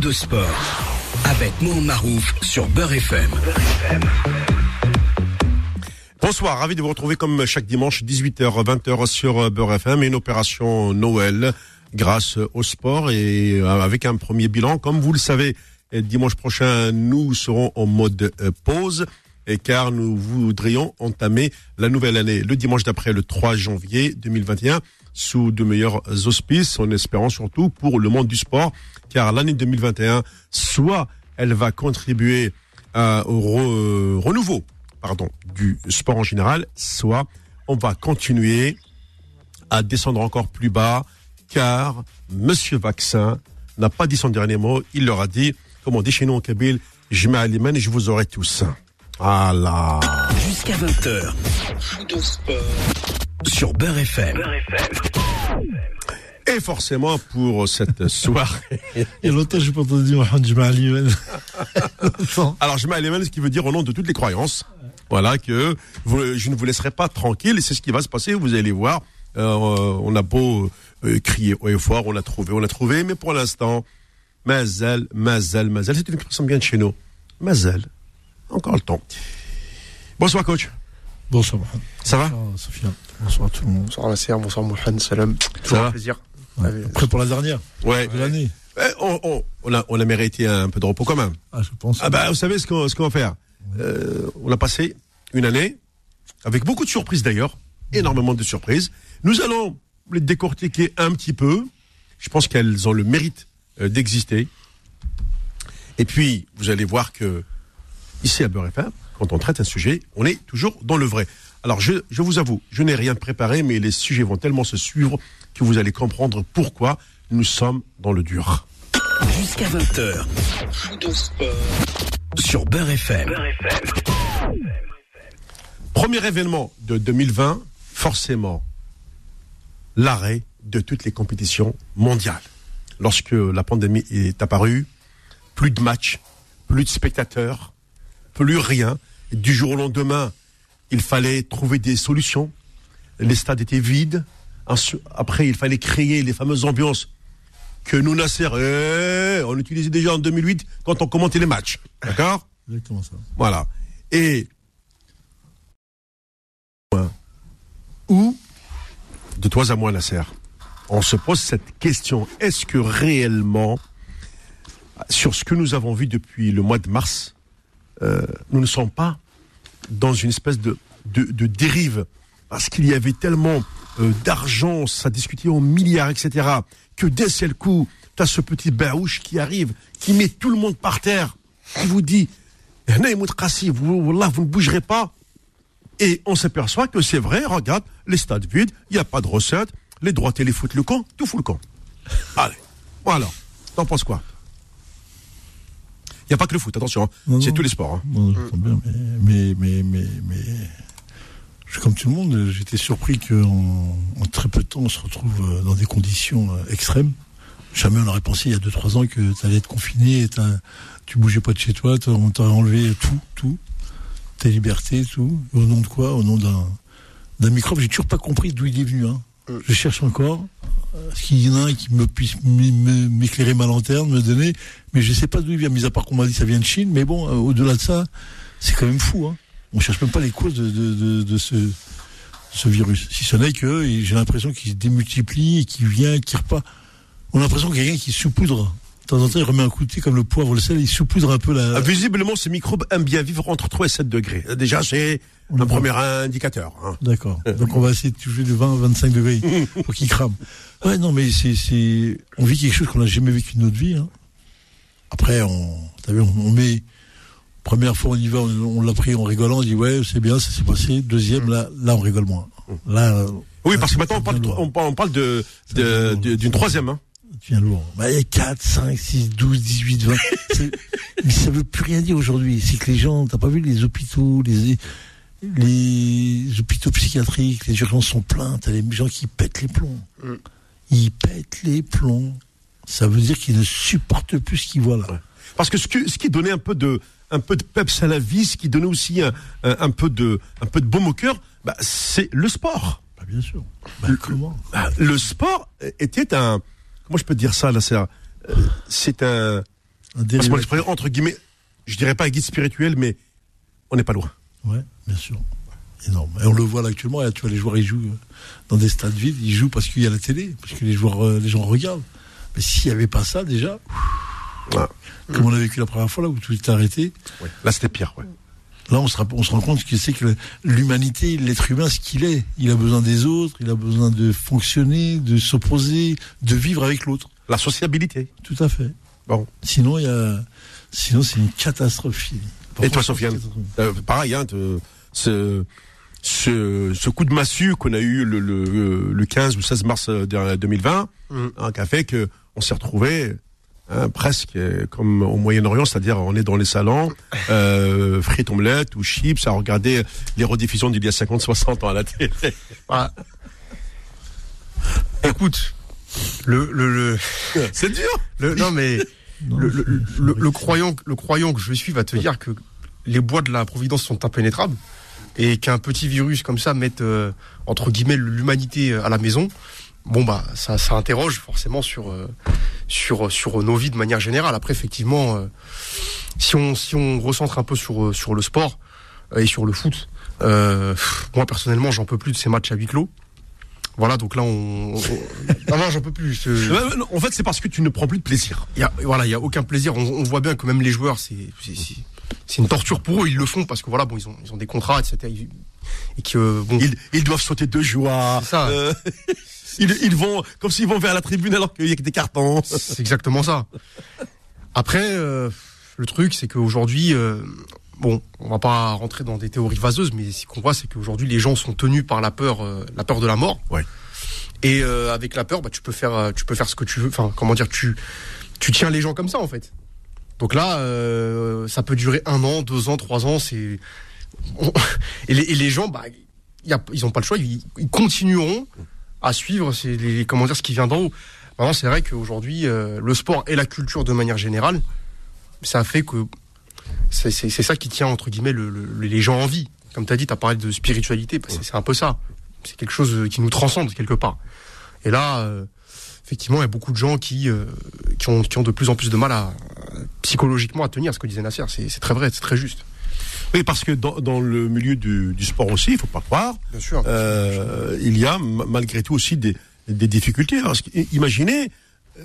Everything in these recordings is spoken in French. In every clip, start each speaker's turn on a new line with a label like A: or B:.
A: De sport avec Mohamed Marouf sur Beurre FM.
B: Bonsoir, ravi de vous retrouver comme chaque dimanche 18h 20h sur Beurre FM une opération Noël grâce au sport et euh, avec un premier bilan comme vous le savez dimanche prochain nous serons en mode euh, pause car nous voudrions entamer la nouvelle année le dimanche d'après le 3 janvier 2021 sous de meilleurs auspices en espérant surtout pour le monde du sport car l'année 2021 soit elle va contribuer euh, au renouveau pardon, du sport en général, soit on va continuer à descendre encore plus bas, car Monsieur Vaccin n'a pas dit son dernier mot. Il leur a dit, comme on dit chez nous en Kabyle, je mets à et je vous aurai tous. Voilà.
A: Jusqu'à 20h. Sur Beurre FM.
B: Et forcément, pour cette soirée.
C: Il y a longtemps, j'ai pas entendu Mohamed Jma'al
B: Alors, Jma'al ce qui veut dire au nom de toutes les croyances. Voilà, que je ne vous laisserai pas tranquille et c'est ce qui va se passer. Vous allez voir, euh, on a beau euh, crier haut et fort, on l'a trouvé, on l'a trouvé, mais pour l'instant, Mazel, Mazel, Mazel, c'est une expression bien de chez nous. Mazel, encore le temps. Bonsoir coach.
C: Bonsoir Mohamed.
B: Ça va
C: Bonsoir Sofiane. Bonsoir tout le monde.
D: Bonsoir la bonsoir Mohamed, salam.
B: Ça va
D: plaisir.
C: Ouais. Prêt pour la dernière
B: Ouais.
C: De l'année
B: eh, on, on, on, a, on a mérité un peu de repos quand même.
C: Ah, je pense.
B: Ah bah, vous savez ce qu'on ce qu'on va faire euh, On a passé une année, avec beaucoup de surprises d'ailleurs, énormément de surprises. Nous allons les décortiquer un petit peu. Je pense qu'elles ont le mérite euh, d'exister. Et puis, vous allez voir que ici à Beurre FM, quand on traite un sujet, on est toujours dans le vrai. Alors, je, je vous avoue, je n'ai rien préparé, mais les sujets vont tellement se suivre que vous allez comprendre pourquoi nous sommes dans le dur.
A: Jusqu'à 20h. Sur Beurre FM. Beurre FM.
B: Premier événement de 2020, forcément, l'arrêt de toutes les compétitions mondiales. Lorsque la pandémie est apparue, plus de matchs, plus de spectateurs, plus rien. du jour au lendemain, il fallait trouver des solutions. Les stades étaient vides. Après, il fallait créer les fameuses ambiances que nous, Nasser, eh, on utilisait déjà en 2008 quand on commentait les matchs. D'accord
C: Exactement ça.
B: Voilà. Et ou de toi à moi, Nasser, on se pose cette question. Est-ce que réellement, sur ce que nous avons vu depuis le mois de mars, euh, nous ne sommes pas dans une espèce de, dérive Parce qu'il y avait tellement euh, d'argent, ça discutait en milliards, etc., que d'un seul coup, tu as ce petit baouche qui arrive, qui met tout le monde par terre, qui vous dit, vous, vous ne bougerez pas. Et on s'aperçoit que c'est vrai, regarde, les stades vides, il n'y a pas de recettes, les droits télé foutent le camp, tout fout le camp. Allez, voilà. T'en penses quoi? N'y a pas que le foot, attention, hein. c'est tous les sports. Hein.
C: Non, bien, mais, mais, mais, mais, comme tout le monde, j'étais surpris qu'en en très peu de temps, on se retrouve euh, dans des conditions euh, extrêmes. Jamais on aurait pensé il y a 2-3 ans que tu allais être confiné, et tu bougeais pas de chez toi, on t'a enlevé tout, tout tes libertés, tout. Au nom de quoi? Au nom d'un, d'un microbe. J'ai toujours pas compris d'où il est venu. Hein. Mm. Je cherche encore. Est-ce qu'il y en a un qui me puisse m'éclairer ma lanterne, me donner Mais je sais pas d'où il vient, mis à part qu'on m'a dit que ça vient de Chine. Mais bon, euh, au-delà de ça, c'est quand même fou. Hein. On cherche même pas les causes de, ce, virus. Si ce n'est que j'ai l'impression qu'il se démultiplie qu'il vient, qu'il repart. On a l'impression qu'il y a quelqu'un qui saupoudre de temps en temps, il remet un coup de pied comme le poivre, le sel, il saupoudre un peu la.
B: Ah, visiblement, ces microbes aiment bien vivre entre 3 et 7 degrés. Déjà, c'est un premier indicateur. Hein.
C: D'accord. Donc, on va essayer de toucher de 20 à 25 degrés pour qu'il crame. Ouais, non, mais c'est, on vit quelque chose qu'on n'a jamais vécu de notre vie. Hein. Après, on, vu, on, met, première fois on y va, on, l'a pris en rigolant, on dit ouais, c'est bien, ça s'est passé. Deuxième, là, là, on rigole moins. Là.
B: Oui, parce que maintenant on parle, on, parle de, d'une troisième. Hein
C: devient lourd. Bah, il y a 4, 5, 6, 12, 18, 20. mais ça veut plus rien dire aujourd'hui. C'est que les gens, t'as pas vu les hôpitaux, les, les hôpitaux psychiatriques, les urgences sont pleins, t'as les gens qui pètent les plombs. Mm. Ils pètent les plombs. Ça veut dire qu'ils ne supportent plus ce qu'ils voient là.
B: Parce que ce, ce qui donnait un peu de, un peu de peps à la vie, ce qui donnait aussi un, un, peu de, un peu de baume au cœur, bah, c'est le sport.
C: Bah, bien sûr. Bah, comment?
B: bah, Le sport était un, moi je peux te dire ça, là, c'est, euh, c'est un,
C: Un
B: entre guillemets, je dirais pas un guide spirituel, mais on n'est pas loin.
C: Ouais, bien sûr. Énorme. Et on le voit là actuellement, là, tu vois, les joueurs, ils jouent euh, dans des stades vides, ils jouent parce qu'il y a la télé, parce que les joueurs, euh, les gens regardent. Mais s'il n'y avait pas ça, déjà,
B: Ouais.
C: comme on a vécu la première fois, là, où tout était arrêté,
B: Ouais. Là, c'était pire. Ouais.
C: Là, on se, rapp- on se rend compte que c'est que l'humanité, l'être humain, ce qu'il est, il a besoin des autres, il a besoin de fonctionner, de s'opposer, de vivre avec l'autre.
B: La sociabilité.
C: Tout à fait.
B: Bon.
C: Sinon, il y a, sinon, c'est une catastrophe.
B: Et toi, Sofiane. Euh, pareil, hein, te- ce, ce, ce coup de massue qu'on a eu le, le, le 15 ou 16 mars euh, de- 2020,
D: Mm.
B: hein, qui a fait que on s'est retrouvé presque euh, comme au Moyen-Orient, c'est-à-dire on est dans les salons, euh, frites omelettes ou chips, à regarder les rediffusions d'il y a 50-60 ans à la télé.
D: Voilà. Écoute, le, le, le,
B: C'est dur.
D: le- non mais
C: Non,
D: le,
C: je-
D: le,
C: je-
D: le- le croyant, le croyant que je suis va te dire que les bois de la Providence sont impénétrables et qu'un petit virus comme ça mette euh, entre guillemets l'humanité à la maison. Bon bah ça, ça interroge forcément sur euh, sur sur nos vies de manière générale. Après effectivement, euh, si on si on recentre un peu sur euh, sur le sport euh, et sur le foot, euh, moi personnellement j'en peux plus de ces matchs à huis clos. Voilà donc là on, on- non non j'en peux plus.
B: En fait, c'est parce que tu ne prends plus de plaisir.
D: il y a, voilà, il y a aucun plaisir. On, on voit bien que même les joueurs, c'est c'est- une torture pour eux. Ils le font parce que voilà, bon, ils ont, ils ont des contrats, etc. Ils- Et que bon,
B: Ils, ils doivent sauter de joie.
D: C'est ça.
B: Euh, ils, ils vont comme s'ils vont vers la tribune alors qu'il y a que des cartons.
D: c'est exactement ça. Après, euh, le truc, c'est qu'aujourd'hui, euh, bon, on va pas rentrer dans des théories vaseuses, mais ce qu'on voit, c'est qu'aujourd'hui, les gens sont tenus par la peur, euh, la peur de la mort.
B: Ouais.
D: Et euh, avec la peur, bah, tu peux faire, tu peux faire ce que tu veux. Enfin, comment dire, tu, tu tiens les gens comme ça, en fait. Donc là, euh, ça peut durer un an, deux ans, trois ans. C'est et, les, et les gens, bah, y a, ils ont pas le choix. Ils, ils continueront à suivre c'est les, comment dire ce qui vient d'en haut. Maintenant, c'est vrai qu'aujourd'hui, euh, le sport et la culture de manière générale, ça fait que c'est ça qui tient entre guillemets le- le- les gens en vie. Comme tu as dit, tu as parlé de spiritualité, bah, c'est c'est un peu ça. C'est quelque chose qui nous transcende quelque part. Et là, euh, effectivement, il y a beaucoup de gens qui, euh, qui, ont, de plus en plus de mal à psychologiquement à tenir ce que disait Nasser. C'est très vrai, c'est très juste.
B: Oui, parce que dans, dans le milieu du, du sport aussi, il faut pas croire,
D: Bien sûr.
B: euh, il y a malgré tout aussi des, des difficultés. Que, i- imaginez,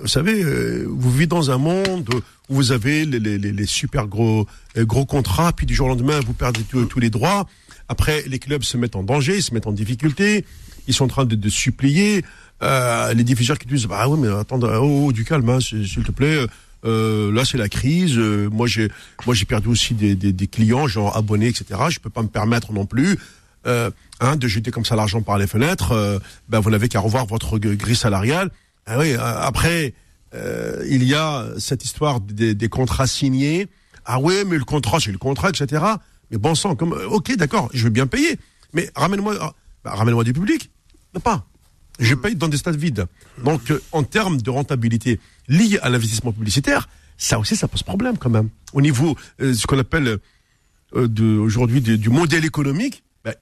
B: vous savez, euh, vous vivez dans un monde où vous avez les, les, les- les super gros euh, gros contrats, puis du jour au lendemain, vous perdez tous- tous les droits. Après, les clubs se mettent en danger, ils se mettent en difficulté, ils sont en train de, de supplier. Euh, les diffuseurs qui disent, bah oui, mais attends, oh, oh, du calme, hein, s'il s'il te plaît. Euh, là, c'est la crise. Euh, moi, j'ai, moi, j'ai perdu aussi des, des, des clients, genre abonnés, etc. Je peux pas me permettre non plus euh, hein, de jeter comme ça l'argent par les fenêtres. Euh, ben, vous n'avez qu'à revoir votre grille salariale. Ah oui, euh, après, euh, il y a cette histoire des, contrats signés. Ah ouais, mais le contrat, c'est le contrat, etc. Mais bon sang, comme, ok, d'accord, je veux bien payer, mais ramène-moi, ah, bah, ramène-moi du public. Non pas. Je paye dans des stades vides. Donc, euh, en termes de rentabilité liée à l'investissement publicitaire, ça aussi, ça pose problème quand même. Au niveau, euh, ce qu'on appelle euh, aujourd'hui du, modèle économique, ben,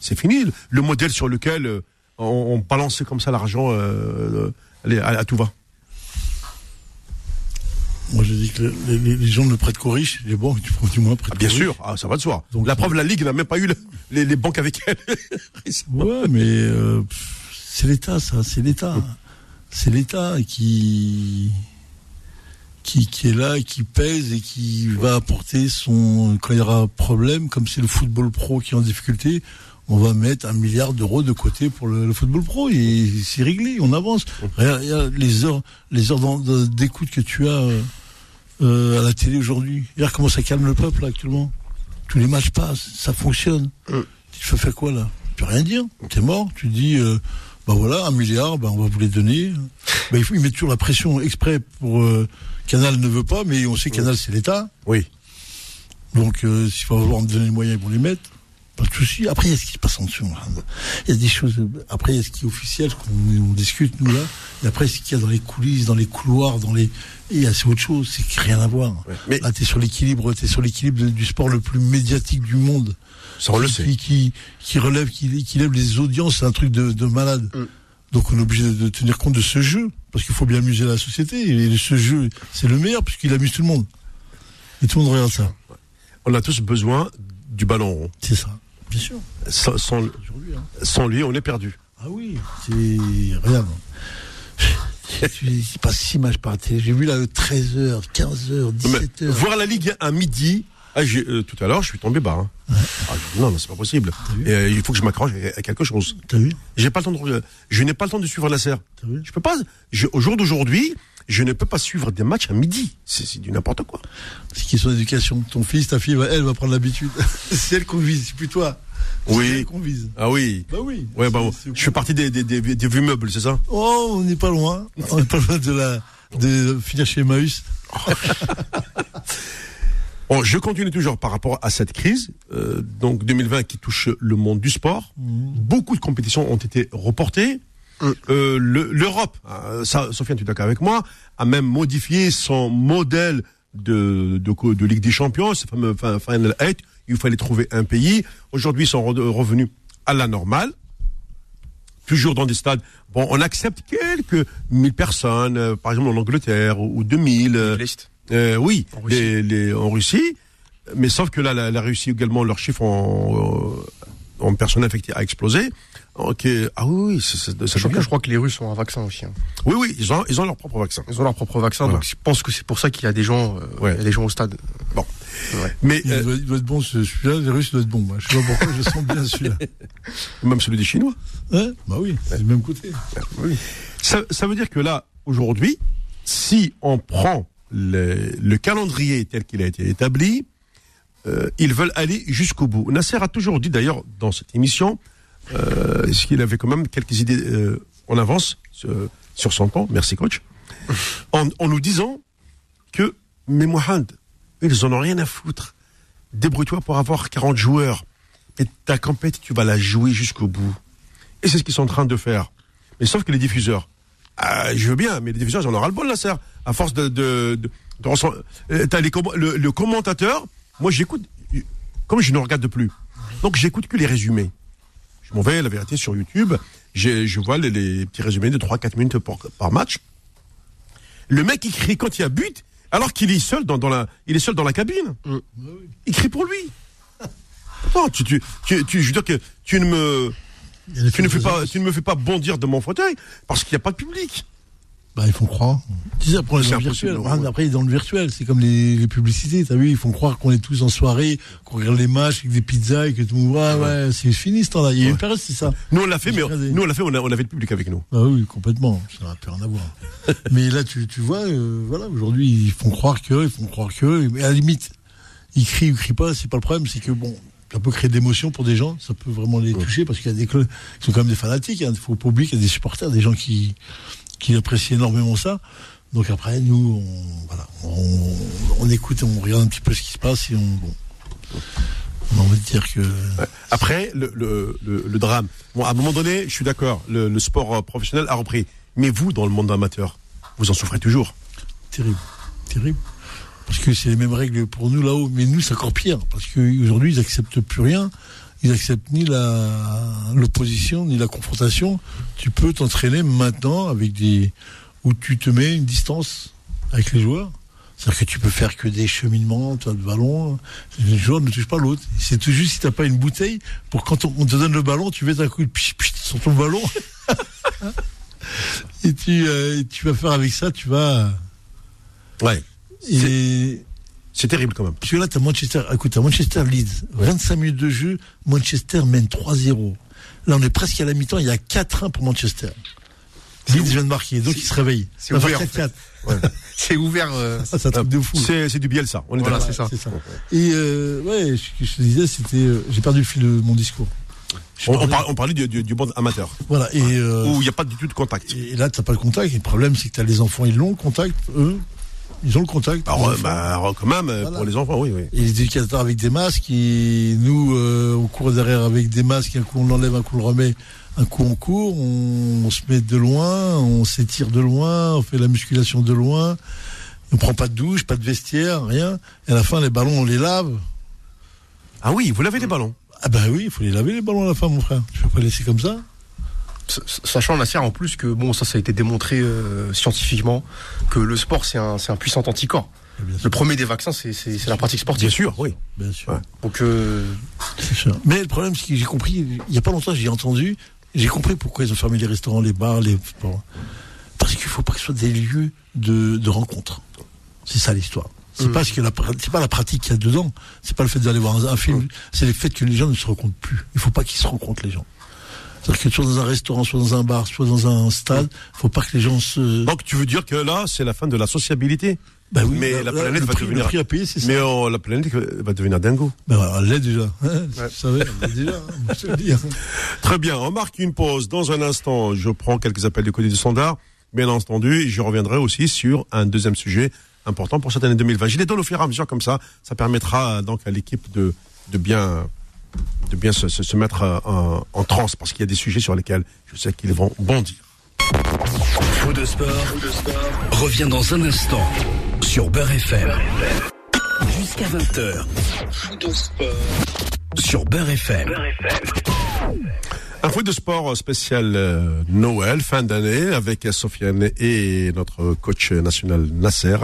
B: c'est fini. Le modèle sur lequel euh, on, on balançait comme ça l'argent euh, à, à tout va.
C: Moi, je dis que les, les- les gens ne prêtent qu'aux riches, les banques, du, du moins, prêtent
B: Ah, bien sûr, ah, ça va de soi.
C: Donc,
B: la preuve, la Ligue n'a même pas eu le- les, les banques avec elle.
C: Ouais, mais euh, c'est l'État, ça, c'est l'État. C'est l'État qui, qui, qui est là, qui pèse et qui va apporter son. Quand il y aura problème, comme c'est le football pro qui est en difficulté, on va mettre un milliard d'euros de côté pour le, le football pro et c'est réglé, on avance. Regarde, regarde les heures, les heures d'écoute que tu as euh, à la télé aujourd'hui. Regarde comment ça calme le peuple là, actuellement. Tous les matchs passent, ça fonctionne.
D: Mm.
C: Tu fais faire quoi là Tu peux rien dire. T'es mort. Tu dis, euh, bah voilà, un milliard, bah on va vous les donner. bah, il faut ils mettent toujours la pression exprès pour euh, Canal ne veut pas, mais on sait que Canal c'est l'État.
B: Oui.
C: Donc euh, s'il va vouloir me donner les moyens, ils vont les mettre. Pas de souci. Après, il y a ce qui se passe en dessous. Il y a des choses. Après, il y a ce qui est officiel, qu'on on discute nous là. Et après, ce qu'il y a dans les coulisses, dans les couloirs, dans les. Et il y a c'est autre chose. C'est rien à voir.
B: Ouais. Mais
C: Là, t'es sur l'équilibre, t'es sur l'équilibre du sport le plus médiatique du monde.
B: ça, on le
C: qui,
B: sait.
C: Qui, qui, qui relève, qui, qui lève les audiences, c'est un truc de, de malade.
D: Mm.
C: Donc on est obligé de, de tenir compte de ce jeu. parce qu'il faut bien amuser la société. Et ce jeu, c'est le meilleur puisqu'il amuse tout le monde. Et tout le monde regarde ça.
B: On a tous besoin du ballon rond.
C: C'est ça, bien sûr.
B: Sans, sans-
C: Aujourd'hui, hein.
B: sans lui, on est perdu.
C: Ah oui, c'est. Regarde. C'est pas six matchs par télé. J'ai vu là 13h, 15h,
B: Mais
C: 17h.
B: voir la Ligue à midi, ah, euh, tout à l'heure, je suis tombé bas. hein. Ah, non, mais c'est pas possible. Et, euh, il faut que je m'accroche à quelque chose.
C: T'as vu
B: J'ai pas le temps de, je n'ai pas le temps de suivre la serre.
C: T'as vu
B: Je peux pas. Je, au jour d'aujourd'hui, je ne peux pas suivre des matchs à midi. C'est c'est du n'importe quoi.
C: C'est question d'éducation. Ton fils, ta fille, elle va prendre l'habitude. c'est elle qu'on vise, c'est plus toi.
B: Oui.
C: elle qu'on vise.
B: Ah oui.
C: Bah oui.
B: Ouais, bah, je fais partie des, des, des, des vieux meubles, c'est ça?
C: Oh, on n'est pas loin. On n'est pas loin de la de finir chez Emmaüs.
B: Bon, je continue toujours par rapport à cette crise, euh, donc 2020 qui touche le monde du sport. Beaucoup de compétitions ont été reportées. Euh, le- L'Europe, euh, ça, Sofiane, tu es d'accord avec moi, a même modifié son modèle de, de, co- de Ligue des Champions, ce fameux fin- Final 8. Il fallait trouver un pays. Aujourd'hui, ils sont re- revenus à la normale. Toujours dans des stades. Bon, on accepte quelques mille personnes, euh, par exemple en Angleterre, ou, ou 2000. euh, euh, oui,
D: En Russie.
B: les- les- en Russie. Mais sauf que là, la, la Russie également, leurs chiffres en, euh, en personnes infectées a explosé. Ok, Ah oui, oui, ça
D: Je crois,
B: devient-
D: que, je crois que les Russes ont un vaccin aussi. hein.
B: Oui, oui, ils ont, ils ont leur propre vaccin.
D: Ils ont leur propre vaccin,
B: Voilà.
D: donc je pense que c'est pour ça qu'il y a des gens, euh,
B: Ouais.
D: il y a des gens au stade.
B: Bon.
D: Ouais.
B: Mais
C: Il,
B: euh,
C: doit, il doit être bon, ce- celui-là, les Russes doit être bon. Moi. Je sais pas pourquoi, je sens bien celui-là.
B: même celui des Chinois.
C: Hein? Bah oui, c'est du même côté.
B: Ça, ça veut dire que là, aujourd'hui, si on prend le, le calendrier tel qu'il a été établi, euh, ils veulent aller jusqu'au bout. Nasser a toujours dit d'ailleurs dans cette émission euh, ce qu'il avait quand même quelques idées euh, en avance sur, sur son temps? Merci coach. En, en nous disant que mais Mohamed, ils en ont rien à foutre. Débrouille-toi pour avoir 40 joueurs et ta compète, tu vas la jouer jusqu'au bout. Et c'est ce qu'ils sont en train de faire. Mais sauf que les diffuseurs, ah, je veux bien, mais les diffuseurs, j'en aurai le bol, là, serre. À force de, de, de, euh, t'as les le, le commentateur, moi, j'écoute, comme je ne regarde plus. Donc, j'écoute que les résumés. Je m'en vais, la vérité, sur YouTube. Je vois les, les petits résumés de 3-4 minutes par, par match. Le mec, il crie quand il y a but, alors qu'il est seul dans, dans la, il est seul dans la cabine. Il crie pour lui. Non, tu, tu, tu, tu- je veux dire que tu ne me, tu ne, fais pas, tu ne me fais pas bondir de mon fauteuil parce qu'il n'y a pas de public.
C: Bah, ils font croire. Tu sais, après, on est
B: C'est
C: dans le virtuel.
B: ouais.
C: Après, dans le virtuel, c'est comme les, les publicités, t'as vu, ils font croire qu'on est tous en soirée, qu'on regarde les matchs avec des pizzas et que tout le monde, ouais, ouais, c'est fini ce temps-là. Il y a une période, c'est ça.
B: Nous on l'a fait, mais nous on l'a fait, on, a- on avait le public avec nous.
C: Ah oui, complètement. Ça n'a plus rien à voir. mais là, tu, tu vois, euh, voilà, aujourd'hui, ils font croire que, ils font croire que, mais à la limite, ils crient ou crient pas, c'est pas le problème, c'est que bon, ça peut créer de l'émotion pour des gens, ça peut vraiment les toucher parce qu'il y a des clubs qui sont quand même des fanatiques, hein, il faut pas oublier qu'il y a des supporters, des gens qui, qui apprécient énormément ça. Donc après, nous, on, voilà, on, on écoute, on regarde un petit peu ce qui se passe et on, bon, on a envie de dire que,
B: Après, le, le, le, le drame. Bon, à un moment donné, je suis d'accord, le, sport euh, professionnel a repris. Mais vous, dans le monde amateur, vous en souffrez toujours.
C: Terrible, terrible. Parce que c'est les mêmes règles pour nous là-haut, mais nous c'est encore pire, parce qu'aujourd'hui ils acceptent plus rien, ils acceptent ni l'opposition ni la confrontation. Tu peux t'entraîner maintenant avec des où tu te mets une distance avec les joueurs. C'est-à-dire que tu peux faire que des cheminements, toi, le ballon. Le joueur ne touche pas l'autre. C'est tout juste si t'as pas une bouteille pour quand on, te donne le ballon, tu mets un coup de pich, pich sur ton ballon. et tu, euh, tu vas faire avec ça, tu vas.
B: Ouais.
C: Et
B: C'est terrible quand même.
C: parce que là, t'as Manchester, écoute, t'as Manchester Leeds, 25 minutes de jeu, Manchester mène 3-0. Là, on est presque à la mi-temps, il y a 4-1 pour Manchester. Leeds vient de marquer, donc il se réveille.
D: c'est ouvert,
C: faire
D: en
C: 4-4.
D: C'est ouvert. euh,
C: Ah, c'est de fou.
B: C'est du biel ça. On est
D: Voilà, c'est ça.
C: Et euh, ouais, je, je te disais, c'était, euh, j'ai perdu le fil de mon discours.
B: On, on,
C: parlais-
B: par- on parlait du, du, du monde amateur,
C: Voilà, et, euh,
B: où il n'y a pas du tout de contact.
C: et là, t'as pas le contact. Et le problème, c'est que t'as les enfants, ils l'ont le contact, eux. Ils ont le contact. Les
B: euh, bah, alors, quand même, euh,
C: Voilà.
B: pour les enfants, oui, oui.
C: Et les éducateurs avec des masques, et nous, euh, on court derrière avec des masques, un coup on l'enlève, un coup on le remet, un coup on court, on, on se met de loin, on s'étire de loin, on fait la musculation de loin, on prend pas de douche, pas de vestiaire, rien. Et à la fin, les ballons, on les lave.
B: Ah oui, vous lavez des ballons.
C: Ah ben oui, il faut les laver les ballons à la fin, mon frère. Tu peux pas les laisser comme ça.
D: Sachant Nasser en plus que bon ça ça a été démontré euh, scientifiquement que le sport c'est un, un puissant anticorps. Le premier des vaccins c'est la pratique sportive.
B: Bien sûr, oui.
C: Bien sûr.
D: Donc euh...
C: Mais le problème c'est que j'ai compris il y a pas longtemps j'ai entendu j'ai compris pourquoi ils ont fermé les restaurants, les bars, les parce qu'il faut pas que ce soit des lieux de, de rencontre. C'est ça l'histoire. C'est mmh. pas ce que la, c'est pas la pratique qu'il y a dedans. C'est pas le fait d'aller voir un, film. Mmh. C'est le fait que les gens ne se rencontrent plus. Il faut pas qu'ils se rencontrent les gens. C'est-à-dire que soit dans un restaurant, soit dans un bar, soit dans un stade, faut pas que les gens se.
B: Donc tu veux dire que là, c'est la fin de la sociabilité
C: bah oui,
B: mais la, planète va
C: prix,
B: devenir.
C: payer, c'est
B: mais oh, la planète va devenir dingo.
C: Ben voilà, elle l'est déjà. Hein, ouais. Vous savez, elle l'est déjà. Hein, je le dire.
B: Très bien. On marque une pause. Dans un instant, je prends quelques appels du côté du standard. Bien entendu, je reviendrai aussi sur un deuxième sujet important pour cette année 2020. Je les donne au fur et à mesure comme ça. Ça permettra donc à l'équipe de, de bien de bien se, se, se mettre en, en transe parce qu'il y a des sujets sur lesquels je sais qu'ils vont bondir.
A: Faux de sport, revient dans un instant sur Beurre FM. Jusqu'à 20h. Faux de sport sur Beurre FM.
B: Un foot de sport spécial euh, Noël, fin d'année, avec Sofiane et notre coach national Nasser.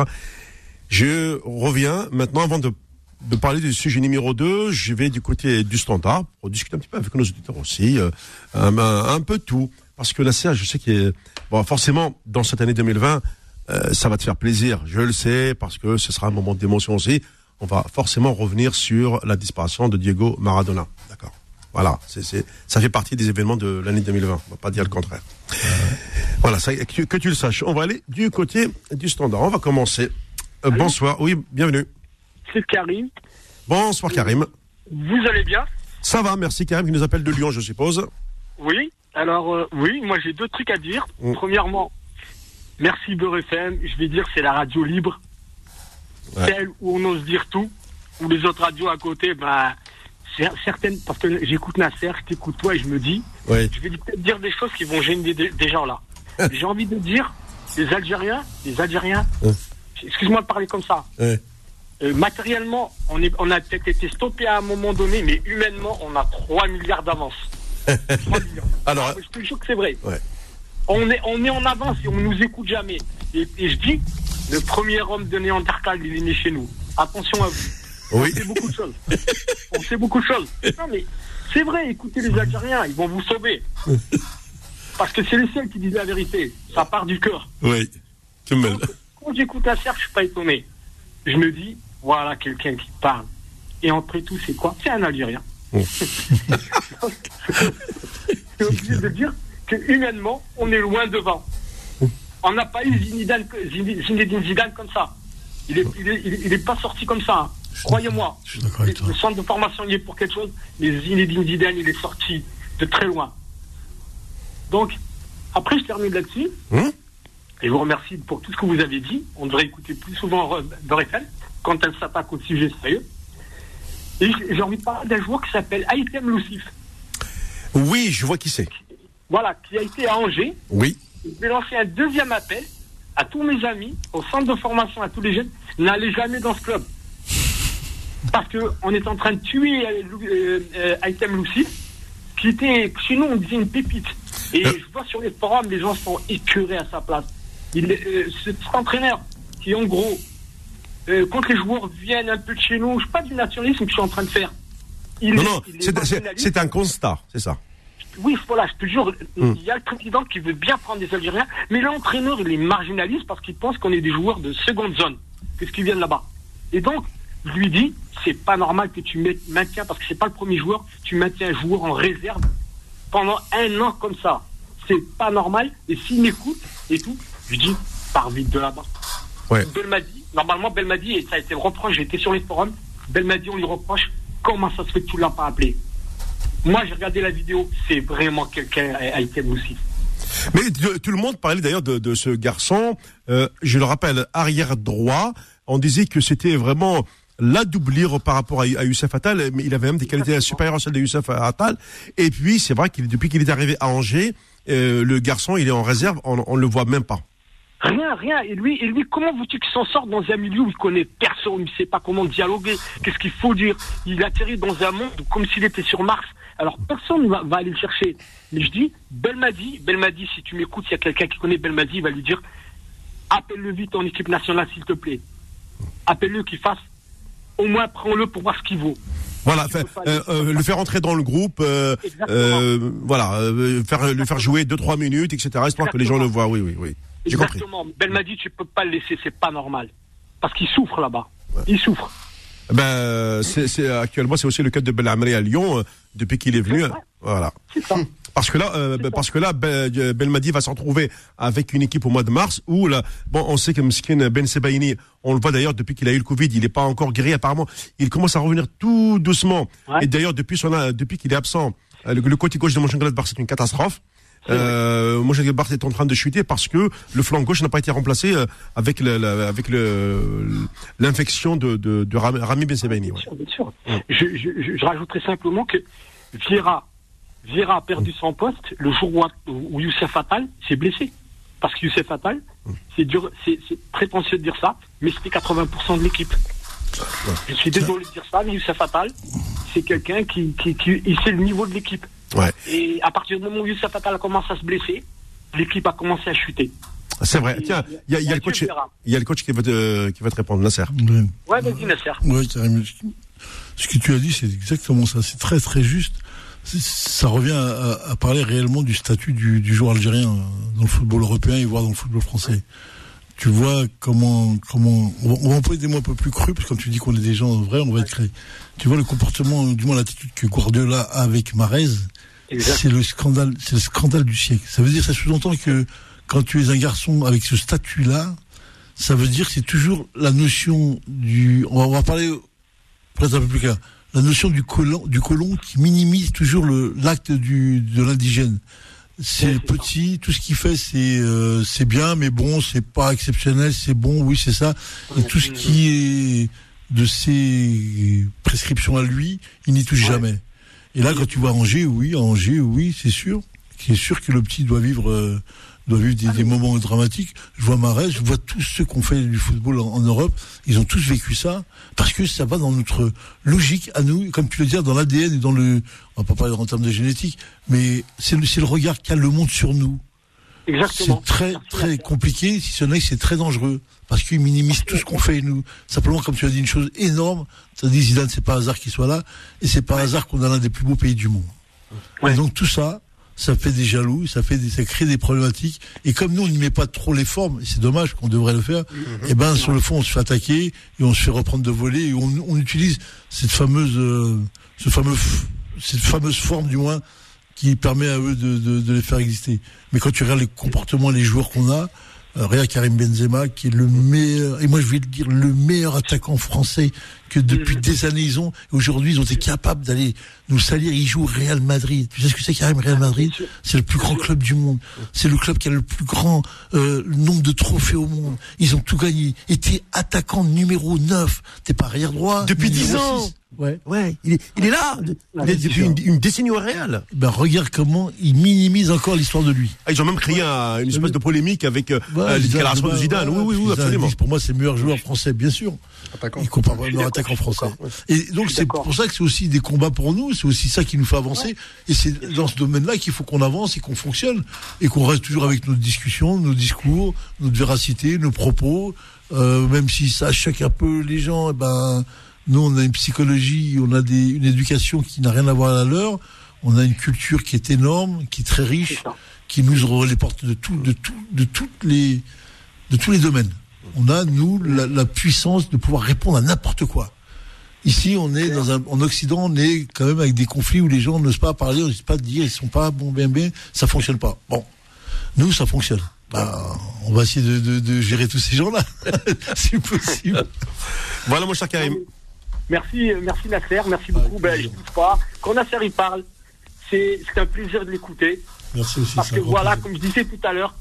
B: Je reviens maintenant avant de, de parler du sujet numéro 2, je vais du côté du standard pour discuter un petit peu avec nos auditeurs aussi, euh, un, un, peu tout. Parce que Nasser, je sais que bon, forcément, dans cette année 2020, euh, ça va te faire plaisir, je le sais, parce que ce sera un moment d'émotion aussi. On va forcément revenir sur la disparition de Diego Maradona. D'accord voilà, c'est, c'est, ça fait partie des événements de l'année 2020. On va pas dire le contraire. Voilà, ça, que, que, tu le saches. On va aller du côté du standard. On va commencer. Euh, bonsoir. Oui, bienvenue.
E: C'est Karim.
B: Bonsoir Karim.
E: Vous allez bien?
B: Ça va, merci Karim qui nous appelle de Lyon, je suppose.
E: Oui. Alors euh, oui, moi j'ai deux trucs à dire. Mm. Premièrement, merci Beurre FM. Je vais dire c'est la radio libre, ouais. celle où on ose dire tout, où les autres radios à côté, bah certaines, parce que j'écoute Nasser, je t'écoute toi et je me dis,
B: ouais.
E: je vais peut-être dire des choses qui vont gêner des, des gens là. J'ai envie de dire, les Algériens, les Algériens, ouais. excuse-moi de parler comme ça. Euh, matériellement, on, est, on a peut-être été stoppé à un moment donné, mais humainement, on a 3 milliards d'avance.
B: Alors,
E: ah, je te jure que c'est vrai.
B: Ouais.
E: On, est, on est en avance et on nous écoute jamais. Et, et je dis, le premier homme de Néandertal, il est né chez nous. Attention à vous.
B: Oui.
E: On sait beaucoup de choses. on sait beaucoup de choses. Non, mais c'est vrai, écoutez les Algériens, ils vont vous sauver. Parce que c'est les seuls qui disent la vérité. Ça part du cœur.
B: Oui. Tu me...
E: Quand, quand j'écoute la serre, je suis pas étonné. Je me dis, voilà quelqu'un qui parle. Et entre tout, c'est quoi? C'est un Algérien.
B: Oh.
E: c'est obligé de dire que humainement, on est loin devant. On n'a pas eu Zinedine, Zinedine Zidane comme ça. Il est, il est, il est pas sorti comme ça. Hein. Croyez-moi. Le centre de formation il est pour quelque chose, mais Zinedine Zidane, il est sorti de très loin. Donc, après, je termine là-dessus.
B: Hum
E: et je vous remercie pour tout ce que vous avez dit. On devrait écouter plus souvent Beurre quand elle s'attaque au sujet sérieux. Et j'ai envie de parler d'un joueur qui s'appelle Aitem Lucif.
B: Oui, je vois qui c'est.
E: Voilà, qui a été à Angers.
B: Oui.
E: Je vais lancer un deuxième appel à tous mes amis, au centre de formation, à tous les jeunes. N'allez jamais dans ce club. Parce qu'on est en train de tuer euh, euh, Aitem Lucif, qui était, chez nous, on disait une pépite. Et euh. je vois sur les forums, les gens sont écœurés à sa place. Il, euh, cet entraîneur qui, en gros, euh, quand les joueurs viennent un peu de chez nous, je sais pas du nationalisme que je suis en train de faire.
B: Il non, est, non, c'est un constat, c'est ça.
E: Oui, voilà, je te jure, mm. il y a le président qui veut bien prendre des Algériens, mais l'entraîneur, il est marginaliste parce qu'il pense qu'on est des joueurs de seconde zone, qu'est-ce qu'ils viennent là-bas? Et donc, je lui dis, c'est pas normal que tu maintiens, parce que c'est pas le premier joueur, tu maintiens un joueur en réserve pendant un an comme ça. C'est pas normal, et s'il m'écoute et tout, je dis, pars vite de là-bas.
B: Ouais.
E: Belmadi, normalement, Belmadi, et ça a été le reproche, j'ai été sur les forums, Belmadi, on lui reproche, comment ça se fait que tu l'as pas appelé Moi, j'ai regardé la vidéo, c'est vraiment quelqu'un à item aussi.
B: Mais tout le monde parlait d'ailleurs de, de, ce garçon, euh, je le rappelle, arrière droit, on disait que c'était vraiment la doublure par rapport à, à Youssef Attal, mais il avait même des qualités supérieures à celles de Youssef Attal. Et puis, c'est vrai qu'il depuis qu'il est arrivé à Angers, euh, le garçon, il est en réserve, on ne le voit même pas.
E: Rien, rien. Et lui, et lui comment veux-tu qu'il s'en sorte dans un milieu où il connaît personne, il ne sait pas comment dialoguer, qu'est-ce qu'il faut dire? Il atterrit dans un monde comme s'il était sur Mars, Alors personne va, va aller le chercher. Mais je dis, Belmadi, Belmadi, si tu m'écoutes, s'il y a quelqu'un qui connaît Belmadi, il va lui dire, appelle-le vite en équipe nationale, s'il te plaît. Appelle-le qu'il fasse, au moins prends-le pour voir ce qu'il vaut.
B: Voilà, fait- euh, euh, le faire entrer dans le groupe, euh, euh, voilà, euh, faire le faire jouer deux trois minutes, etc. Histoire que les gens le voient. Oui, oui, oui.
E: Exactement. Belmadi, tu peux pas le laisser, c'est pas normal. Parce qu'il souffre là-bas. Il souffre.
B: Ben, c'est actuellement c'est aussi le cas de Belamri à Lyon euh, depuis qu'il est venu.
E: Vrai.
B: Voilà.
E: C'est ça.
B: Parce que là, euh, parce que là, euh, Belmadi va se retrouver avec une équipe au mois de mars où là, bon, on sait que Mskin Ben Sebaini, on le voit d'ailleurs depuis qu'il a eu le Covid, il n'est pas encore guéri apparemment. Il commence à revenir tout doucement.
E: Ouais.
B: Et d'ailleurs, depuis son, depuis qu'il est absent, euh, le, le côté gauche de Mönchengladbach, c'est une catastrophe.
E: C'est vrai.
B: Euh, Mönchengladbach est en train de chuter parce que le flanc gauche n'a pas été remplacé euh, avec le, le- avec le l'infection de, de, de Ram- Rami Ben Sebaini.
E: Bien
B: ouais.
E: sûr, bien sûr. Je, je, je, je rajouterai simplement que Vieira, Vieira a perdu son poste le jour où, où Youssef Attal s'est blessé. Parce que Youssef Attal, c'est dur, c'est c'est prétentieux de dire ça, mais c'était 80% de l'équipe. Je suis désolé de dire ça, mais Youssef Attal, c'est quelqu'un qui, qui, qui, sait le niveau de l'équipe.
B: Ouais.
E: Et à partir du moment où Youssef Attal a commencé à se blesser, l'équipe a commencé à chuter.
B: C'est vrai.
E: Et-
B: Tiens, il y a, il y a le coach,
E: Vieira.
B: il y a le coach qui va te, qui va te répondre, Nasser.
C: Ouais.
E: Ouais, vas-y, Nasser.
C: Ouais, ce que tu as dit, c'est exactement ça. C'est très très juste. Ça revient à, parler réellement du statut du, du joueur algérien euh, dans le football européen et voire dans le football français. Tu vois comment comment on va, on va employer des mots un peu plus crus parce que quand tu dis qu'on est des gens vrais, on va être. Tu vois le comportement, du moins l'attitude que Guardiola a avec Marez, c'est le scandale, c'est le scandale du siècle. Ça veut dire, ça sous-entend que quand tu es un garçon avec ce statut-là, ça veut dire que c'est toujours la notion du. On va, on va parler peut-être un peu plus clair. La notion du colon, du colon qui minimise toujours l'acte du de l'indigène. C'est petit, tout ce qu'il fait c'est euh, c'est bien, mais bon, c'est pas exceptionnel, c'est bon, oui, c'est ça. Et tout ce qui est de ses prescriptions à lui, il n'y touche
E: Ouais.
C: jamais. Et là, quand tu vois Angers, oui, Angers, oui, c'est sûr. C'est sûr que le petit doit vivre, euh, doit vivre des, des moments dramatiques. Je vois Marais, je vois tous ceux qui ont fait du football en, en Europe, ils ont tous vécu ça, parce que ça va dans notre logique à nous, comme tu le dis, dans l'ADN et dans le, on va pas parler en termes de génétique, mais c'est le, regard qu'a le monde sur nous.
E: Exactement.
C: C'est très très compliqué, si ce n'est que c'est très dangereux, parce qu'il minimise tout ce qu'on fait nous. Simplement, comme tu as dit une chose énorme, tu as dit Zidane, c'est pas hasard qu'il soit là, et c'est pas hasard qu'on a l'un des plus beaux pays du monde.
E: Ouais.
C: Et donc tout ça, ça fait des jaloux, ça fait des, ça crée des problématiques. Et comme nous, on n'y met pas trop les formes, et c'est dommage qu'on devrait le faire, et ben sur le fond, on se fait attaquer et on se fait reprendre de voler et on, on utilise cette fameuse, euh, ce fameux, cette fameuse forme du moins qui permet à eux de, de, de les faire exister. Mais quand tu regardes les comportements, les joueurs qu'on a, euh, regarde Karim Benzema qui est le meilleur, et moi je vais le dire, le meilleur attaquant français que depuis des années ils ont. Et Aujourd'hui, ils ont été capables d'aller nous salir. Ils jouent Real Madrid. Tu sais ce que c'est Karim Real Madrid? C'est le plus grand club du monde. C'est le club qui a le plus grand euh, nombre de trophées au monde. Ils ont tout gagné. Et t'es attaquant numéro 9. T'es pas arrière droit.
B: Depuis
C: numéro
B: 10 ans.
C: six. Ouais.
B: Ouais, il est, il est là. Il est depuis une, une décennie au Real.
C: Ben regarde comment ils minimisent encore l'histoire de lui.
B: Ah, ils ont même créé un- une espèce de polémique avec euh,
C: Ouais,
B: euh, les
C: Zidane,
B: déclarations de Zidane.
C: ouais,
B: oui, oui, oui, absolument.
C: Pour moi, c'est le meilleur joueur français, bien sûr.
D: Attaquant.
C: Il compare leur
E: d'accord,
C: attaquant français. Et donc c'est pour ça que c'est aussi des combats pour nous, c'est aussi ça qui nous fait avancer. Et c'est dans ce domaine-là qu'il faut qu'on avance et qu'on fonctionne et qu'on reste toujours avec nos discussions, nos discours, notre véracité, nos propos, euh, même si ça choque un peu les gens. eh Ben nous, on a une psychologie, on a des, une éducation qui n'a rien à voir à la leur. On a une culture qui est énorme, qui est très riche, qui nous ouvre les portes de tout, de tout, de toutes les, de tous les domaines. On a nous la, la puissance de pouvoir répondre à n'importe quoi. Ici, on est dans un, en Occident, on est quand même avec des conflits où les gens n'osent pas parler, n'osent pas dire, ils sont pas bon, bien, bien, ça fonctionne pas. Bon, nous, ça fonctionne. Bah, on va essayer de, de, de gérer tous ces gens-là, si possible.
B: Voilà, mon cher Karim.
E: Merci, merci Nasser, merci beaucoup. Ben, je doute pas. Quand Nasser il parle, c'est c'est un plaisir de l'écouter.
C: Merci aussi.
E: Parce que voilà,
C: plaisir.
E: comme je disais tout à l'heure,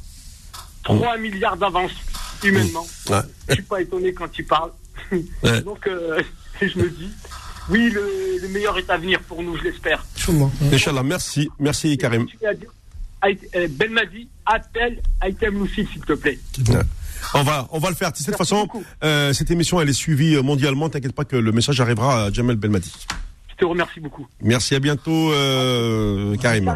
E: 3 milliards d'avance humainement.
B: Ouais.
E: Je suis pas étonné quand il parle.
B: Ouais.
E: Donc euh, je me dis, oui, le, le meilleur est à venir pour nous, je l'espère.
B: Inch'Allah, merci. Merci, Karim.
E: Je euh, Ben Madi, appelle Loussi, s'il te plaît.
B: On va, on va le faire. De toute
E: Merci
B: façon, euh, cette émission, elle est suivie mondialement. T'inquiète pas que le message arrivera à Jamel Belmadi.
E: Je te remercie beaucoup.
B: Merci, à bientôt, euh, Karim.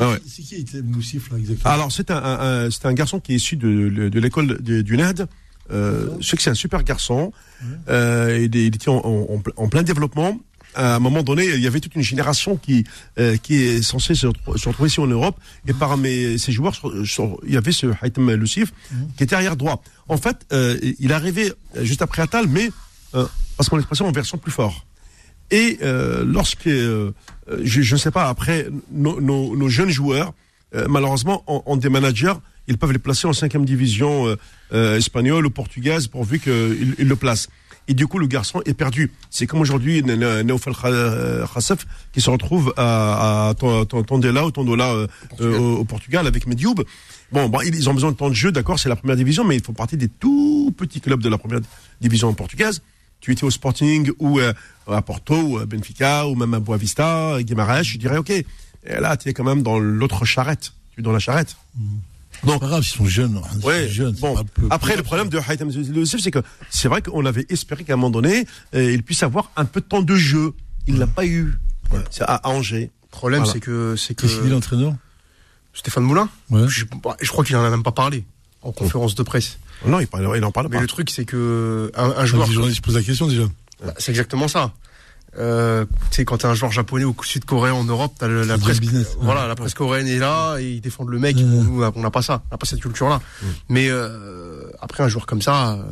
B: Ah ouais.
C: C'est qui était Moussif là exactement
B: Alors, c'est un, un- un- un garçon qui est issu de, de l'école du NAD. Euh, je sais que c'est un super garçon. Euh, il, est- il était en, en- en plein développement. À un moment donné, il y avait toute une génération qui euh, qui est censée se, se retrouver ici en Europe. Et parmi ces joueurs, sur- sur- il y avait ce Haitham Lucif qui était arrière droit. En fait, euh, il est arrivé juste après Attal, mais euh, parce qu'on l'expression en version plus fort. Et euh, lorsque, euh, euh, je ne sais pas, après, nos, nos- nos jeunes joueurs, euh, malheureusement, ont, ont des managers, ils peuvent les placer en cinquième division euh, euh, espagnole ou portugaise pourvu qu'ils ils le placent. Et du coup, le garçon est perdu. C'est comme aujourd'hui N- N- Naufal Kha- Khassef qui se retrouve à, à Ton- Ton- Tondela ou Tondola euh, euh, au, au Portugal avec Medioub. Bon, bon, ils ont besoin de temps de jeu, d'accord, c'est la première division, mais ils font partie des tout petits clubs de la première division portugaise tu étais au Sporting ou euh, à Porto ou à Benfica ou même à Boavista, Guimarães, je dirais ok. Et là, tu es quand même dans l'autre charrette. Tu es dans la charrette.
C: C'est pas grave, ils sont jeunes. ils sont
B: Ouais.
C: jeunes, c'est
B: Bon.
C: pas peu-
B: Après,
C: peu-
B: le problème de Haitham Youssef, c'est que c'est vrai qu'on avait espéré qu'à un moment donné, euh, il puisse avoir un peu de temps de jeu. Il l'a pas eu. C'est à Angers.
D: Le problème,
B: Voilà.
D: c'est que, c'est que
C: Qu'est-ce qu'il dit l'entraîneur?
D: Stéphane Moulin,
C: Ouais.
D: je, je crois qu'il en a même pas parlé en conférence de presse.
B: Non, il, parle- il en parle
D: Mais
B: pas.
D: le truc, c'est que un, un
C: Je
D: joueur,
C: Les journalistes posent la question déjà.
D: bah, c'est exactement ça. Euh, tu sais, quand t'es un joueur japonais ou sud-coréen en Europe, t'as la presse,
C: business.
D: voilà,
C: Ouais.
D: la presse coréenne est là et ils défendent le mec.
C: Ouais.
D: Nous, on n'a pas ça, on n'a pas cette culture-là. Mais euh, après, un joueur comme ça, euh,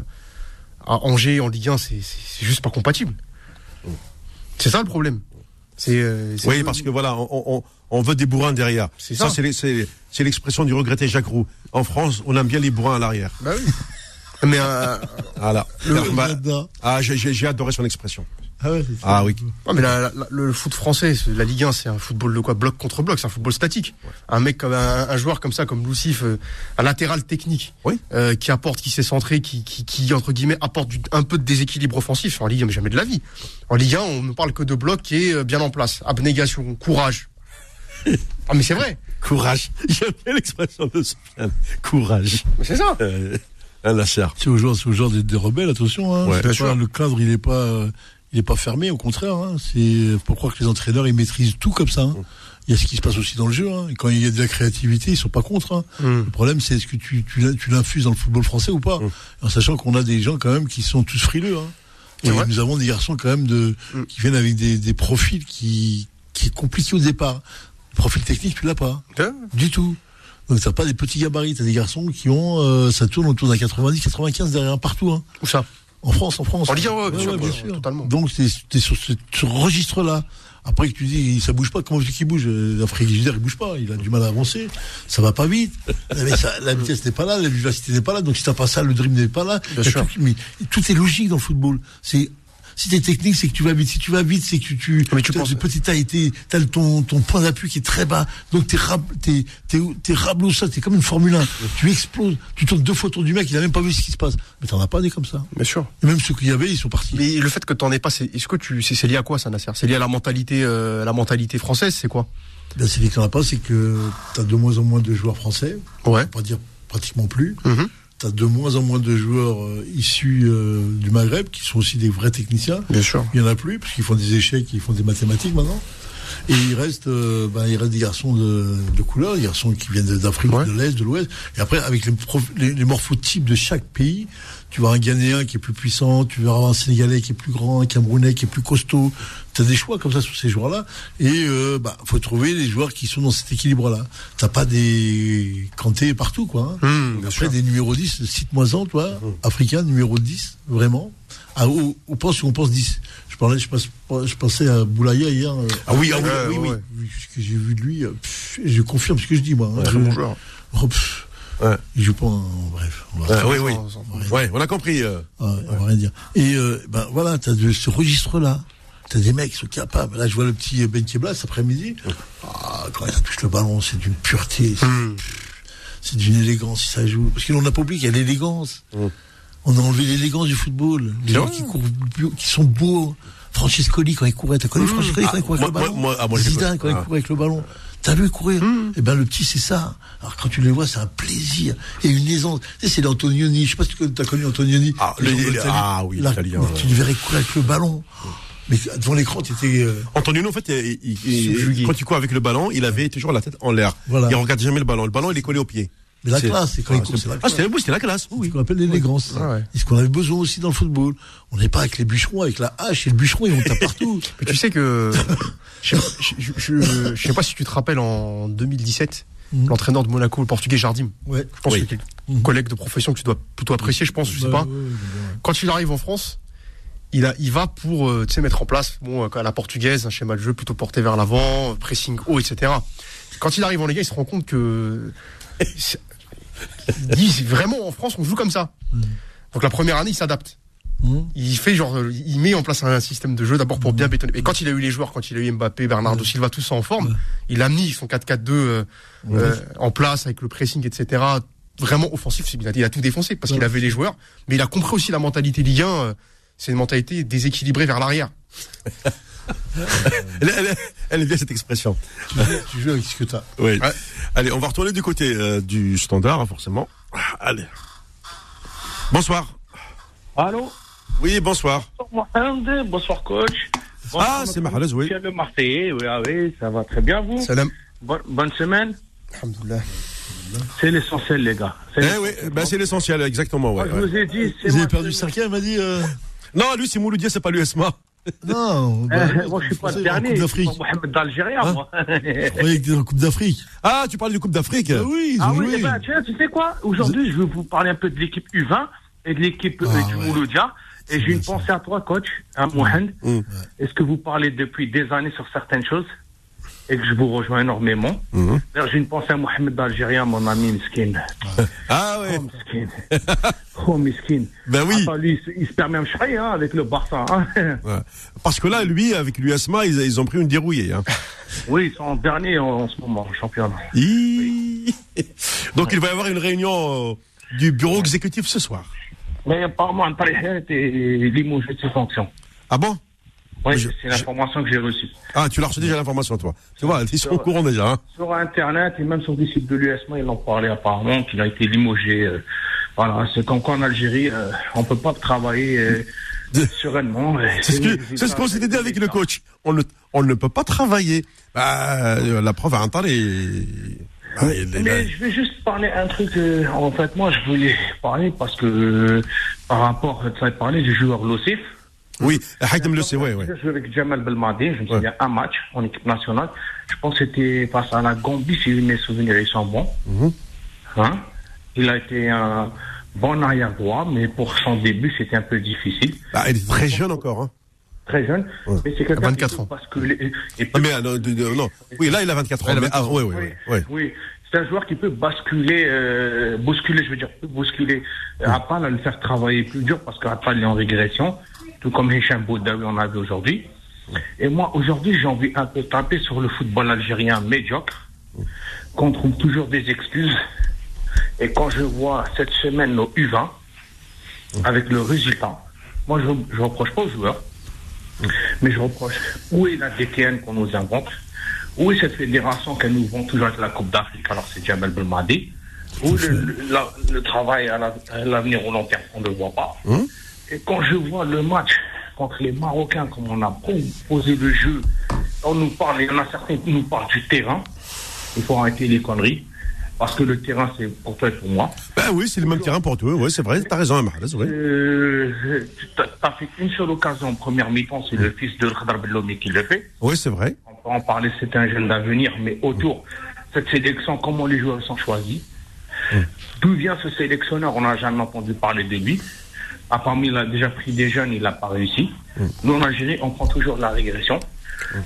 D: à Angers en Ligue 1, c'est c'est- c'est juste pas compatible. C'est ça le problème. C'est euh,
B: Oui, parce que voilà, on, on, on veut des bourrins derrière.
D: C'est
B: ça,
D: ça.
B: c'est les- c'est c'est l'expression du regretté Jacques Roux. En France, on aime bien les bourrins à l'arrière.
D: Bah oui. Mais euh,
B: Voilà. Bah, ah, j'ai- j'ai j'ai adoré son expression.
C: Ah ouais, c'est ça.
B: Ah oui.
D: Non, mais la- la- le foot français, la Ligue 1, c'est un football de quoi Bloc contre bloc, c'est un football statique. Un mec comme un, un joueur comme ça, comme Lucif, euh, un latéral technique,
B: Oui.
D: euh, qui apporte, qui s'est centré, qui, qui, qui, entre guillemets apporte du- un peu de déséquilibre offensif. En Ligue 1, mais jamais de la vie. En Ligue 1, on ne parle que de bloc qui est euh, bien en place, abnégation, courage. ah mais c'est vrai.
B: Courage. J'aime bien l'expression de Sofiane. Courage.
D: Mais c'est ça.
B: Euh, un lâcher.
C: C'est au genre, au genre des, des rebelles, attention. Hein.
B: Ouais,
C: pas-. Le cadre, il est pas, euh, il est pas fermé, au contraire. Hein. C'est pour croire que les entraîneurs, ils maîtrisent tout comme ça. hein. Il y a ce qui se passe aussi dans le jeu. Hein. Et quand il y a de la créativité, ils sont pas contre. Hein.
D: Hum.
C: Le problème, c'est est-ce que tu, tu, tu l'infuses dans le football français ou pas?
B: Mm.
C: En sachant qu'on a des gens quand même qui sont tous frileux. Hein. Et nous avons des garçons quand même de,
D: Mm.
C: qui viennent avec des, des profils qui, qui est compliqué au départ. Le profil technique, tu l'as pas. Du tout. Donc t'as pas des petits gabarits, t'as des garçons qui ont, euh, ça tourne autour d'un 90, 95 derrière partout. Hein.
D: Où ça?
C: En France, en France.
D: En Ligue 1, ouais, bien sûr, bien sûr, totalement.
C: Donc c'est t'es sur ce, ce registre-là. Après que tu dis ça bouge pas, comment veux-tu qu'il bouge? Euh, frigidaire il bouge pas, il a du mal à avancer, ça va pas vite. Mais ça- la vitesse n'est pas là, la vivacité n'est pas là, donc si t'as pas ça, le dream n'est pas là. Tout, mais tout est logique dans le football. C'est si t'es technique, c'est que tu vas vite. Si tu vas vite, c'est que tu,
D: Mais tu
C: t'as
D: penses-
C: petite taille, t'es- t'as ton, ton point d'appui qui est très bas. Donc t'es rab, t'es, t'es, t'es rablo ça, t'es comme une Formule 1. Tu exploses, tu tournes deux fois autour du mec, il a même pas vu ce qui se passe. Mais t'en as pas des comme ça.
D: Bien sûr.
C: Et même ceux qu'il y avait, ils sont partis.
D: Mais le fait que t'en aies pas, c'est, est-ce que tu, c'est, lié à quoi ça, Nasser? C'est lié à la mentalité, euh, la mentalité française, c'est quoi?
C: Ben, c'est que t'en as pas, c'est que t'as de moins en moins de joueurs français.
D: Ouais.
C: On va dire pratiquement plus. De moins en moins de joueurs euh, issus euh, du Maghreb, qui sont aussi des vrais techniciens.
D: Bien sûr.
C: Il y en a plus, parce qu'ils font des échecs, ils font des mathématiques maintenant. Et il reste, euh, ben, il reste des garçons de, de couleur, des garçons qui viennent d'Afrique,
D: Ouais.
C: de l'Est, de l'Ouest. Et après, avec les, prof- les, les morphotypes de chaque pays, tu vois un Ghanéen qui est plus puissant, tu verras un Sénégalais qui est plus grand, un Camerounais qui est plus costaud. Tu as des choix comme ça sur ces joueurs-là. Et euh, bah, faut trouver les joueurs qui sont dans cet équilibre-là. T'as pas des Kanté partout, quoi. hein.
D: Bien
C: Après,
D: sûr.
C: des numéros 10, cite-moi en, toi, africain, numéro 10, vraiment. Ah, au poste où on pense 10. Je parlais, je, passe, je pensais à Boulaya hier. euh,
B: Ah oui, ah oui, oui, oui.
D: ouais.
C: ce que j'ai vu de lui, euh, pff, je confirme ce que je dis, moi. hein.
D: Très
C: Je-
D: bon joueur.
C: Oh, pff,
B: Ouais.
C: Il joue pas en, bref. On va,
B: Euh, oui, oui.
D: Sans-
B: Ouais, on a compris. euh.
C: ah, on va rien dire. Et, euh, ben, voilà, t'as de ce registre-là. T'as des mecs qui sont capables. Là, je vois le petit Ben Kebla cet après-midi. Ah, quand il touche le ballon, c'est d'une pureté. c'est-. C'est d'une élégance si ça joue. Parce que l'on n'a pas oublié qu'il y a l'élégance.
B: Mm.
C: On a enlevé l'élégance du football. Les gens qui courent, qui sont beaux. Francescoli quand il courait, t'as connu Francescoli quand il courait avec le ballon Zidane quand il courait avec le ballon. T'as vu courir Eh ben le petit c'est ça. Alors quand tu les vois, c'est un plaisir et une aisance. Tu sais, c'est l'Antonioni. Je sais pas si tu as connu Antonioni.
B: Ah, le- le- ah oui,
C: Là,
B: ouais.
C: Tu le verrais courir avec le ballon. Mais devant l'écran, tu étais. euh,
B: Antonio, en fait, il- il- il-
D: Subjugué.
B: quand il court avec le ballon, il avait toujours la tête en l'air.
C: Voilà.
B: Il regarde jamais le ballon. Le ballon, il est collé au pied.
C: Mais la classe, c'est quand
B: Ah, c'est-
C: la
B: Ah,
C: classe.
B: c'était oui, c'était la classe. Oui,
C: ce qu'on appelle l'élégance.
D: Ouais, ouais.
C: Ce qu'on avait besoin aussi dans le football. On n'est pas avec les bûcherons, avec la hache et le bûcheron, ils vont taper partout.
D: Mais tu sais que je, je, je, je- sais pas si tu te rappelles en 2017,
C: Mhm.
D: l'entraîneur de Monaco, le portugais Jardim.
C: Ouais.
D: Je pense
B: Oui.
D: que un collègue de profession que tu dois plutôt apprécier, je pense, je sais
C: Bah,
D: pas.
C: ouais.
D: Quand il arrive en France, il, a, il va pour euh, tu sais, mettre en place, bon, à la portugaise, un schéma de jeu plutôt porté vers l'avant, pressing haut, etc. Quand il arrive en Liga, il se rend compte que. Il dit vraiment en France, on joue comme ça. Donc la première année, il s'adapte.
C: Hum.
D: Il fait genre, il met en place un système de jeu d'abord pour bien bétonner. Et quand il a eu les joueurs, quand il a eu Mbappé, Bernardo Silva, tous ça en forme, il a mis son 4-4-2 euh, euh, en place avec le pressing, etc. Vraiment offensif, c'est- a, il a tout défoncé parce qu'il avait les joueurs, mais il a compris aussi la mentalité Ligue 1. euh, c'est une mentalité déséquilibrée vers l'arrière.
B: Elle, elle- elle est bien cette expression.
C: Tu joues- Tu joues avec ce que t'as.
B: Oui.
D: Ouais.
B: Allez, on va retourner du côté euh, du standard, hein, forcément. Allez. Bonsoir.
F: Allô
B: Oui, bonsoir.
F: Bonsoir Mohamed, bonsoir coach.
B: Ah, c'est Mahrez, oui.
F: Le Marseillais, oui, ah oui, ça va très bien vous
D: Salam.
F: Bonne, bonne semaine
D: Alhamdoulilah.
F: C'est l'essentiel les gars. C'est
B: Eh
F: l'essentiel.
B: oui, ben, c'est l'essentiel, exactement. Ouais,
F: je
B: ouais.
F: vous ai dit, c'est
C: Vous
F: moi
C: avez perdu
F: le-
C: 5 il m'a dit. euh,
B: Non, lui, c'est Mouloudia, c'est pas l'USMA.
C: Non, bah,
F: Euh, moi je suis pas le dernier, je suis Mohamed d'Algérien
C: Hein
F: moi.
C: Je croyais que Coupe d'Afrique?
B: Ah, tu parles du Coupe d'Afrique
C: Ah oui,
F: Ah oui,
C: joué.
F: eh ben, tiens, tu sais quoi? Aujourd'hui, je vais vous parler un peu de l'équipe U20 et de l'équipe euh,
C: Ah,
F: du
C: ouais.
F: Mouloudia. Et j'ai une
C: ça.
F: pensée à toi, coach, à Mohamed.
B: Mm.
F: Est-ce que vous parlez depuis des années sur certaines choses? Et que je vous rejoins énormément. D'ailleurs, j'ai une pensée à Mohamed d'Algérien, mon ami Miskin.
B: Ah ouais.
F: Oh, Miskin. oh, Miskin.
B: Ben oui.
F: Attends, lui, il se- permet un chai hein, avec le Barça. hein.
B: Ouais. Parce que là, lui, avec l'USMA, ils, ils ont pris une dérouillée. Hein.
F: oui, ils sont en dernier en, en ce moment, au championnat.
B: Donc, il va y avoir une réunion euh, du bureau exécutif ce soir.
F: Mais apparemment, Antariha était limogé de ses fonctions.
B: Ah bon?
F: Oui,
B: Je-
F: c'est l'information que j'ai reçue.
B: Ah, tu l'as reçu déjà l'information, toi. Tu vois, ils sont au courant déjà. Hein.
F: Sur Internet et même sur des sites de l'USMA, ils en parlaient apparemment qu'il a été limogé. euh, voilà, c'est comme quoi en Algérie, euh, on peut pas travailler euh, sereinement. euh,
B: C'est ce qu'on s'était dit avec le coach. On ne, on ne peut pas travailler. Bah, euh, la preuve, à un temps, les...
F: Mais je vais juste parler un truc. euh, en fait, moi, je voulais parler parce que euh, par rapport, tu as parlé du joueur Lossif.
B: Oui, Haïdem le sait, ouais.
F: J'ai joué avec Jamal Belmadi, je me
B: Ouais.
F: souviens, un match en équipe nationale. Je pense que c'était face à la Gambie, si mes souvenirs ils sont bons.
B: Mhm.
F: Hein? Il a été un bon arrière-droit, mais pour son début, c'était un peu difficile.
B: Bah, il est très jeune encore. Hein.
F: Très jeune,
B: Ouais.
F: mais c'est quelqu'un
D: 24
F: qui peut
D: ans.
F: basculer- et
B: Non, mais, non, non. Oui, là, il a 24 ans. Mais,
D: 24
B: ah, oui, oui, oui,
F: Oui,
B: oui.
F: oui. C'est un joueur qui peut basculer, euh, bousculer, je veux dire, peut bousculer euh, Appal, à le faire travailler plus dur parce qu'Appal est en régression, tout comme Hicham Boudaoui on a vu aujourd'hui. Et moi, aujourd'hui, j'ai envie un peu de taper sur le football algérien médiocre, qu'on trouve toujours des excuses. Et quand je vois cette semaine nos U20, avec le résultat, moi, je ne reproche pas aux joueurs, mais je reproche où est la DTN qu'on nous invente Où est cette fédération qu'elle nous vend toujours avec la Coupe d'Afrique Alors c'est Jamal Belmadi. Où le, le- la- le travail à la- l'avenir au long terme, on ne le voit pas.
B: Hum.
F: Et quand je vois le match contre les Marocains, comme on a proposé le jeu, on nous parle, il y en a certains qui nous parlent du terrain. Il faut arrêter les conneries. Parce que le terrain, c'est pour toi et pour moi.
B: Ben oui, c'est le même terrain pour toi. Oui, c'est vrai. T'as raison, Mahrez, oui.
F: Euh, tu as fait une seule occasion en première mi-temps, c'est le fils de Khadr Bellomi qui le fait.
B: Oui, c'est vrai.
F: On peut en parler, c'est un jeune d'avenir, mais autour, cette sélection, comment les joueurs sont choisis? D'où vient ce sélectionneur? On n'a jamais entendu parler de lui. Apparemment, il a déjà pris des jeunes, il n'a pas réussi. Nous, en Algérie, on prend toujours la régression.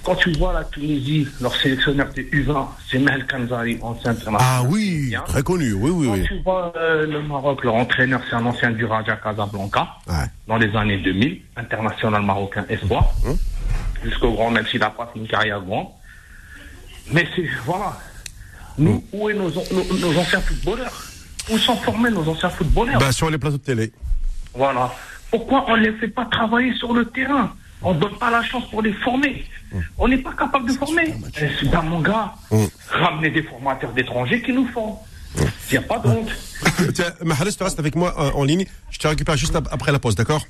F: Quand tu vois la Tunisie, leur sélectionneur de U20, c'est Mehel Kanzari, ancien international.
B: Ah oui,
F: Bien.
B: très connu. Oui, oui,
F: Quand
B: oui.
F: tu vois euh, le Maroc, leur entraîneur, c'est un ancien du Raja Casablanca
B: Ouais.
F: dans les années 2000, international marocain espoir, jusqu'au grand, même s'il n'a pas fait une carrière grande. Mais c'est, voilà. Nous, où est nos, nos, nos anciens footballeurs? Où sont formés nos anciens footballeurs?
B: Ben, sur les plateaux de télé.
F: Voilà. Pourquoi on ne les fait pas travailler sur le terrain? On ne donne pas la chance pour les former. On n'est pas capable de former. Eh, C'est dans mon gars. Ramener des formateurs d'étrangers qui nous font. Il n'y a pas de honte.
B: Tiens, Mahrez, tu restes avec moi euh, en ligne. Je te récupère juste ap- après la pause, d'accord?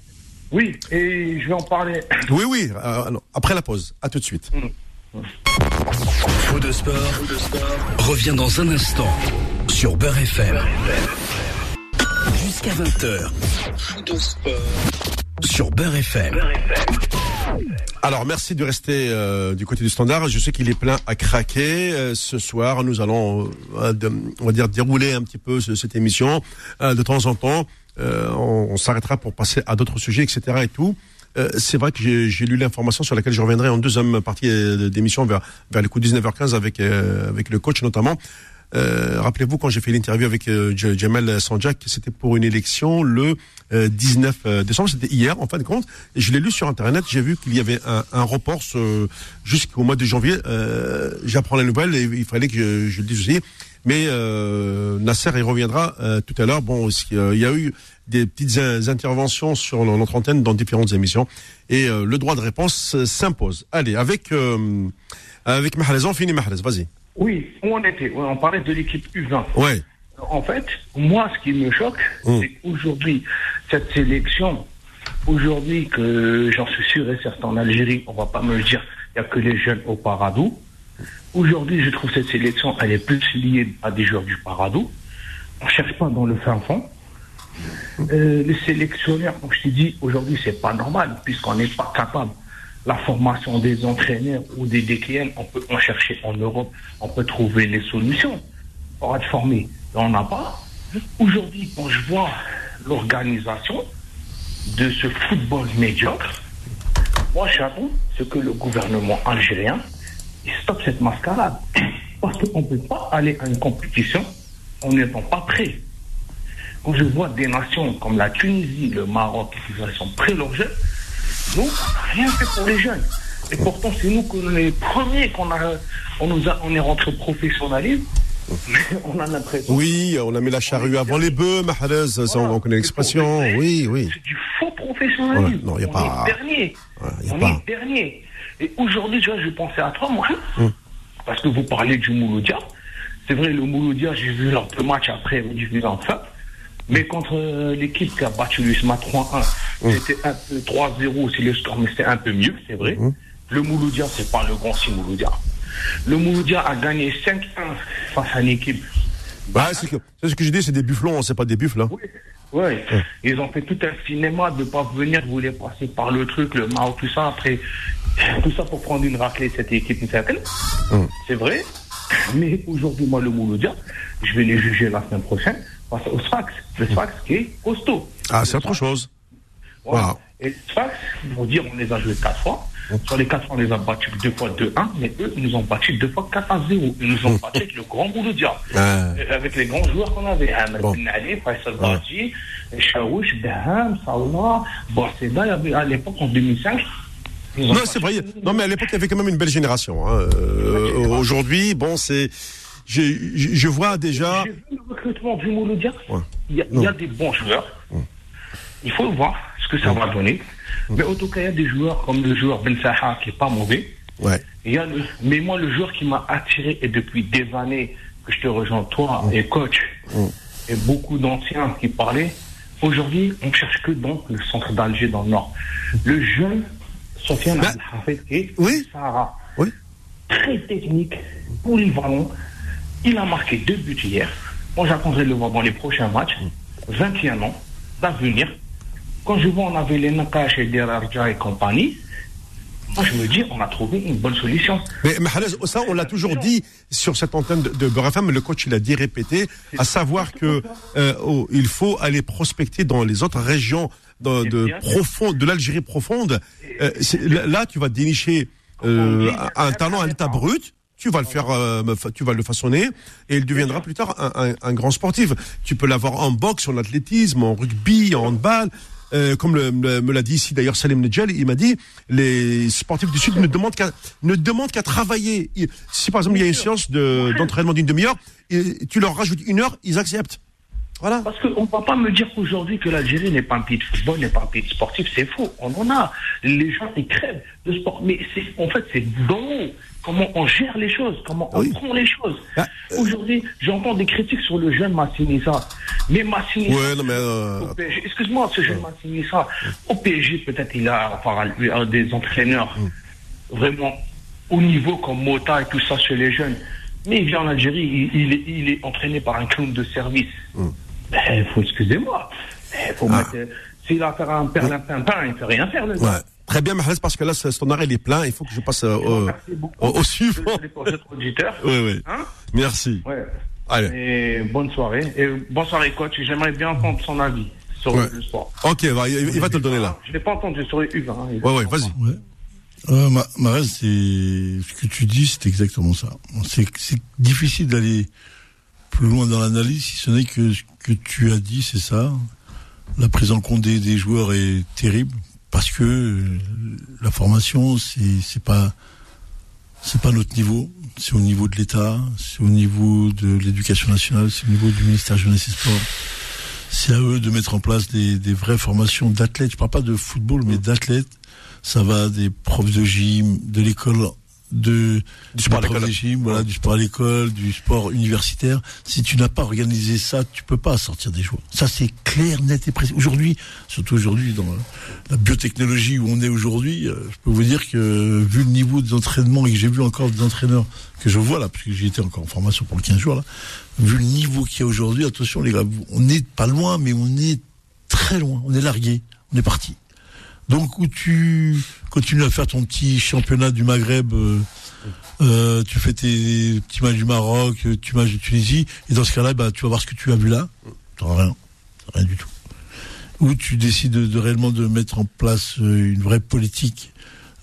F: Oui, et je vais en parler.
B: Oui, oui, euh, non, après la pause. À tout de suite.
A: Faux de sport, revient dans un instant sur Beurre FM. Jusqu'à 20h. Faux de sport sur Beurre FM.
B: Alors merci de rester euh, du côté du standard. Je sais qu'il est plein à craquer. Euh, ce soir, nous allons, euh, de- on va dire, dérouler un petit peu ce- cette émission. Euh, de temps en temps, euh, on, on s'arrêtera pour passer à d'autres sujets, etc. Et tout. Euh, c'est vrai que j'ai lu l'information sur laquelle je reviendrai en deuxième partie d'émission vers vers le coup de 19h15 avec euh, avec le coach notamment. Euh, Rappelez-vous quand j'ai fait l'interview avec euh, Jamal Sanjak, c'était pour une élection le euh, 19 euh, décembre, c'était hier en fin de compte. Je l'ai lu sur internet, j'ai vu qu'il y avait un, un report jusqu'au mois de janvier. Euh, J'apprends la nouvelle et il fallait que je, je le dise aussi. Mais euh, Nasser il reviendra euh, tout à l'heure. Bon, aussi, euh, il y a eu des petites in- interventions sur notre antenne dans différentes émissions et euh, le droit de réponse euh, s'impose. Allez, avec euh, avec Mahrez, on finit Mahrez, vas-y.
F: Oui, où on était On parlait de l'équipe U20.
B: Ouais.
F: En fait, moi, ce qui me choque,
B: Mm.
F: c'est qu'aujourd'hui, cette sélection, aujourd'hui, que j'en suis sûr et certain en Algérie, on va pas me le dire, il n'y a que les jeunes au Paradou. Aujourd'hui, je trouve cette sélection, elle est plus liée à des joueurs du Paradou. On ne cherche pas dans le fin fond. Euh, les sélectionneurs, comme je t'ai dit, aujourd'hui, c'est pas normal, puisqu'on n'est pas capable. La formation des entraîneurs ou des DKN, on peut en chercher en Europe, on peut trouver les solutions pour être formé. On n'a pas. Aujourd'hui, quand je vois l'organisation de ce football médiocre, moi, j'avoue ce que le gouvernement algérien, stoppe cette mascarade. Parce qu'on ne peut pas aller à une compétition en n'étant pas prêt. Quand je vois des nations comme la Tunisie, le Maroc, ils sont prêts leurs jeunes, nous, on n'a rien fait pour les jeunes. Et pourtant, c'est nous que les premiers qu'on a, on nous a, on est rentré professionnalisme, mais on a l'impression.
B: Oui, on a mis la charrue avant les bœufs, Mahrez, ça, on, on connaît l'expression. Oui, oui.
F: C'est du faux professionnalisme.
B: Non, y a
F: on
B: pas-
F: est dernier.
B: Ouais, y a
F: on
B: pas.
F: est dernier. Et aujourd'hui, tu vois, je pensais à toi, moi.
B: Hum.
F: Parce que vous parlez du Mouloudia. C'est vrai, le Mouloudia, j'ai vu leurs deux matchs après, j'ai vu en fin. Mais contre euh, l'équipe qui a battu l'USMA 3-1,
B: Hum.
F: c'était un peu 3-0, c'est le score, mais c'était un peu mieux, c'est vrai.
B: Hum.
F: Le Mouloudia, c'est pas le grand si Mouloudia. Le Mouloudia a gagné 5-1 face à une équipe
B: Bah, c'est ce que j'ai dit, c'est des bufflons, c'est pas des buffles. Hein.
F: oui, ouais. Ils ont fait tout un cinéma de pas venir, voulaient passer par le truc, le Mao, tout ça. Après, tout ça pour prendre une raclée, cette équipe, une certaine.
B: Hum.
F: C'est vrai. Mais aujourd'hui, moi, le Mouloudia, je vais les juger la semaine prochaine au Sfax. Le Sfax qui est costaud.
B: Ah, c'est autre chose. Voilà.
F: Et le Sfax, pour dire, on les a joués quatre fois. Sur les quatre fois, on les a battus deux fois 2-1, mais eux, ils nous ont battus deux fois 4 à 0. Ils nous ont battus avec le grand Mouloudia.
B: Ah.
F: Euh, avec les grands joueurs qu'on avait. Ahmed
B: Bon.
F: Ben Ali, Faisal Bardi, Chaouch, Beham, Salah, Borseda, à l'époque en 2005. ils ont
B: Non, c'est vrai. Non, mais à l'époque, il y avait quand même une belle génération. hein. Euh, Aujourd'hui, bon, c'est. Je, je vois déjà.
F: J'ai vu le recrutement du Mouloudia.
B: Ouais.
F: Il y, a- il y a des bons joueurs. Il faut voir ce que ça va donner. Mais en tout cas, il y a des joueurs comme le joueur Ben Saha qui est pas mauvais. Il y a le- mais moi, le joueur qui m'a attiré, et depuis des années que je te rejoins, toi et coach, et beaucoup d'anciens qui parlaient, aujourd'hui, on cherche que dans le centre d'Alger, dans le nord. Le jeune Sofiane
B: Bah,
F: Abdelhafez, qui est
B: oui.
F: Sahara,
B: Oui.
F: très technique, polyvalent. Il a marqué deux buts hier. Moi, j'attendrai de le voir dans les prochains matchs. 21 ans d'avenir. Quand je vois, on avait les Nakash et Derarja et compagnie. Moi, je me dis, on a trouvé une bonne solution.
B: Mais ça, on l'a toujours dit sur cette antenne de, de FM, le coach, il a dit répété, à savoir que euh, oh, il faut aller prospecter dans les autres régions de, profonde, de l'Algérie profonde. Euh, là, tu vas dénicher euh, un, un talent à l'état brut. Tu vas le faire, euh, tu vas le façonner et il deviendra plus tard un, grand sportif. Tu peux l'avoir en boxe, en athlétisme, en rugby, en handball. Euh, comme me l'a dit ici d'ailleurs Salim Nedjel, il m'a dit les sportifs du Sud ne demandent qu'à travailler. Il- Si par exemple il y a une séance de- d'entraînement d'une demi-heure, tu leur rajoutes une heure, ils acceptent. Voilà.
F: Parce qu'on ne va pas me dire qu'aujourd'hui que l'Algérie n'est pas un pays de football, n'est pas un pays de sportif, c'est faux. On en a. Les gens, ils crèvent de sport. Mais en fait, c'est d'en haut. Comment on gère les choses, comment on
B: Oui.
F: prend les choses.
B: Ah,
F: Aujourd'hui, j'entends des critiques sur le jeune Massinissa. Mais Massinissa,
B: Ouais, euh,
F: excuse-moi, ce jeune Massinissa, au PSG, peut-être il a enfin, des entraîneurs vraiment au niveau comme Mota et tout ça chez les jeunes. Mais il vient en Algérie, il, il est, il est entraîné par un clown de service. Ben, faut, excusez-moi. Faut
B: Ah.
F: mettre, euh, s'il a affaire à un perlimpinpin, il ne fait rien faire, le
B: ouais. Très bien, Mahrez, parce que là, son arrêt est plein. Il faut que je passe euh, au, suivant.
F: Désolé pour notre auditeur.
B: Oui, oui.
F: Hein
B: Merci.
F: ouais.
B: Allez.
F: Et bonne soirée. Et bonne soirée, coach. J'aimerais bien entendre son avis sur
B: Ouais.
F: le sport.
B: Ok, il, il va te le donner là.
F: Je ne l'ai pas entendu sur les Hugues. Hein. Il-
B: Ouais, ouais, vas-y.
C: Ouais. Euh, c'est ce que tu dis, c'est exactement ça. C'est c'est difficile d'aller plus loin dans l'analyse, si ce n'est que ce que tu as dit, c'est ça? La prise en compte des, joueurs est terrible parce que la formation, c'est c'est pas c'est pas notre niveau, c'est au niveau de l'État, c'est au niveau de l'éducation nationale, c'est au niveau du ministère jeunesse et sport. C'est à eux de mettre en place des, des vraies formations d'athlètes. Je parle pas de football, mais d'athlètes. Ça va des profs de gym, de l'école, de
B: Du sport
C: de gym, voilà, du sport à l'école, du sport universitaire. Si tu n'as pas organisé ça, tu peux pas sortir des joueurs. Ça, c'est clair, net et précis. Aujourd'hui, surtout aujourd'hui, dans la biotechnologie où on est aujourd'hui, euh, je peux vous dire que, vu le niveau des entraînements et que j'ai vu encore des entraîneurs que je vois là, parce que j'ai été encore en formation pour le 15 jours là, vu le niveau qu'il y a aujourd'hui, attention les gars, on n'est pas loin, mais on est très loin, on est largué, on est parti. Donc où tu continues à faire ton petit championnat du Maghreb, euh, euh, tu fais tes petits matchs du Maroc, euh, tu matchs de Tunisie, et dans ce cas-là, bah, tu vas voir ce que tu as vu là, t'auras rien, rien du tout. Ou tu décides de, réellement de mettre en place une vraie politique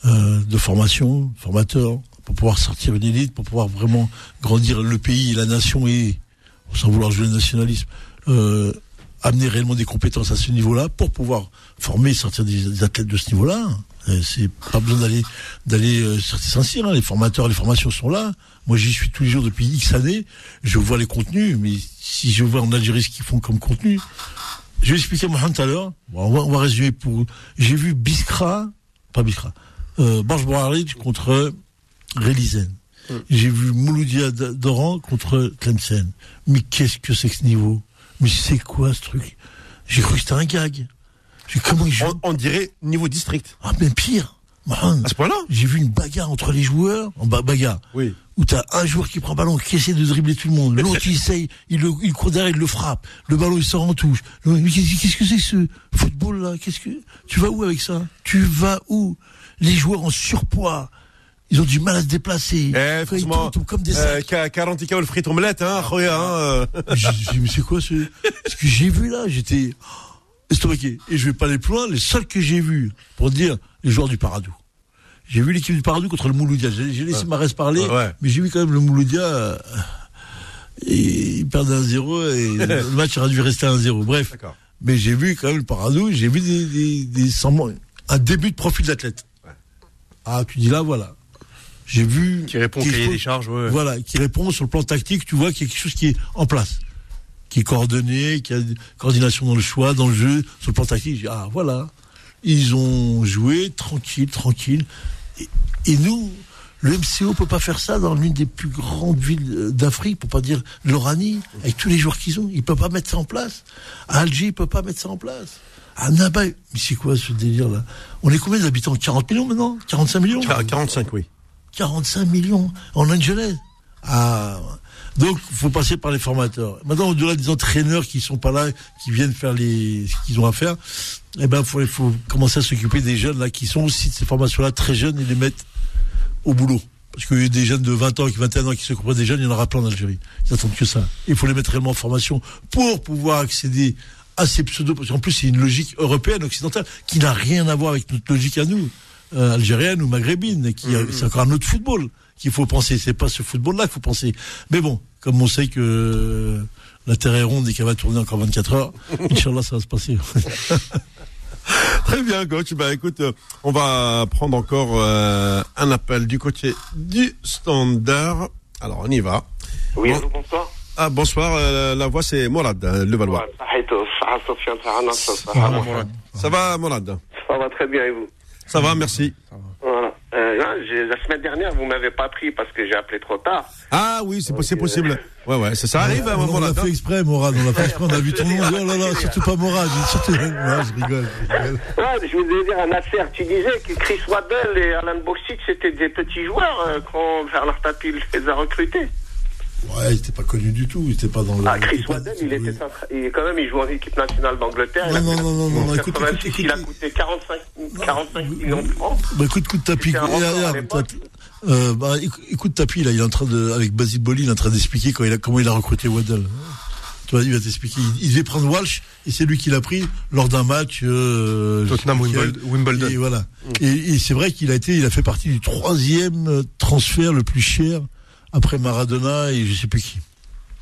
C: de formation, formateur, pour pouvoir sortir une élite, pour pouvoir vraiment grandir le pays la nation et, sans vouloir jouer le nationalisme, amener réellement des compétences à ce niveau-là pour pouvoir former et sortir des athlètes de ce niveau-là. Euh, C'est pas besoin d'aller d'aller euh, sur Saint-Cyr, hein. les formateurs, les formations sont là. Moi, j'y suis tous les jours depuis X années. Je vois les contenus, mais si je vois en Algérie ce qu'ils font comme contenu, je vais expliquer Mohamed tout à l'heure. Bon, on, va, on va résumer pour. J'ai vu Biskra, pas Biskra, euh, contre Rélizen. J'ai vu Mouloudia Doran contre Tlemcen. Mais qu'est-ce que c'est que ce niveau? Mais c'est quoi ce truc? J'ai cru que c'était un gag. Comment ils jouent
B: On, on dirait niveau district.
C: Ah, mais pire. Mohamed,
B: À ce point-là
C: j'ai vu une bagarre entre les joueurs, en ba- bagarre,
B: Oui.
C: où t'as un joueur qui prend le ballon, qui essaie de dribbler tout le monde, l'autre il essaye, il, le, il court derrière, il le frappe, le ballon il sort en touche. Qu'est-ce que c'est que ce football là? Qu'est-ce que tu vas où avec ça? Tu vas où? Les joueurs en surpoids, ils ont du mal à se déplacer.
B: Eh,
C: ils tombent comme des
B: euh,
C: sacs.
B: Ka- 40 kg le frit omelette, hein, khoya, hein. euh.
C: Dit, mais c'est quoi ce Ce que j'ai vu là, j'étais estomaqué. Et je vais pas aller plus loin. Les seuls que j'ai vus, pour dire, les joueurs du Paradou. J'ai vu l'équipe du Paradou contre le Mouloudia. J'ai laissé Marès parler,
B: Ouais.
C: mais j'ai vu quand même le Mouloudia. euh, il perdait 1-0 et le match aurait dû rester 1-0. Bref. Mais j'ai vu quand même le Paradou, j'ai vu des, des, un début de profil d'athlète. Ah, tu dis là, voilà. J'ai vu.
D: Qui répond au cahier des charges, ouais.
C: Voilà, qui répond sur le plan tactique, tu vois qu'il y a quelque chose qui est en place, qui est coordonné, qui a une coordination dans le choix, dans le jeu, sur le plan tactique. Ah voilà, ils ont joué tranquille, tranquille. Et, et nous, le MCO peut pas faire ça dans l'une des plus grandes villes d'Afrique, pour pas dire l'Oranie, avec tous les joueurs qu'ils ont. Il peut pas mettre ça en place. À Alger, il peut pas mettre ça en place. À Naba, mais c'est quoi ce délire-là On est combien d'habitants? 40 millions maintenant? 45 millions?
B: 45, oui.
C: 45 millions en Angeles. Ah. Donc, faut passer par les formateurs. Maintenant, au-delà des entraîneurs qui sont pas là, qui viennent faire les, ce qu'ils ont à faire, eh ben, faut, faut commencer à s'occuper des jeunes, là, qui sont aussi de ces formations-là très jeunes et les mettre au boulot. Parce qu'il y a des jeunes de 20 ans, qui 21 ans qui s'occupent des jeunes, il y en aura plein en Algérie. Ils attendent que ça. Il faut les mettre réellement en formation pour pouvoir accéder à ces pseudos, parce qu'en plus, c'est une logique européenne, occidentale, qui n'a rien à voir avec notre logique à nous, euh, algérienne ou maghrébine, et qui, a- c'est encore un autre football qu'il faut penser. C'est pas ce football-là qu'il faut penser. Mais bon, comme on sait que euh, la Terre est ronde et qu'elle va tourner encore 24 heures, Inch'Allah, ça va se passer.
B: Très bien, coach. Bah, écoute, euh, on va prendre encore euh, un appel du côté du standard. Alors, on y va.
G: Oui,
B: bon.
G: bonsoir.
B: Ah, bonsoir. Euh, la voix, c'est Morad, le Valois. Ah, ça va, Morad
G: Ça va très bien, et vous?
B: Ça va, merci.
G: Voilà. Euh, j'ai- la semaine dernière, vous m'avez pas pris parce que j'ai appelé trop tard.
B: Ah oui, c'est possible. Ouais, ouais, ça, ça arrive, hein,
C: on l'a
B: Morad.
C: fait exprès, Morad. On l'a fait exprès. On a vu tout le monde. Oh là là, surtout pas Morad. Surtout... Je rigole. je rigole.
G: Ouais, je voulais dire à Nasser, tu disais que Chris Waddell et Alan Boxic, c'était des petits joueurs euh, quand Bernard Tapie les a recrutés.
C: Ouais, il était pas connu du tout. Il était pas dans le.
G: Ah, Chris Waddell, il était il, quand même, il joue en équipe nationale d'Angleterre.
C: Non, non, non, non, non, écoute,
G: 86,
C: écoute,
G: il a coûté 45, 45 millions de francs.
C: Bah écoute, écoute Tapi,
G: C'était un record à
C: regarde,
G: l'époque.
C: Tapi, euh, bah, écoute, écoute Tapi, là, il est en train de, avec Basil Boli, il est en train d'expliquer quand il a, comment il a recruté Waddell. Tu vois, il va t'expliquer. Il, il devait prendre Walsh, et c'est lui qui l'a pris lors d'un match, euh,
D: Tottenham Wimbledon. Wimbledon.
C: Et voilà. Et, et c'est vrai qu'il a été, il a fait partie du troisième transfert le plus cher après Maradona et je sais plus qui.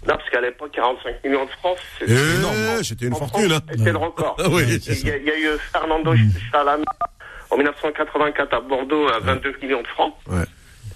G: Non, parce qu'à l'époque, 45 millions de francs,
B: Eh,
G: c'était énorme.
B: c'était une
G: En
B: fortune, hein.
G: C'était le record.
B: Ah oui,
G: il, y a, il y a eu Fernando Chalana en 1984 à Bordeaux à 22 millions de francs.
B: Ouais.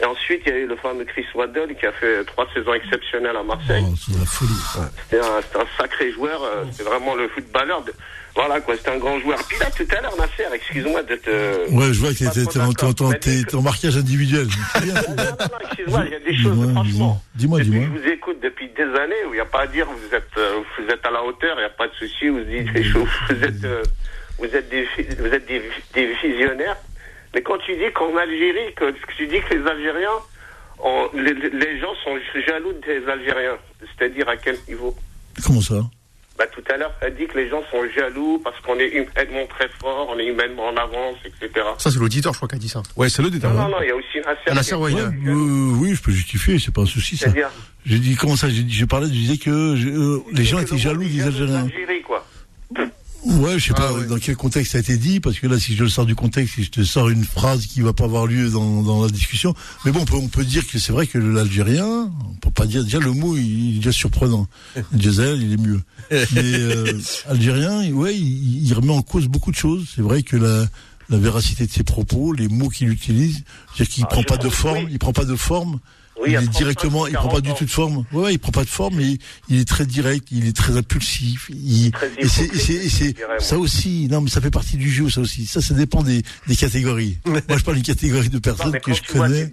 G: Et ensuite, il y a eu le fameux Chris Waddell qui a fait trois saisons exceptionnelles à Marseille.
C: Oh, c'est la folie.
G: C'était un, c'était un sacré joueur. euh, C'était vraiment le footballeur. De... Voilà, quoi. C'était un grand joueur. Puis là, tout à l'heure, Nasser, excuse-moi de te...
C: Ouais, je vois que
G: dis-
C: t'es en marquage individuel.
G: Excuse-moi, il y a des choses,
C: Dis-moi,
G: franchement.
C: dis-moi, dis-moi.
G: je vous écoute depuis des années, où il n'y a pas à dire, vous êtes, euh, vous êtes à la hauteur, il n'y a pas de souci, vous dites des choses, vous êtes, euh, vous êtes des, vous êtes des, des visionnaires. Mais quand tu dis qu'en Algérie, que, tu dis que les Algériens, les gens sont jaloux des Algériens, c'est-à-dire à quel niveau?
C: Comment ça?
G: Bah, tout à l'heure, as dit que les gens sont jaloux parce qu'on est humainement très fort, on est humainement en avance, etc.
D: Ça, c'est l'auditeur, je crois, qui a dit ça.
B: Ouais, c'est le
G: Non, non, non, il y a aussi Nasser, qui-
D: ouais, il
C: Ouais,
D: a-
C: euh, oui, je peux justifier, c'est pas un souci ça.
G: C'est-à-dire
C: J'ai dit comment ça J'ai dit- je parlais, je disais que je- euh, les gens étaient jaloux des Algériens.
G: l'Algérie, quoi.
C: Ouais, je sais pas
D: Ah, ouais.
C: dans quel contexte ça a été dit, parce que là, si je le sors du contexte, si je te sors une phrase qui va pas avoir lieu dans, dans la discussion, mais bon, on peut, on peut dire que c'est vrai que l'Algérien, on peut pas dire déjà le mot, il est déjà surprenant. Diesel, il est mieux. Mais euh, Algérien, ouais, il, il remet en cause beaucoup de choses. C'est vrai que la la véracité de ses propos, les mots qu'il utilise, c'est-à-dire qu'il
G: Ah,
C: prend pas de forme, il prend pas de forme.
G: Oui,
C: il est
G: 35,
C: directement, il prend pas
G: 40
C: du tout de forme. Ouais, ouais, il prend pas de forme, mais il est très direct, il est très impulsif. Il,
G: Très
C: et c'est, ça aussi. Non, mais ça fait partie du jeu, ça aussi. Ça, ça dépend des, des catégories. Moi, je parle d'une catégorie de personnes que je connais.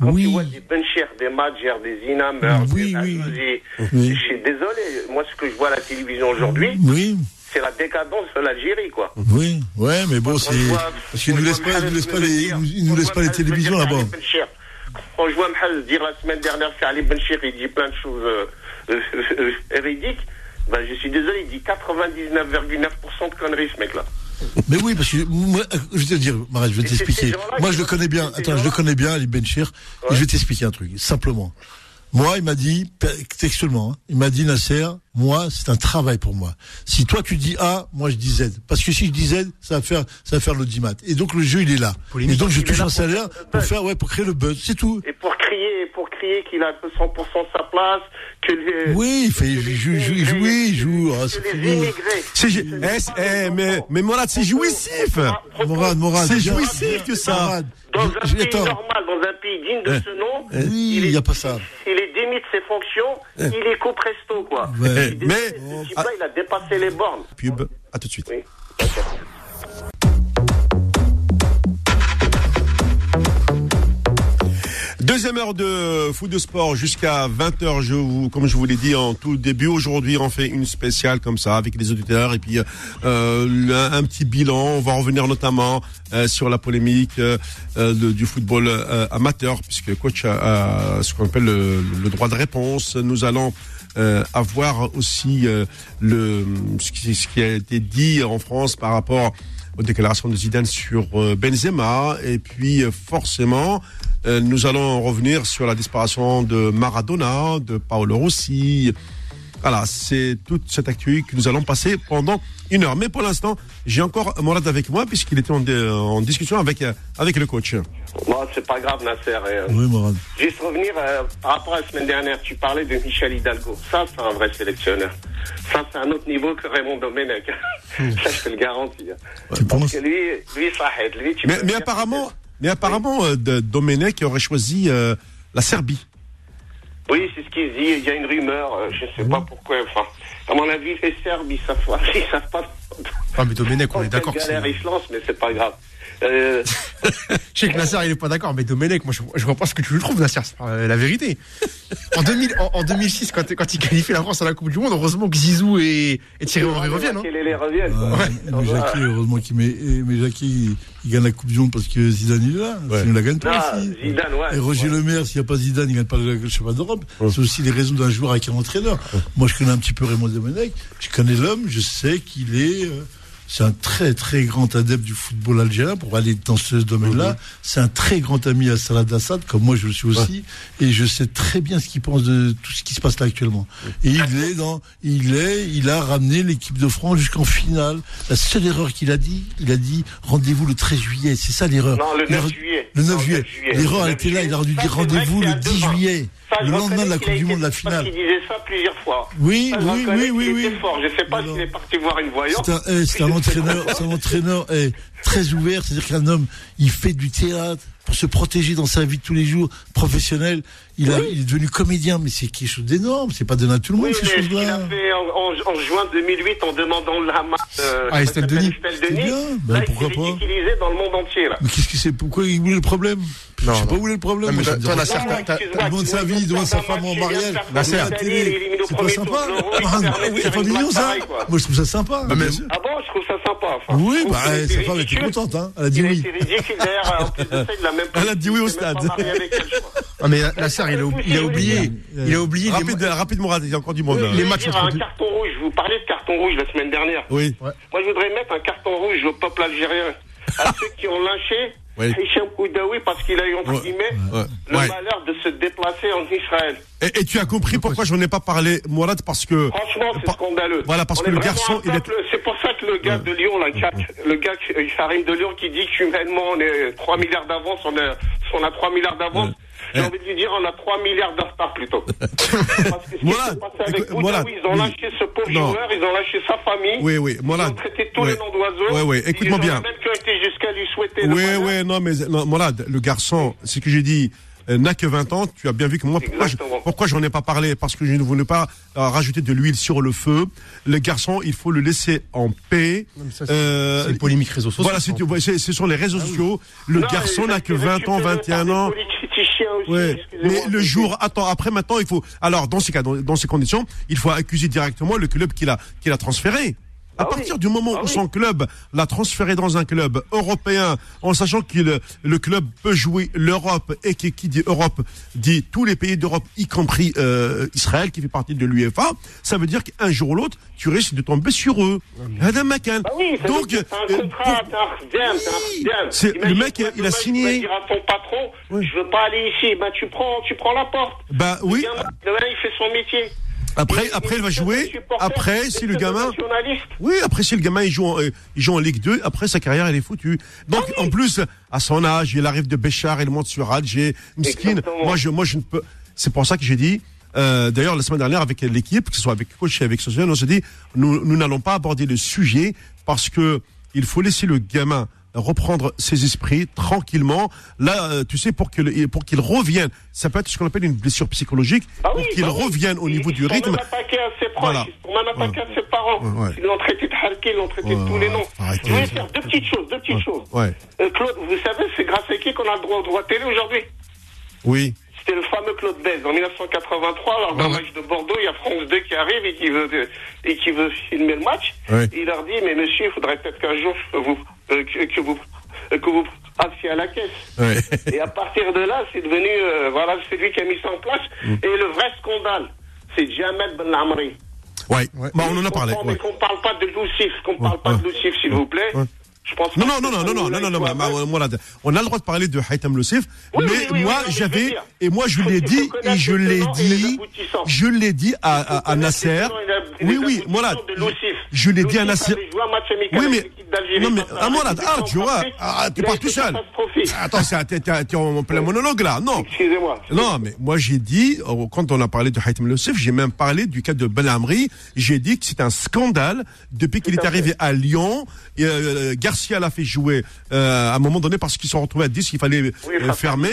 G: Quand
C: Oui.
G: tu vois des Benchers, des Madjer, des Inamer,
C: Oui,
G: des
C: oui.
G: Je suis désolé. Moi, ce que je vois à la télévision aujourd'hui,
C: Oui,
G: c'est la décadence de l'Algérie, quoi.
C: oui, ouais, mais bon, c'est parce qu'ils
G: quand
C: nous laissent pas, nous laissent pas les, ils nous laissent pas les télévisions là-bas.
G: Ali Bencher, Quand je vois Mohamed dire la semaine dernière Ali Benchir, il dit plein de choses euh, euh, euh, euh. Ben, je suis désolé, il dit 99,9% de conneries, ce mec-là.
C: Mais oui, parce que moi, je vais te dire, Marat, je vais t'expliquer. Moi, je le connais bien. Attends, je le connais bien, Ali Benchir. Et je vais t'expliquer un truc, simplement. Moi, il m'a dit, textuellement, hein, il m'a dit, Nasser, moi, c'est un travail pour moi. Si toi, tu dis A, moi, je dis Z. Parce que si je dis Z, ça va faire, ça va faire l'audimat. Et donc, le jeu, il est là.
D: Polémique.
C: Et donc, je touche un
G: pour
C: salaire pour faire, ouais, pour créer le buzz. C'est tout.
G: Et pour crier, pour crier qu'il a 100% sa place, que les...
C: Oui, il fait, il joue, il il oui, il. Ah, c'est
B: eh, eh, mais, mais Morad, c'est jouissif.
C: Morad, Morad.
B: C'est jouissif que ça.
G: Dans un pays normal, dans un pays digne de
B: Eh.
G: ce nom,
C: Oui,
G: il
C: il n'y a pas ça.
G: il est démis de ses fonctions, il est coup presto, quoi.
B: Mais-
G: type-là, il a dépassé les bornes.
B: Pub, à tout de suite. Deuxième heure de foot de sport jusqu'à 20h. Je vous, comme je vous l'ai dit en tout début, aujourd'hui on fait une spéciale comme ça avec les auditeurs et puis euh, un, petit bilan. On va revenir notamment euh, sur la polémique euh, euh, du football euh, amateur puisque coach a, a ce qu'on appelle le, le droit de réponse. Nous allons euh, avoir aussi le ce qui, ce qui a été dit en France par rapport aux déclarations de Zidane sur Benzema et puis forcément nous allons revenir sur la disparition de Maradona, de Paolo Rossi. Voilà, c'est toute cette actu que nous allons passer pendant une heure. Mais pour l'instant, j'ai encore Morad avec moi puisqu'il était en, discussion avec euh, avec le coach.
G: Bon, c'est pas grave, Nasser. euh,
C: Oui, Morad.
G: Juste revenir euh, par rapport à la semaine dernière, tu parlais de Michel Hidalgo. Ça, c'est un vrai sélectionneur. Ça, c'est un autre niveau que Raymond Domenech. ça, je peux le garantir.
C: Tu
G: Parce
C: penses
G: que lui, lui, ça aide. Lui, tu
B: Mais, apparemment,
G: que
B: mais apparemment, euh, de- Domenech aurait choisi euh, la Serbie.
G: Oui, c'est ce qu'il dit. Il y a une rumeur. euh, Je ne sais pas pourquoi. Enfin, à mon avis, les Serbes, ils savent. Ils savent pas.
D: Ah, mais Domenech, on est d'accord.
G: ils se lancent, mais c'est pas grave. Euh,
D: Je sais que Nasser, il est pas d'accord, mais Domenech, moi, je, je vois pas ce que tu le trouves, Nasser. C'est euh, la vérité. En, 2000, en, en 2006, quand, quand il qualifie la France à la Coupe du Monde, heureusement que Zizou et, et Thierry Henry reviennent. Hein.
G: les reviennent.
C: Mais Jackie, heureusement qu'il met, et- mais Jackie, il, gagne la Coupe du Monde parce que Zidane il est là.
B: Ouais.
C: Sinon, il la gagne pas
G: Non. Zidane, ouais.
C: Et Roger
G: Ouais.
C: Le Maire, s'il n'y a pas Zidane, il gagne pas le championnat d'Europe. C'est aussi les raisons d'un joueur avec un entraîneur. Moi, je connais un petit peu Raymond Domenech. Je connais l'homme. Je sais qu'il est. euh, c'est un très très grand adepte du football algérien pour aller dans ce domaine-là. C'est un très grand ami à Salah Assad, comme moi je le suis aussi, et je sais très bien ce qu'il pense de tout ce qui se passe là actuellement. Et il est dans, il est, il a ramené l'équipe de France jusqu'en finale. La seule erreur qu'il a dit, il a dit rendez-vous le 13 juillet. C'est ça l'erreur.
G: Non, le 9
C: L'erreur-
G: juillet.
C: Le 9
G: Non,
C: juillet.
G: 9 juillet.
C: L'erreur
G: Le
C: a
G: 9
C: été là. Il aurait dû dire rendez-vous le
G: c'est à
C: 10
G: deux ans.
C: juillet.
G: Ça,
C: Le lendemain de la Coupe du Monde, la finale.
G: qu'il disait ça plusieurs fois.
C: Oui,
G: Ça,
C: oui, oui, oui, oui.
G: fort. Je sais pas s'il
C: non.
G: est parti voir une voyante.
C: C'est un, eh, un entraîneur, c'est un entraîneur eh, très ouvert. C'est-à-dire qu'un homme, il fait du théâtre pour se protéger dans sa vie de tous les jours, professionnel. Il, a, il est devenu comédien, mais c'est quelque chose d'énorme. C'est pas donné à tout le monde
G: Oui,
C: ces
G: ce qu'il a
C: choses-là.
G: fait en, en- en juin 2008 en demandant la main euh,
D: Ah, Estelle Denis.
G: Estelle
C: C'est
G: Denis,
C: bien, ben,
G: là,
C: pourquoi
G: il
C: pas.
G: utilisé dans le monde entier. Là.
C: Mais qu'est-ce que c'est? Pourquoi il voulait le problème?
D: Non,
C: Je sais
D: non.
C: pas où est le problème.
D: Non, mais toi, toi,
C: Il demande sa vie, il demande sa femme en mariage.
G: il
C: Il
G: il au
C: C'est pas sympa.
G: il
C: c'est pas mignon ça. Moi je trouve ça sympa.
G: Ah bon, je trouve ça sympa.
C: Oui, bah
G: c'est
C: sa femme était contente. Hein. Elle a dit
G: Il
C: oui.
G: été ridicule d'ailleurs. En plus de ça, il a même pas-
B: Elle a dit oui au stade.
D: Ah, mais Nasser, il a, il a oublié. Il a oublié. les-
B: Rapide, rapide, Mourad, il y a encore du monde. Là.
G: voulais
D: matchs
G: dire un carton rouge. Je vous parlais de carton rouge la semaine dernière.
B: Oui.
G: Moi, je voudrais mettre un carton rouge au peuple algérien. À ceux qui ont lynché
B: Oui.
G: Hicham Koudaoui parce qu'il a eu, entre
B: Ouais.
G: guillemets,
B: Ouais.
G: le
B: Ouais.
G: malheur de se déplacer en Israël.
B: Et, et tu as compris pourquoi j'en ai pas parlé, Mourad, parce que.
G: Franchement, c'est
B: Par-
G: scandaleux.
B: Voilà, parce
G: On
B: que le garçon, il est-
G: C'est pour ça que le gars de Lyon, là, le gars, Karim de Lyon, qui dit qu'humainement, on est 3 milliards d'avance, on, est- on a 3 milliards d'avance. J'ai
B: Eh.
G: envie de lui dire, on a 3 milliards de retard plutôt. Parce que ce qui
B: Voilà.
G: s'est passé avec Boudaoui,
B: voilà.
G: ils ont
B: Oui.
G: lâché ce pauvre
B: Non.
G: joueur, ils ont lâché sa famille.
B: Oui, oui, voilà.
G: Ils ont traité tous
B: Ouais.
G: les noms d'oiseaux.
B: Ouais, ouais, écoute-moi
G: Ils ont
B: bien.
G: même qui ont été jusqu'à lui souhaiter
B: Oui, oui, non, mais non, Mourad, le garçon, c'est ce que j'ai dit, n'a que 20 ans. Tu as bien vu que moi, pourquoi, je- pourquoi j'en ai pas parlé? Parce que je ne voulais pas euh, rajouter de l'huile sur le feu. Le garçon, il faut le laisser en paix.
D: C'est-
B: Euh,
D: c'est une polémique réseaux sociaux.
B: Voilà, c'est, sont les réseaux sociaux. Le
G: Non,
B: garçon n'a que
G: c'est
B: 20 ans,
G: récupéré
B: 21
G: par
B: ans.
G: aussi,
B: Ouais. Mais le jour, attends, après maintenant, il faut. Alors, dans ces cas, dans, dans ces conditions, il faut accuser directement le club qui l'a, qui l'a transféré. À
G: Ah oui.
B: partir du moment
G: Ah
B: où
G: oui.
B: son club l'a transféré dans un club européen, en sachant que le, le club peut jouer l'Europe et qui, qui dit Europe dit tous les pays d'Europe, y compris euh, Israël qui fait partie de l'UEFA, ça veut dire qu'un jour ou l'autre, tu risques de tomber sur eux. Adam McCann.
G: Ah oui,
B: Donc,
G: c'est
B: euh,
G: un contrat,
B: pour-
G: un un
B: le mec, il a signé.
G: Dire à ton patron,
B: Oui.
G: je veux pas aller ici, ben tu prends, tu prends la porte.
B: bah oui.
G: Le demain, il fait son métier.
B: Après, après, il va jouer. Après, si le gamin. Oui, après si le gamin il joue en, euh, il joue en Ligue 2, après sa carrière elle est foutue. Donc
G: Ah
B: en plus à son âge, il arrive de Béchar, il monte sur Alger, Mskin. Moi je moi je ne peux c'est pour ça que j'ai dit euh, d'ailleurs la semaine dernière avec l'équipe, que ce soit avec coach et avec Sofiane, on s'est dit nous nous n'allons pas aborder le sujet parce que il faut laisser le gamin reprendre ses esprits tranquillement. Là, euh, tu sais, pour qu'il pour qu'il revienne, ça peut être ce qu'on appelle une blessure psychologique,
G: Ah
B: pour
G: oui,
B: qu'il
G: bah oui.
B: revienne au niveau
G: Ils
B: du rythme.
G: même attaqués à ses proches,
B: Voilà.
G: ils même attaqués à ses parents.
B: Ouais, ouais.
G: Ils l'ont traité de harké, ils l'ont traité de tous les noms.
B: arrêtez.
G: Je voulais faire deux petites choses, deux petites choses.
B: Ouais.
G: Euh, Claude, vous savez, c'est grâce à qui qu'on a le droit au droit télé aujourd'hui?
B: Oui.
G: C'était le fameux Claude Bèze. En 1983, lors d'un
D: Ouais, ouais.
G: match de Bordeaux, il y a France 2 qui arrive et qui veut, et qui veut filmer le match.
B: Ouais.
G: Il leur dit, mais monsieur, il faudrait peut-être qu'un jour, vous, euh, que, que vous, euh, que vous passiez à la caisse.
B: Ouais.
G: Et à partir de là, c'est devenu, euh, voilà, c'est lui qui a mis ça en place.
B: Mm.
G: Et le vrai scandale, c'est Jamel Ben Amri.
B: Ouais. Bah, on en a parlé.
G: Mais
B: ouais.
G: qu'on parle pas de Lucif, qu'on parle pas
B: ouais.
G: de Lucif, s'il vous plaît. Je pense
B: Non,
G: pas
B: non, non, non, non, non, non, non, non, mais, voilà, on a le droit de parler de Haïtam Lucif,
G: Oui,
B: mais
G: oui, oui,
B: moi
G: non,
B: j'avais et moi je l'ai dit et je l'ai dit, je l'ai dit à, à, à Nasser. Oui, oui,
G: Lucif.
B: Je l'ai dit à Nasser. Oui, mais non, mais
G: à
B: ah,
G: République
B: ah, tu vois, ah, pars
G: été
B: tout seul. Attends, t'es- t'es t'es en plein monologue là, non.
G: Excusez-moi.
B: Non, mais moi j'ai dit, euh, quand on a parlé de Haïtem Lucif, j'ai même parlé du cas de Ben Amri. J'ai dit que c'est un scandale depuis qu'il est arrivé à Lyon. Garcia l'a fait jouer euh, à un moment donné parce qu'ils se sont retrouvés à 10, il fallait
G: Oui,
B: euh, fermer.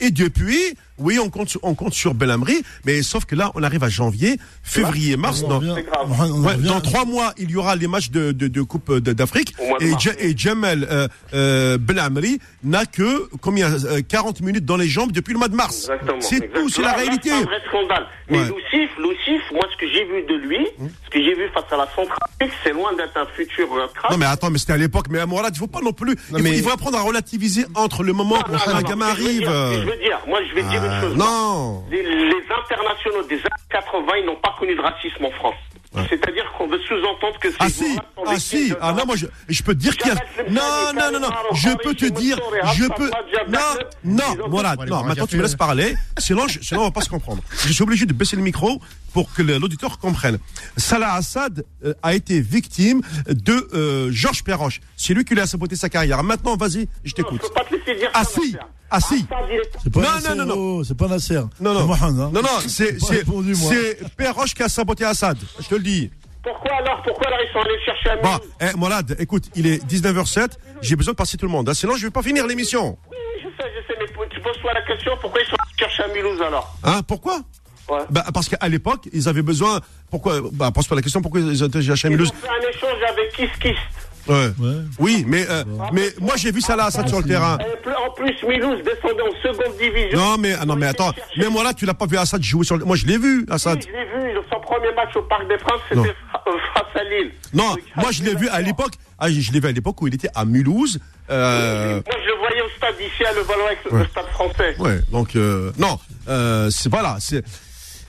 B: Et depuis, oui, on compte, sur- on compte sur Belhamri, mais sauf que là, on arrive à janvier, février, mars. Dans, ouais, dans trois mois, il y aura les matchs de, de, de Coupe d'Afrique. Et, et Jamel euh, euh, Belhamri n'a que combien euh, 40 minutes dans les jambes depuis le mois de mars. C'est tout, c'est la réalité.
G: C'est un vrai scandale. Mais
B: Ouais.
G: Lucif, Lucif, moi, ce que j'ai vu de lui, ce que j'ai vu face à la Centrafrique, c'est loin d'être un futur euh, crack.
B: Non mais attends, mais c'était à l'époque. Mais à Mourad, il faut pas non plus. il, faut,
D: mais-
B: il faut apprendre à relativiser entre le moment où
G: Non,
B: un
G: non,
B: gamin
G: ce que je veux
B: arrive.
G: dire, Je
B: euh,
G: veux dire, moi, je vais dire
B: euh,
G: chose.
B: non.
G: Les, les internationaux des années 80, ils n'ont pas connu de racisme en France. C'est-à-dire sous-entendre que ces
B: Ah si, ah si, ah non moi je, je peux te dire qu'il y a non non non non, je peux te dire, je peux non non voilà, non maintenant tu me laisses parler, sinon je- sinon on va pas se comprendre. Je suis obligé de baisser le micro pour que l'auditeur comprenne. Salah Assad euh, a été victime de euh, Georges Perroche. C'est lui qui lui a saboté sa carrière. Maintenant vas-y, je t'écoute. Ah
G: ça,
B: si, ah si.
C: C'est pas
B: Non,
C: Nasser,
B: non, non, non.
C: oh, c'est pas Nasser.
B: Non non,
C: Mohamed, hein.
B: non non, c'est Perroche qui a saboté Assad. Je te le dis.
G: Pourquoi alors Pourquoi alors ils sont allés le chercher à Mulhouse
B: eh, Mourad, écoute, il est 19h07, j'ai besoin de passer tout le monde, hein, sinon je vais pas finir l'émission.
G: Oui, je sais, je sais, mais tu poses-toi la question, pourquoi ils sont allés chercher à Mulhouse alors
B: Hein, pourquoi
G: Ouais.
B: bah, Parce qu'à l'époque, ils avaient besoin. Pourquoi Bah, pose-pas la question pourquoi ils ont été chez
G: Ils
B: Mulhouse.
G: ont fait un échange avec Kiss Kiss.
B: Ouais.
C: Ouais.
B: Oui, mais, euh, mais moi j'ai vu ça là, ça sur le terrain.
G: Et plus- en plus, Mulhouse descendait en seconde division.
B: Non, mais, ah, non, mais attends, mais moi là, tu l'as pas vu Assad jouer sur le. Moi je l'ai vu,
G: Oui,
B: Assad.
G: je l'ai vu, son premier match au Parc des Princes,
B: Non.
G: c'était euh, face à Lille.
B: Non,
G: Donc,
B: moi je l'ai vu à l'époque. Ah, je l'ai vu à l'époque où il était à Mulhouse. Euh,
G: Moi, je le voyais au stade ici à Levallois, avec le stade français.
B: ouais, donc euh, non, euh, c'est voilà, c'est.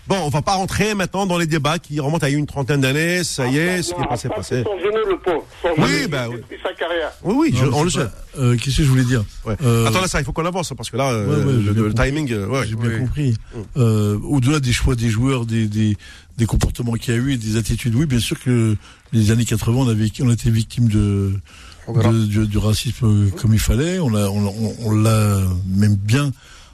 B: Bon, on va pas rentrer maintenant dans les débats qui remontent à une trentaine d'années. Ça y est, ce qui est passé, passé.
G: c'est Son genou, le pauvre. Son
B: Oui, bah,
G: depuis
B: oui.
G: sa carrière.
B: Oui, oui, on le sait.
C: pas- euh, Qu'est-ce que je voulais dire
B: Ouais.
C: Euh,
B: Attends là, ça, il faut qu'on avance parce que là, euh,
C: Ouais, ouais,
B: le, timing, euh, ouais.
C: J'ai bien
D: Oui.
C: compris. Euh, Au-delà des choix des joueurs, des, des, des comportements qu'il y a eu et des attitudes, oui, bien sûr que les années 80, on, avait, on a été victime de, du, du racisme euh, comme il fallait. On l'a, on, on- on l'a même bien.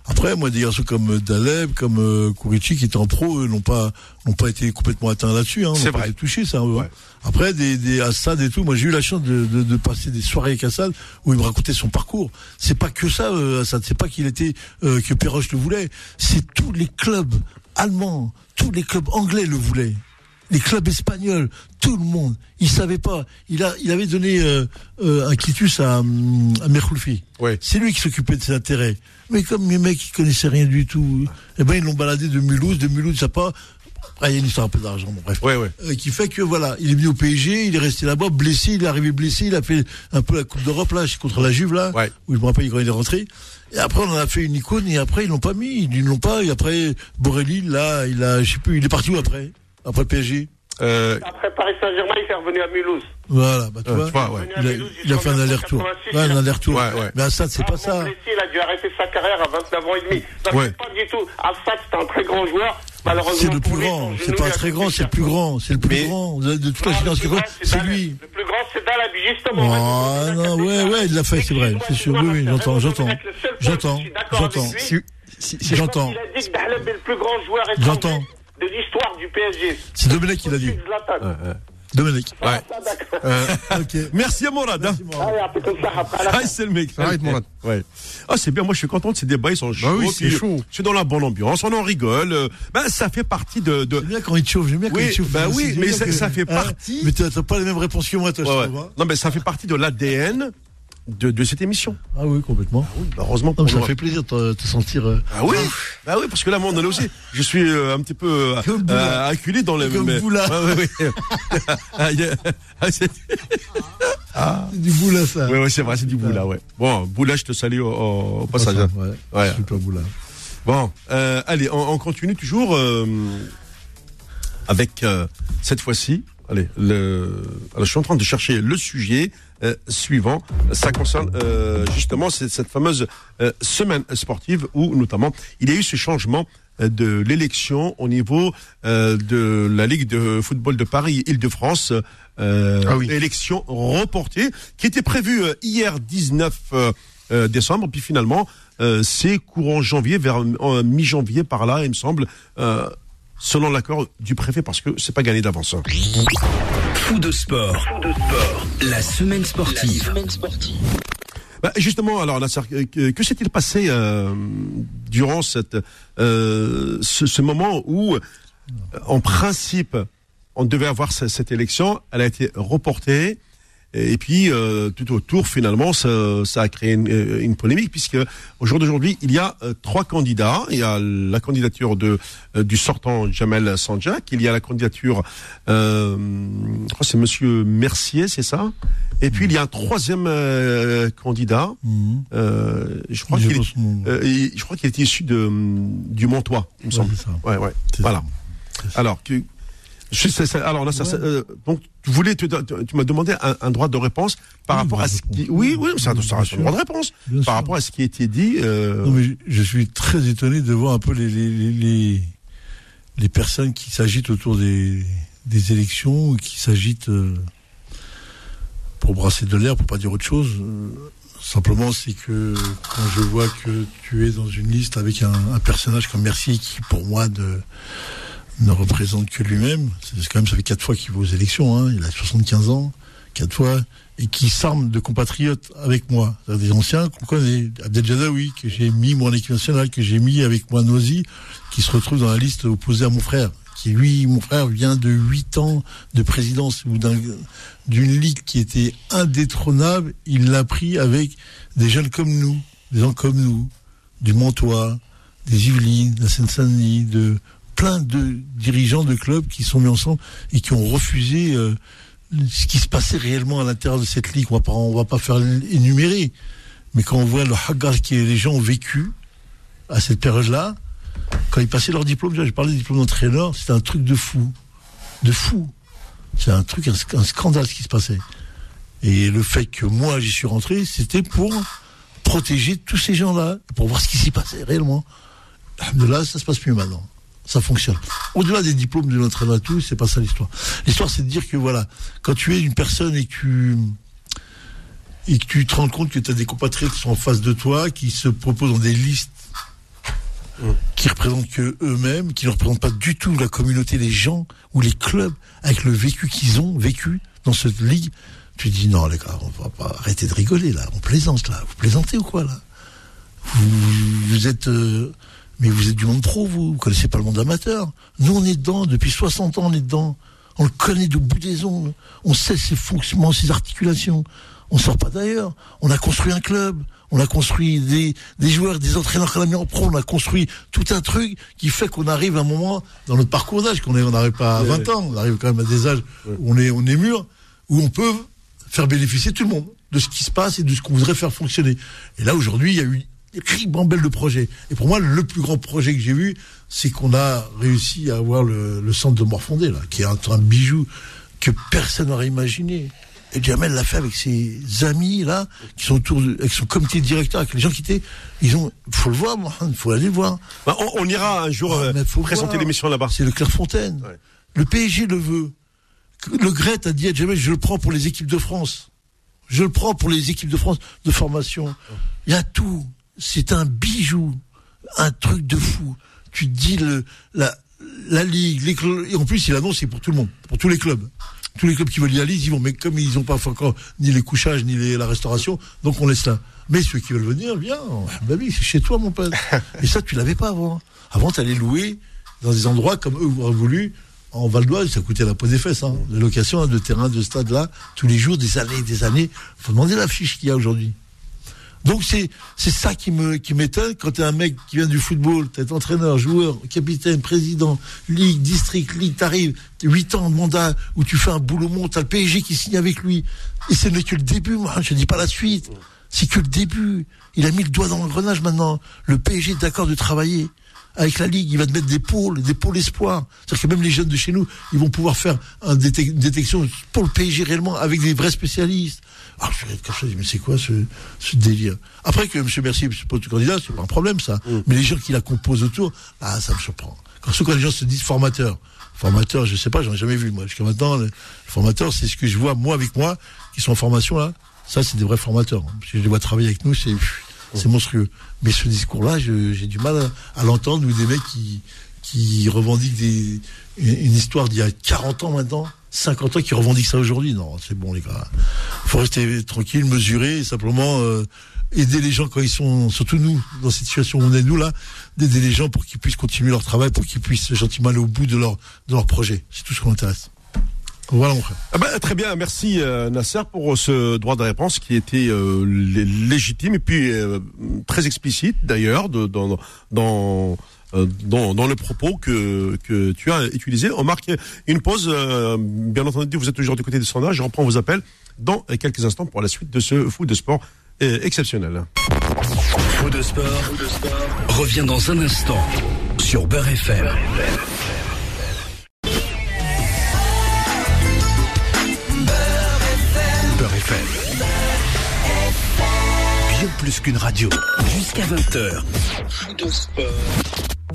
C: Après, moi, des garçons comme Daleb, comme euh, Kourichi, qui étaient en pro, eux, n'ont pas, n'ont pas été complètement atteints là-dessus. Hein,
B: C'est
C: n'ont pas
B: vrai.
C: été touchés, ça. eux, hein.
B: Ouais.
C: Après, des, des Assad et tout, moi, j'ai eu la chance de, de, de passer des soirées avec Assad où il me racontait son parcours. C'est pas que ça, euh, Assad. C'est pas qu'il était euh, que Perroche le voulait. C'est tous les clubs allemands, tous les clubs anglais le voulaient les clubs espagnols, tout le monde. Il savait pas. Il a, il avait donné euh, euh, un quitus à, à.
B: Ouais.
C: C'est lui qui s'occupait de ses intérêts. Mais comme les mecs qui connaissaient rien du tout, eh ben ils l'ont baladé de Mulhouse, de Mulhouse, ça pas. Ah, il y a une histoire un peu d'argent, bon, bref.
B: Ouais, ouais.
C: Euh, qui fait que voilà, il est venu au PSG, il est resté là-bas, blessé, il est arrivé blessé, il a fait un peu la Coupe d'Europe là, contre la Juve là,
B: Ouais.
C: où je me rappelle quand il est rentré. Et après on en a fait une icône et après ils l'ont pas mis, ils l'ont pas. Et après Borelli là, il a, je sais plus, il est parti où après? Après le PSG.
B: Euh,
G: Après Paris Saint-Germain, il est revenu à Mulhouse.
C: Voilà, bah tu vois,
B: tu vois, ouais.
C: il, a, il a fait un aller-retour. Ouais, un aller-retour.
B: Ouais, ouais.
C: Mais Assad, c'est pas ça.
G: blessé, il a dû arrêter sa carrière à 29 ans et demi. Non,
B: Ouais.
G: c'est pas du tout. Assad, c'est un très grand joueur. Malheureusement,
C: C'est le plus grand. C'est pas un très grand, c'est le plus grand. C'est le plus
B: Mais-
C: grand de de toute la génération.
G: plus grand,
C: C'est lui.
G: Le plus grand, c'est Dalab, justement.
C: Ah non, ouais, ouais, il l'a fait, c'est vrai, c'est sûr. Oui, oui, j'entends, j'entends. J'entends, j'entends. J'entends.
G: Il a dit que Dalab est le plus grand joueur étranger
C: J'entends.
G: De l'histoire du PSG.
C: C'est Domenech qui l'a dit.
B: Ouais.
G: Ah.
B: Euh,
C: Ok.
B: merci à Mourad. Hein. Ah, c'est le mec.
D: Arrête.
B: Ouais. Ah, c'est bien. Moi, je suis content de ces débats. Ils sont chauds.
D: oui, c'est chaud.
B: euh, C'est dans la bonne ambiance. On en rigole. Euh, Ben, ça fait partie de. de...
C: J'aime bien quand il te chauffe, j'aime bien quand
B: Oui,
C: il te chauffe.
B: bah
C: aussi,
B: oui, mais ça-
C: que-
B: ça fait
C: hein,
B: partie-
C: Mais t'as pas les mêmes réponses que moi, toi,
B: Ouais,
C: je
B: ouais.
C: trouve. hein.
B: Non, mais ça fait partie de l'ADN de, de cette émission.
C: Ah oui, complètement.
B: Heureusement
C: Non,
B: pour
C: mais ça
B: nous.
C: fait plaisir de te sentir. euh,
B: Ah oui, bah oui, parce que là, moi, on en est aussi. Je suis euh, un petit peu euh,
C: vous,
B: euh, acculé dans les.
C: Comme
B: mais-
C: vous, là.
B: Ouais, ouais, ouais. Ah, y a- ah, c'est-
C: du bout là, ça.
B: ouais, ouais, c'est vrai, c'est du boula, ouais. Bon, boula, je te salue au, passage. hein.
C: Ouais.
B: Ouais.
C: Toi, boula.
B: Bon, allez, on, on continue toujours avec cette fois-ci. Allez, le, alors, je suis en train de chercher le sujet euh, suivant. Ça concerne euh, justement cette, fameuse euh, semaine sportive où notamment il y a eu ce changement euh, de l'élection au niveau euh, de la Ligue de football de Paris Île-de-France. Euh,
D: Ah oui.
B: Élection reportée qui était prévue hier 19 euh, euh, décembre, puis finalement euh, c'est courant janvier, vers mi-janvier par là, il me semble, euh, selon l'accord du préfet, parce que c'est pas gagné d'avance.
A: Fou de sport. La semaine sportive.
B: Bah, justement, alors Nasser, que, que s'est-il passé euh, durant cette, euh, ce, ce moment où, en principe, on devait avoir ce- cette élection, elle a été reportée. Et puis, euh, tout autour, finalement, ça, ça a créé une, euh, une polémique, puisque au jour d'aujourd'hui, il y a euh, trois candidats. Il y a la candidature de euh, du sortant Jamel Sanjak, il y a la candidature, euh, je crois que c'est Monsieur Mercier, c'est ça? Et puis, il y a un troisième euh, candidat.
C: Mhm.
B: Je crois qu'il je crois qu'il est issu de du Montois, il me semble. Ouais, ouais. Voilà. Alors, que, je sais, ça- alors là, ça, ça, euh, donc tu voulais, tu, tu- tu m'as demandé un, un droit de réponse par
C: Oui,
B: rapport à ce qui, oui, oui, ça,
C: Bien
B: ça reste un
C: sûr.
B: droit de réponse
C: Bien
B: par
C: sûr.
B: rapport à ce qui a été dit. Euh,
C: Non, mais je- je suis très étonné de voir un peu les, les, les, les, personnes qui s'agitent autour des, des élections, qui s'agitent euh, pour brasser de l'air, pour pas dire autre chose. Euh, simplement, c'est que quand je vois que tu es dans une liste avec un, un personnage comme Mercier, qui pour moi ne, ne représente que lui-même, c'est quand même, ça fait quatre fois qu'il va aux élections, hein, il a 75 ans, quatre fois, et qui s'arme de compatriotes avec moi, des anciens qu'on connaît, Abdel que j'ai mis moi en équipe nationale, que j'ai mis avec moi Noisy, qui se retrouve dans la liste opposée à mon frère, qui lui, mon frère, vient de huit ans de présidence ou d'un- d'une ligue qui était indétrônable, il l'a pris avec des jeunes comme nous, des gens comme nous, du Montois, des Yvelines, de la Seine-Saint-Denis, de plein de dirigeants de clubs qui sont mis ensemble et qui ont refusé euh, ce qui se passait réellement à l'intérieur de cette ligue. On va pas, on va pas faire énumérer, mais quand on voit le hagar que les gens ont vécu à cette période-là, quand ils passaient leur diplôme, j'ai parlé du diplôme d'entraîneur, c'était un truc de fou, de fou. C'est un truc, un, sc- un scandale ce qui se passait. Et le fait que moi j'y suis rentré, c'était pour protéger tous ces gens-là, pour voir ce qui s'y passait réellement. Là, ça se passe mieux maintenant. Ça fonctionne. Au-delà des diplômes de l'entraîneur et tout, c'est pas ça l'histoire. L'histoire, c'est de dire que voilà, quand tu es une personne et que tu, et que tu te rends compte que tu as des compatriotes qui sont en face de toi, qui se proposent dans des listes qui représentent que eux-mêmes, qui ne représentent pas du tout la communauté, les gens ou les clubs avec le vécu qu'ils ont vécu dans cette ligue. Tu dis non les gars, on va pas arrêter de rigoler là, on plaisante là, vous plaisantez ou quoi là? Vous, êtes euh, mais vous êtes du monde pro vous, vous connaissez pas le monde amateur. Nous on est dedans depuis 60 ans on est dedans. On le connaît du bout des ongles. On sait ses fonctionnements, ses articulations. On sort pas d'ailleurs. On a construit un club. On a construit des, des joueurs, des entraîneurs qu'on a mis en pro. On a construit tout un truc qui fait qu'on arrive à un moment dans notre parcours d'âge, qu'on on n'arrive pas à 20 ans, on arrive quand même à des âges où on est, on est mûr, où on peut faire bénéficier tout le monde de ce qui se passe et de ce qu'on voudrait faire fonctionner. Et là, aujourd'hui, il y a eu des ribambelles de projets. Et pour moi, le plus grand projet que j'ai vu, c'est qu'on a réussi à avoir le, le centre de Morfondé, là, qui est un, un bijou que personne n'aurait imaginé. Et Jamel l'a fait avec ses amis, là, qui sont autour de, avec son comité directeur, avec les gens qui étaient, ils ont, faut le voir, il faut aller le voir.
B: bah, on, on ira un jour
C: Ah,
B: euh,
C: faut
B: présenter l'émission là-bas.
C: C'est le Clairefontaine.
B: Ouais.
C: Le PSG le veut. Le Gret a dit à Jamel, je le prends pour les équipes de France. Je le prends pour les équipes de France de formation. Il y a tout. C'est un bijou. Un truc de fou. Tu te dis le, la, la ligue, les cl- et en plus il annonce c'est pour tout le monde, pour tous les clubs. Tous les clubs qui veulent y aller, ils y vont. Mais comme ils n'ont pas encore ni les couchages, ni les- la restauration, donc on laisse là. Mais ceux qui veulent venir, viens. Bah oui, c'est chez toi, mon pote. Et ça, tu l'avais pas avant. Avant, tu allais louer dans des endroits comme eux auraient voulu. En Val d'Oise, ça coûtait la peau des fesses, hein. De location, hein, de terrain, de stade là, tous les jours, des années, des années. Faut demander la fiche qu'il y a aujourd'hui. Donc c'est c'est ça qui me qui m'étonne quand t'es un mec qui vient du football, t'es entraîneur, joueur, capitaine, président, ligue, district, ligue, t'arrives, 8 ans de mandat où tu fais un boulot monde, t'as le PSG qui signe avec lui. Et ce n'est que le début, moi, je dis pas la suite. C'est que le début. Il a mis le doigt dans l'engrenage maintenant. Le PSG est d'accord de travailler avec la Ligue. Il va te mettre des pôles, des pôles espoirs. C'est-à-dire que même les jeunes de chez nous, ils vont pouvoir faire une détection pour le PSG réellement avec des vrais spécialistes. Ah, je dis, mais c'est quoi ce, ce délire? Après que M. Mercier se pose candidat, c'est pas un problème ça. Mais les gens qui la composent autour, ah, ça me surprend. Quand, surtout quand les gens se disent formateurs. Formateurs, je sais pas, j'en ai jamais vu moi. Jusqu'à maintenant, le formateur, c'est ce que je vois moi avec moi, qui sont en formation là. Ça, c'est des vrais formateurs. que je les vois travailler avec nous, c'est c'est monstrueux. Mais ce discours-là, j'ai du mal à, l'entendre, ou des mecs qui, qui revendiquent des, une, histoire d'il y a 40 ans maintenant, 50 ans qui revendiquent ça aujourd'hui. Non, c'est bon, les gars. faut rester tranquille, mesurer, simplement euh, aider les gens quand ils sont, surtout nous, dans cette situation où on est nous là, d'aider les gens pour qu'ils puissent continuer leur travail, pour qu'ils puissent gentiment aller au bout de leur, de leur projet. C'est tout ce qui m'intéresse. Voilà mon frère.
B: Ah ben, très bien, merci euh, Nasser pour ce droit de réponse qui était euh, lé- légitime et puis euh, très explicite d'ailleurs dans dans, euh, dans dans le propos que que tu as utilisé. On marque une pause. euh, bien entendu, vous êtes toujours du côté du sondage. Je reprends vos appels dans quelques instants pour la suite de ce foot de sport euh, exceptionnel.
A: Faux de sport, revient dans un instant sur Beurre FM. Beurre FM. Bien plus qu'une radio. Jusqu'à 20h. Faux de sport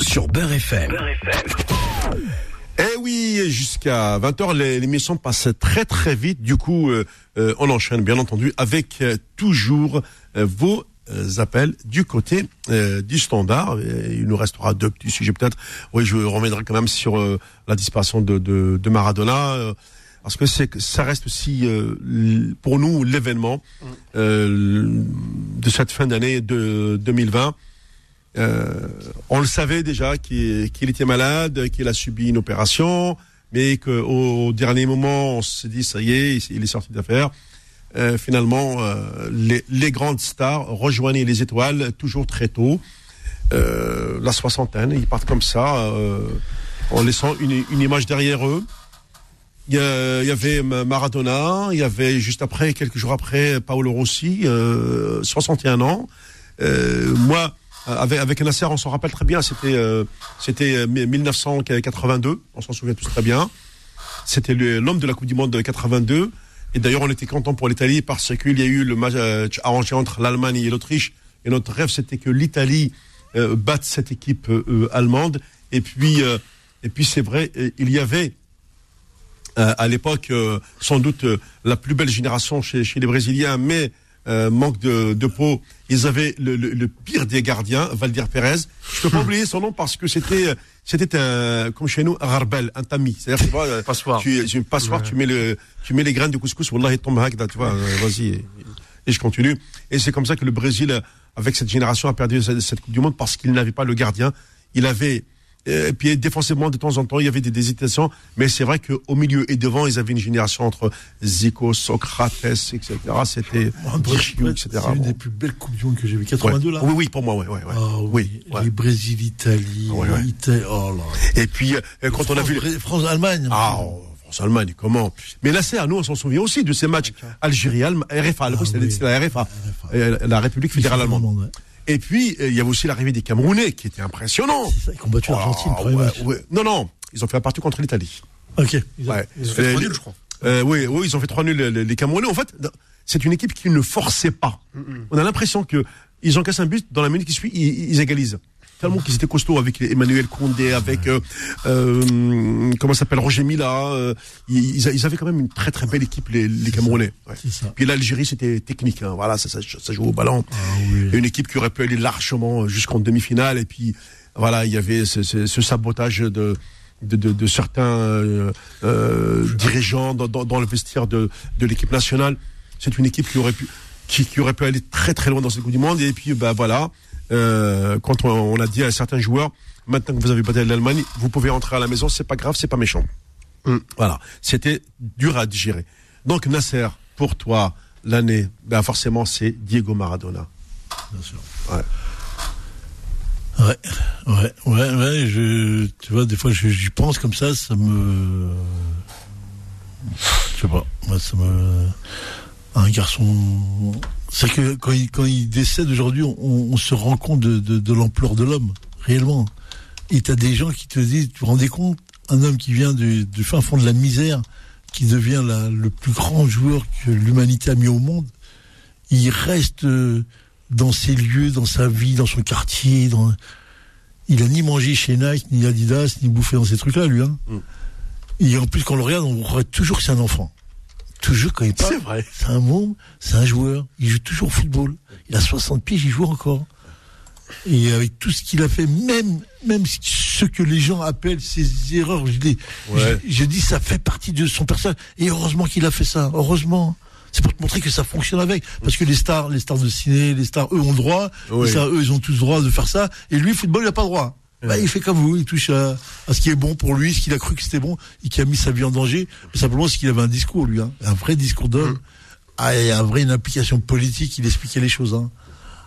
A: sur Beurre FM.
B: Eh oui, jusqu'à 20h, les- l'émission passe très très vite. Du coup, euh, euh, on enchaîne bien entendu avec euh, toujours vos appels du côté euh, du standard. Et il nous restera deux petits sujets peut-être. Oui, je reviendrai quand même sur euh, la disparition de, de, de Maradona. Parce que c'est que ça reste aussi euh, pour nous l'événement euh, de cette fin d'année de 2020. Euh, on le savait déjà qu'il était malade, qu'il a subi une opération, mais qu'au dernier moment, on s'est dit ça y est, il- il est sorti d'affaire. Euh, finalement, euh, les, les grandes stars rejoignaient les étoiles toujours très tôt, euh, la soixantaine. Ils partent comme ça, euh, en laissant une, une image derrière eux. Il y, avait Ma- Maradona, il y avait juste après, quelques jours après, Paolo Rossi, euh, 61 ans. Euh, moi, avec, avec Nasser, on s'en rappelle très bien, c'était euh, c'était euh, 1982, on s'en souvient tous très bien. C'était l'homme de la Coupe du Monde de 82. Et d'ailleurs, on était content pour l'Italie parce qu'il y a eu le match euh, arrangé entre l'Allemagne et l'Autriche. Et notre rêve, c'était que l'Italie euh, batte cette équipe euh, allemande. Et puis, et puis c'est vrai, il y avait à l'époque euh, sans doute euh, la plus belle génération chez, chez les Brésiliens, mais euh, manque de, de peau. Ils avaient le, le- le pire des gardiens, Valdir Pérez. Je peux pas oublier son nom parce que c'était euh, c'était un comme chez nous un rarbel, un tamis. C'est-à-dire tu vois, euh,
D: Passoire.
B: Tu, une passoire, tu mets le tu mets les graines de couscous, wallah, il tombe tu vois. euh, Vas-y. Et, et je continue. Et c'est comme ça que le Brésil, euh, avec cette génération, a perdu cette, cette Coupe du Monde parce qu'il n'avait pas le gardien. Il avait euh, et puis défensivement, de temps en temps, il y avait des, hésitations, mais c'est vrai qu'au milieu et devant, ils avaient une génération entre Zico, Socrates, etc. C'était Dirchiou, etc.
C: C'est une des plus belles coupes du monde que j'ai vu.
B: Ouais.
C: 82 là.
B: Oui, oui, pour moi, ouais, ouais, ouais.
C: Ah oui, les Brésil, Italie. Italie, oh là.
B: Et puis, euh, quand on a vu...
C: France, France, Allemagne.
B: Ah, oh, France-Allemagne, comment Mais là, c'est à nous, on s'en souvient aussi de ces matchs Algérie-Allemagne, RFA, à l'époque,
C: Ah
B: c'était
C: oui.
B: la RFA, euh, la République fédérale allemande. Et puis, euh, il y avait aussi l'arrivée des Camerounais, qui était impressionnant.
C: C'est ça, ils ont battu l'Argentine,
B: ouais, ouais. Non, non, ils ont fait un partout contre l'Italie.
C: Ok.
B: Ouais.
D: Ils ont fait
B: Euh,
D: trois
B: les-
D: nuls, je crois.
B: Euh, oui, oui, ils ont fait trois nuls, les, les Camerounais. En fait, c'est une équipe qui ne forçait pas. On a l'impression que ils encaissent un but, dans la minute qui suit, ils, ils égalisent. Tellement qu'ils étaient costauds avec Emmanuel Condé, avec euh, euh, comment s'appelle Roger Mila. euh, ils, ils avaient quand même une très très belle équipe les, les Camerounais. Ouais. Puis l'Algérie c'était technique. hein. Voilà, ça, ça, ça joue au ballon.
C: Ah oui.
B: Une équipe qui aurait pu aller largement jusqu'en demi-finale. Et puis voilà, il y avait ce, ce- ce sabotage de de, de, de certains euh, euh, dirigeants dans, dans, dans le vestiaire de, de l'équipe nationale. C'est une équipe qui aurait pu qui, qui aurait pu aller très très loin dans cette Coupe du Monde. Et puis bah voilà, euh, quand on, on a dit à certains joueurs, maintenant que vous avez battu l'Allemagne, vous pouvez rentrer à la maison, c'est pas grave, c'est pas méchant. Voilà, c'était dur à digérer. Donc Nasser, pour toi, l'année, ben forcément c'est Diego Maradona.
C: Bien sûr.
B: Ouais.
C: Ouais, ouais, ouais, ouais, je, tu vois, des fois, j'y pense comme ça, ça me, je sais pas, moi, ça me, un garçon, c'est que quand il, quand il décède aujourd'hui, on, on se rend compte de, de, de l'ampleur de l'homme, réellement. Et t'as des gens qui te disent, tu te rendais compte, un homme qui vient du, du fin fond de la misère, qui devient la- le plus grand joueur que l'humanité a mis au monde, il reste euh, dans ses lieux, dans sa vie, dans son quartier. Dans... Il a ni mangé chez Nike, ni Adidas, ni bouffé dans ces trucs-là, lui. Hein.
B: Mm.
C: Et en plus, quand on le regarde, on croit toujours que c'est un enfant. Toujours quand il parle.
B: C'est vrai.
C: C'est un môme, c'est un joueur. Il joue toujours au football. Il a 60 pieds, il joue encore. Et avec tout ce qu'il a fait, même, même ce que les gens appellent ses erreurs, je dis,
B: Ouais.
C: je, je dis, ça fait partie de son personnage. Et heureusement qu'il a fait ça. Heureusement. C'est pour te montrer que ça fonctionne avec. Parce que les stars, les stars de ciné, les stars, eux ont le droit.
B: Oui.
C: Les stars, eux, ils ont tous le droit de faire ça. Et lui, football, il n'a pas le droit. Bah, il fait comme vous, il touche à, à ce qui est bon pour lui, ce qu'il a cru que c'était bon, et qui a mis sa vie en danger. Mais simplement, c'est qu'il avait un discours, lui, hein, un vrai discours d'homme, ah, et un vrai une implication politique. Il expliquait les choses. Hein.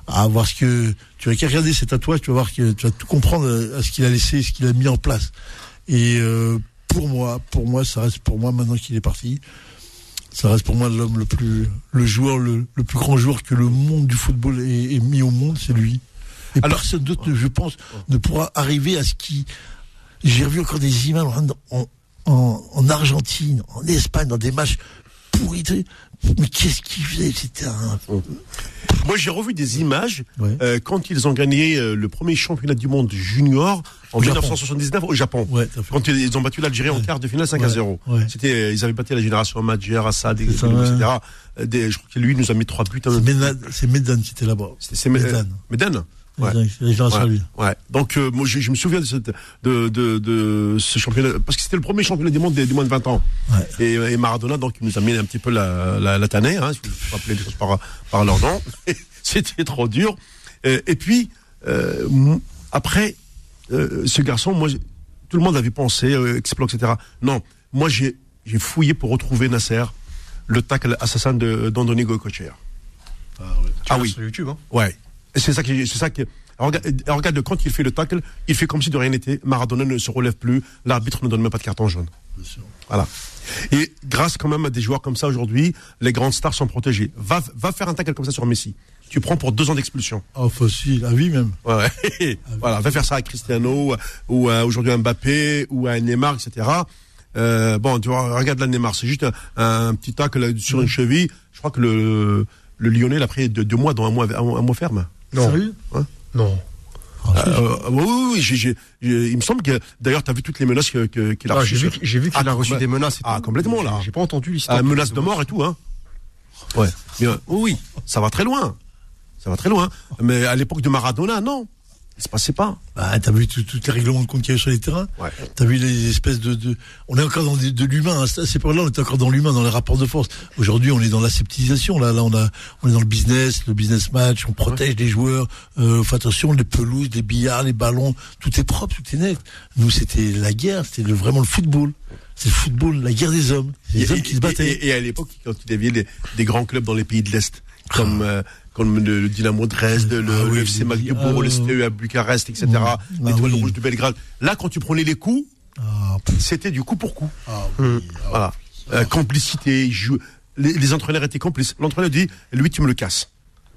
C: À voir ce que tu vas qu'à regarder ses tatouages, tu vas voir que tu vas tout comprendre euh, à ce qu'il a laissé, ce qu'il a mis en place. Et euh, pour moi, pour moi, ça reste pour moi maintenant qu'il est parti. Ça reste pour moi l'homme le plus, le joueur, le, le plus grand joueur que le monde du football ait, ait mis au monde, c'est lui. Et
B: Alors-
C: personne d'autre, je pense, ne pourra arriver à ce qui. J'ai revu encore des images en, en, en- en Argentine, en Espagne, dans des matchs pourris. Mais qu'est-ce qu'il faisait C'était un.
B: Moi, j'ai revu des images
C: Ouais.
B: euh, quand ils ont gagné euh, le premier championnat du monde junior en
C: Au Japon.
B: 1979 au Japon.
C: Ouais.
B: Quand ils ont battu l'Algérie en quart de finale 5 à
C: Ouais,
B: 0.
C: ouais.
B: C'était, euh, ils avaient battu la génération Madjer, Assad, etc. des- je crois que lui nous a mis trois buts.
C: C'est Medan, qui était là-bas.
B: C'est c'est Med-
C: Medan.
B: Medan. Ouais. Ouais,
C: lui.
B: ouais. Donc euh, moi je, je me souviens de, cette- de, de, de ce championnat parce que c'était le premier championnat du monde des, des moins de 20 ans.
C: Ouais.
B: Et, et Maradona donc il nous a mis un petit peu la, la, la tannée, hein, si vous appeler les choses par, par leur nom. c'était trop dur. Euh, et puis euh, après euh, ce garçon, moi tout le monde avait pensé euh, exploit etc. Non, moi j'ai j'ai fouillé pour retrouver Nasser, le tackle assassin de d'Andoni Goycochea.
D: Tu
B: Ah
D: vas
B: oui.
D: Sur YouTube, hein?
B: Ouais. C'est ça qui, c'est ça qui. Regarde, quand il fait le tackle, il fait comme si de rien n'était. Maradona ne se relève plus. L'arbitre ne donne même pas de carton jaune. Voilà. Et grâce quand même à des joueurs comme ça aujourd'hui, les grandes stars sont protégées. Va, va faire un tackle comme ça sur Messi. Tu prends pour deux ans d'expulsion.
C: Oh, facile, à vie même.
B: Ouais, ouais. voilà, va faire ça à Cristiano ou, ou à aujourd'hui à Mbappé ou à Neymar, etc. Euh, bon, tu vois, regarde la Neymar, c'est juste un, un petit tacle sur une cheville. Je crois que le, le Lyonnais l'a pris deux, deux mois dans un mois, un mois ferme.
D: Non.
C: Sérieux
D: Non.
B: Euh, oui, oui, oui, il me semble que d'ailleurs tu as vu toutes les menaces qu'il a
D: Ah,
B: reçues
D: j'ai vu, qu'il
B: Ah,
D: a reçu
B: ouais.
D: des menaces.
B: Ah, complètement, là.
D: J'ai- pas entendu l'histoire.
B: Ah, menace de mort et tout, hein. Ouais. Mais, euh, oui, oui, ça va très loin. Ça va très loin. Mais à l'époque de Maradona, non. Il se passait pas.
C: Bah, t'as vu tous les règlements de compte qu'il y a eu sur les terrains
B: Ouais.
C: T'as vu les espèces de, de... On est encore dans de l'humain. hein. À ces là on était encore dans l'humain, dans les rapports de force. Aujourd'hui, on est dans l'aseptisation. Là, là, on a, on est dans le business, le business match. On protège les joueurs. Euh, faut attention, les pelouses, les billards, les ballons, tout est propre, tout est net. Nous, c'était la guerre. C'était vraiment le football. C'est le football, la guerre des hommes. Les
B: Et-
C: hommes qui se battaient.
B: Et, et à l'époque, quand il y avait des, des grands clubs dans les pays de l'Est, comme, euh, comme le, le Dynamo Dresde, le,
C: Ah oui,
B: le FC Magdebourg,
C: ah,
B: le STE à Bucarest, etc.,
C: Ah
B: l'Étoile
C: oui.
B: Rouge de Belgrade. Là, quand tu prenais les coups,
C: Ah,
B: c'était du coup pour coup.
C: ah oui, ah
B: Voilà. Euh, complicité, les, les entraîneurs étaient complices. L'entraîneur dit, lui, tu me le casses.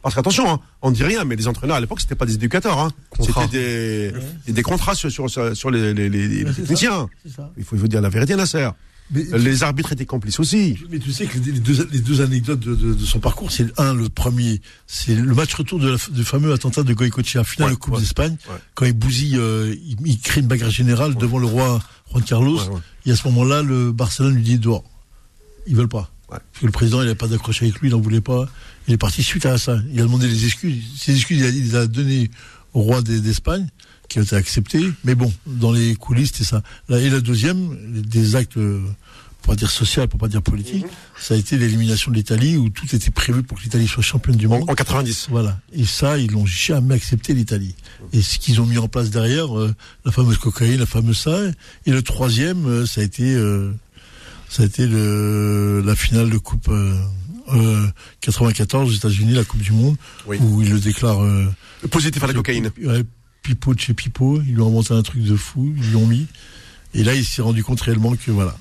B: Parce qu'attention, hein, on dit rien, mais les entraîneurs à l'époque, c'était pas des éducateurs. Hein. C'était des, des contrats sur, sur, sur, sur les, les, techniciens.
C: ça.
B: Il faut, il faut dire la vérité, Nasser.
C: Mais-
B: Les arbitres étaient complices aussi.
C: Mais tu sais que les deux, les deux anecdotes de, de- de son parcours, c'est le- un, le premier, c'est le match retour de la, du fameux attentat de Goycochea, finale
B: Ouais,
C: de Coupe
B: ouais,
C: d'Espagne,
B: ouais.
C: quand il bousille, euh, il, il crée une bagarre générale devant le roi Juan Carlos. Et à ce moment-là, le Barcelone lui dit dehors. Ils veulent pas. Parce que le président, il n'avait pas d'accroche avec lui, il n'en voulait pas. Il est parti suite à ça. Il a demandé des excuses. Ces excuses, il a, il les a données au roi des- d'Espagne, qui a été accepté. Mais bon, dans les coulisses, c'était ça. Là, et la deuxième, des actes, euh, pour pas dire social, pour pas dire politique, ça a été l'élimination de l'Italie, où tout était prévu pour que l'Italie soit championne du monde.
B: en 90.
C: Voilà. Et ça, ils n'ont jamais accepté l'Italie. Et ce qu'ils ont mis en place derrière, euh, la fameuse cocaïne, la fameuse ça. Et le troisième, euh, ça a été, euh, ça a été le, la finale de Coupe euh, euh, 94 aux États-Unis, la Coupe du Monde,
B: Oui.
C: où ils le déclarent.
B: Positif à la cocaïne.
C: Ouais, Pipo de chez Pipo, ils lui ont inventé un truc de fou, ils lui ont mis. Et là, il s'est rendu compte réellement que voilà.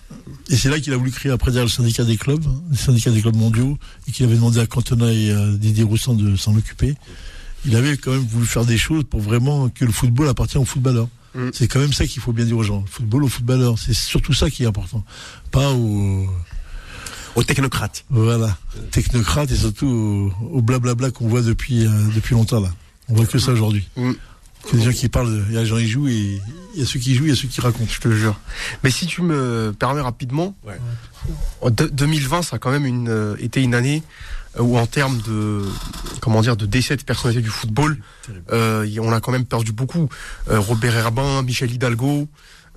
C: Et c'est là qu'il a voulu créer après derrière le syndicat des clubs, hein, le syndicat des clubs mondiaux, et qu'il avait demandé à Cantona et à Didier Roussan de s'en occuper. Il avait quand même voulu faire des choses pour vraiment que le football appartienne aux footballeurs.
B: Mm.
C: C'est quand même ça qu'il faut bien dire aux gens. Le football aux footballeurs, c'est surtout ça qui est important. Pas aux,
B: Aux technocrates.
C: voilà, technocrates et surtout au, au blablabla qu'on voit depuis, euh, depuis longtemps là. On voit que ça aujourd'hui.
D: Mm.
C: Que des gens qui parlent, il y a des gens qui jouent et il y a ceux qui jouent, il y a ceux qui racontent.
D: Je te jure. Mais si tu me permets rapidement,
B: Ouais.
D: en deux- 2020, ça a quand même une, euh, été une année euh, ou en termes de comment dire de décès de personnalités du football, euh, y- on a quand même perdu beaucoup. Euh, Robert Herbin, Michel Hidalgo,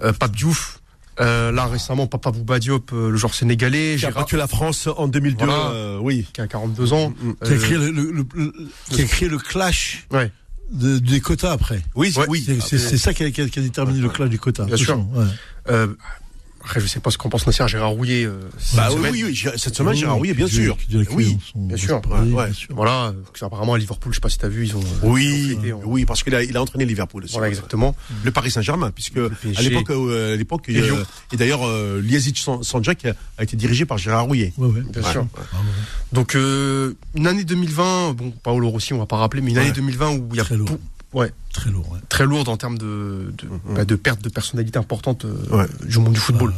D: euh, Pape Diouf. euh, là récemment, Papa Bouba Diop, euh, le joueur sénégalais,
B: Qui a
D: Gérard,
B: battu la France en 2002.
D: Voilà.
B: euh, oui.
D: qui a 42 ans.
C: Qui a créé le, le- le- le- qui a créé le clash
D: Ouais.
C: De- des quotas après.
B: Oui,
D: Ouais.
B: oui.
C: C'est c'est- c'est ça qui a, qui a- qui a déterminé le clash du quota.
D: Bien sûr.
C: Ouais.
D: euh, après, je sais pas ce qu'en pense Nasser, Gérard Rouillet. euh,
B: Bah
D: cette
B: oui,
D: semaine.
B: oui, oui, j'ai- cette semaine, Gérard Rouillet, bien sûr. Oui,
D: bien sûr.
B: Ouais.
D: Voilà, euh, apparemment à Liverpool, je sais pas si t'as vu, ils ont. euh,
B: Oui,
D: ils ont fêté en-
B: oui, parce qu'il a, il a entraîné Liverpool aussi.
D: Voilà, exactement.
B: Le Paris Saint-Germain, puisque à l'époque, euh, à l'époque,
D: Et
B: il y a-
D: Lyon.
B: et d'ailleurs, euh, Liazic San- Sanjak a, été dirigé par Gérard Rouillet.
C: Ouais.
D: Bien
B: Ouais.
D: sûr.
B: Ouais.
D: Donc euh, une année 2020, bon Paolo Rossi on va pas rappeler, mais une
B: Ouais.
D: année 2020 où il y a ouais,
C: Très lourd. ouais.
D: très lourde en termes de de,
B: Mhm.
D: bah, de perte de personnalité importante euh,
B: Ouais.
D: du monde du football.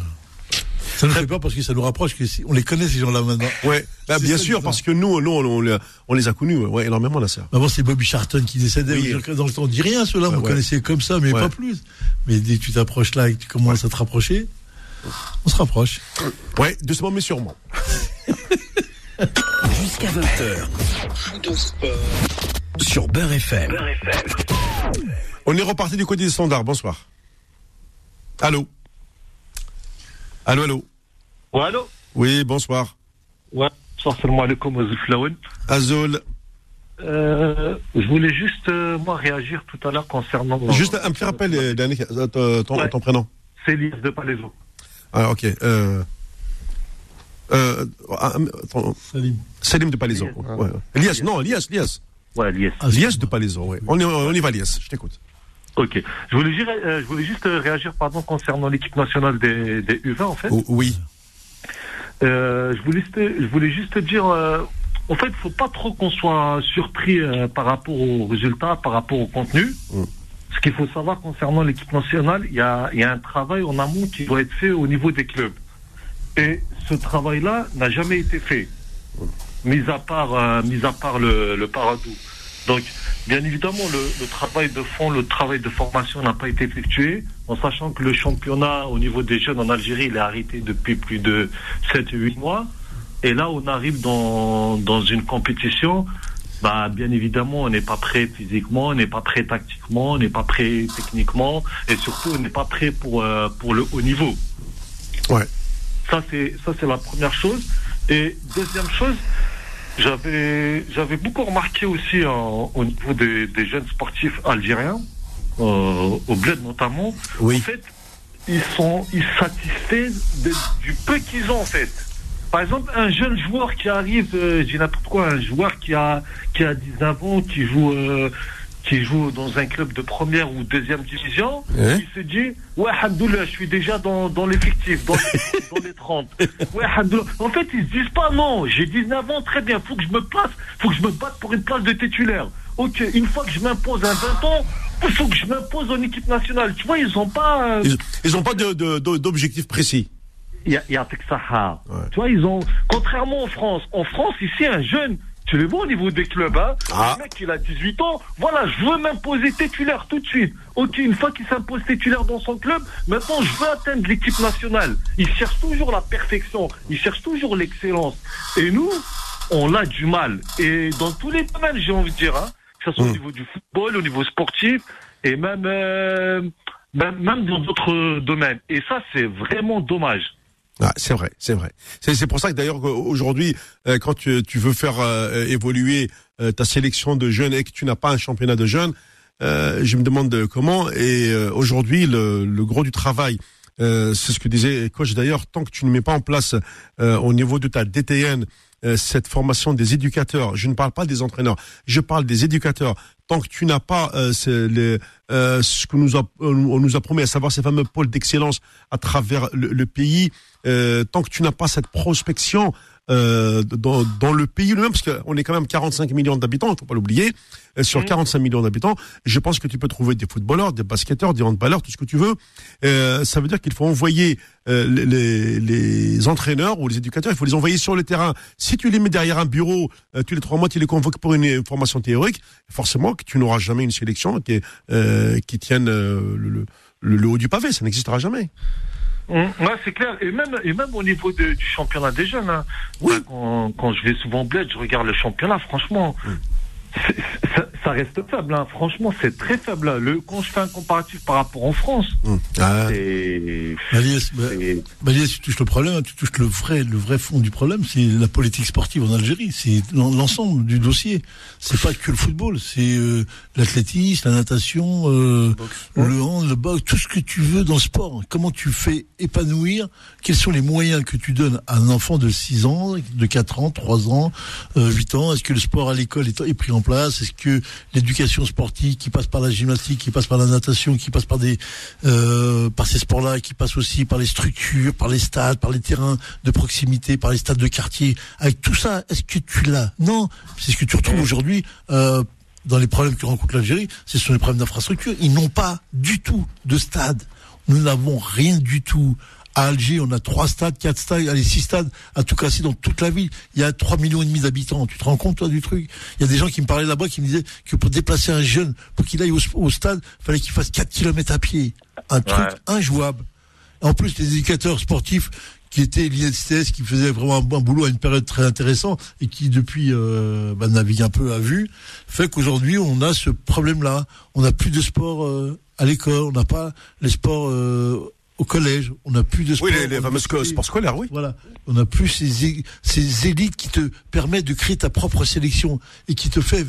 C: Ça nous fait peur parce que ça nous rapproche. Que si, on les connaît ces gens-là maintenant.
B: Ouais, bah, bien
C: ça,
B: sûr, parce que nous, nous, on, on les- on les a connus, ouais, énormément là, ça.
C: Avant, c'est Bobby Charlton qui décédait.
B: Oui.
C: Dans le temps, on dit rien, ceux-là.
B: Ouais,
C: on
B: ouais.
C: connaissait comme ça, mais
B: Ouais.
C: pas plus. Mais dès que tu t'approches là et que tu commences à te rapprocher, on se rapproche.
B: Ouais, doucement mais sûrement.
A: Jusqu'à 20h. Sur Beurre FM.
B: On est reparti du côté des standards. Bonsoir. Allô? Allô, allô?
H: Ouais, allô?
B: Oui, bonsoir.
H: Ouais, salam alaikum, Laouen.
B: Azol.
H: Euh, je voulais juste, euh, moi, réagir tout à l'heure concernant.
B: Juste un petit rappel, euh, Danick, euh, ton, ton-
H: Ouais.
B: ton prénom.
H: C'est Elias de Palaiso.
B: Ah, ok. Euh, euh, ah, attends,
C: Salim.
B: Salim de Palaiso.
H: Elias.
B: Ouais. Elias, non, Elias, Elias.
H: Ouais, Elias.
C: Ah,
B: de Palaiso, oui. On y, on y va, Elias. Je t'écoute.
H: Ok. Je voulais, dire, euh, je voulais juste euh, réagir, pardon, concernant l'équipe nationale des, des U20, en fait.
B: Oh, oui.
H: Euh, je voulais, juste- je voulais juste te dire, euh, en fait, faut pas trop qu'on soit surpris euh, par rapport aux résultats, par rapport au contenu.
B: Mm.
H: Ce qu'il faut savoir concernant l'équipe nationale, il y a, il y a un travail en amont qui doit être fait au niveau des clubs. Et ce travail-là n'a jamais été fait, mis à part, euh, mis à part le, le Paradou. Donc, bien évidemment, le, le travail de fond, le travail de formation n'a pas été effectué, en sachant que le championnat au niveau des jeunes en Algérie, il est arrêté depuis plus de 7-8 mois. Et là, on arrive dans, dans une compétition. Bah, bien évidemment, on n'est pas prêt physiquement, on n'est pas prêt tactiquement, on n'est pas prêt techniquement, et surtout, on n'est pas prêt pour, euh, pour le haut niveau.
B: Ouais.
H: Ça, c'est, ça, c'est la première chose. Et deuxième chose, j'avais, j'avais beaucoup remarqué aussi en- au niveau des, des jeunes sportifs algériens, euh, au bled notamment,
B: Oui.
H: en fait, ils sont ils satisfaits de- du peu qu'ils ont en fait. Par exemple, un jeune joueur qui arrive, euh, je dis n'importe quoi, un joueur qui a qui a 19 ans, qui joue euh, qui joue dans un club de première ou deuxième division,
B: Hein
H: il se dit ouais Hamdoullah, je suis déjà dans, dans l'effectif, dans, dans les 30. Ouais. En fait, ils se disent pas non, j'ai 19 ans, très bien, faut que je me place, faut que je me batte pour une place de titulaire. Ok, une fois que je m'impose à 20 ans, il faut que je m'impose en équipe nationale. Tu vois, ils ont pas. euh,
B: Ils, ils ont pas de, de- de- d'objectif précis.
H: il y a, y a.
B: Ouais.
H: Tu vois, ils ont, contrairement en France, en France, ici, un jeune, tu les vois au niveau des clubs, hein.
B: Ah.
H: Le mec, il a 18 ans. Voilà, je veux m'imposer titulaire tout de suite. Ok, une fois qu'il s'impose titulaire dans son club, maintenant, je veux atteindre l'équipe nationale. Il cherche toujours la perfection. Il cherche toujours l'excellence. Et nous, on a du mal. Et dans tous les domaines, j'ai envie de dire, hein. Que ce soit au
B: Mm.
H: niveau du football, au niveau sportif, et même, euh, même, même dans d'autres domaines. Et ça, c'est vraiment dommage.
B: Ah, c'est vrai, c'est vrai. C'est, pour ça que d'ailleurs aujourd'hui, euh, quand tu, tu veux faire euh, évoluer euh, ta sélection de jeunes et que tu n'as pas un championnat de jeunes, euh, je me demande euh, comment. Et euh, aujourd'hui, le, le gros du travail, c'est ce que disait coach d'ailleurs, tant que tu ne mets pas en place au niveau de ta DTN euh, cette formation des éducateurs, je ne parle pas des entraîneurs, je parle des éducateurs. Tant que tu n'as pas euh, les, euh, ce que nous a, on nous a promis, à savoir ces fameux pôles d'excellence à travers le, le pays, euh, tant que tu n'as pas cette prospection euh, dans, dans le pays lui-même, parce qu'on est quand même 45 millions d'habitants, il faut pas l'oublier, euh, sur 45 millions d'habitants, je pense que tu peux trouver des footballeurs, des basketteurs, des handballeurs, tout ce que tu veux. Euh, ça veut dire qu'il faut envoyer euh, les, les, les entraîneurs ou les éducateurs, il faut les envoyer sur le terrain. Si tu les mets derrière un bureau, euh, tous les trois mois, tu les convoques pour une formation théorique, forcément que tu n'auras jamais une sélection qui, euh, qui tienne le, le, le haut du pavé, ça n'existera jamais.
H: Hum, Ouais, c'est clair. Et même, et même au niveau de- du championnat des jeunes, hein. Enfin, quand, quand je vais souvent au bled, je regarde le championnat, franchement, ça, ça reste faible. hein. Franchement, c'est très faible. hein. Le, quand je fais un comparatif par rapport en France,
B: Ah,
H: c'est.
C: Bah, bah, Alias, tu touches le problème, tu touches le vrai, le vrai fond du problème, c'est la politique sportive en Algérie, c'est l'en- l'ensemble du dossier. C'est pas que le football, c'est euh, l'athlétisme, la natation, euh, le hand, le boxe, tout ce que tu veux dans le sport. Comment tu fais épanouir? Quels sont les moyens que tu donnes à un enfant de 6 ans, de 4 ans, 3 ans, euh, 8 ans? Est-ce que le sport à l'école est, est pris en place Est-ce que l'éducation sportive qui passe par la gymnastique, qui passe par la natation, qui passe par des euh, par ces sports-là, qui passe aussi par les structures, par les stades, par les terrains de proximité, par les stades de quartier. Avec tout ça, est-ce que tu l'as? Non, c'est ce que tu retrouves aujourd'hui. Euh, dans les problèmes que rencontre l'Algérie, ce sont les problèmes d'infrastructure. Ils n'ont pas du tout de stade. Nous n'avons rien du tout. À Alger, on a trois stades, quatre stades, allez, six stades à tout casser dans toute la ville. Il y a trois millions et demi d'habitants. Tu te rends compte, toi, du truc? Il y a des gens qui me parlaient là-bas, qui me disaient que pour déplacer un jeune, pour qu'il aille au, au stade, fallait qu'il fasse 4 kilomètres à pied. Un truc
H: Ouais.
C: injouable. En plus, les éducateurs sportifs qui étaient l'INSTS, qui faisaient vraiment un bon boulot à une période très intéressante et qui depuis euh, bah, naviguent un peu à vue, fait qu'aujourd'hui on a ce problème-là. On n'a plus de sport euh, à l'école, on n'a pas les sports euh, au collège, on n'a plus de sport.
B: oui, les, les
C: lycée.
B: sports scolaires, oui.
C: Voilà. On n'a plus ces, ces élites qui te permettent de créer ta propre sélection et qui te fait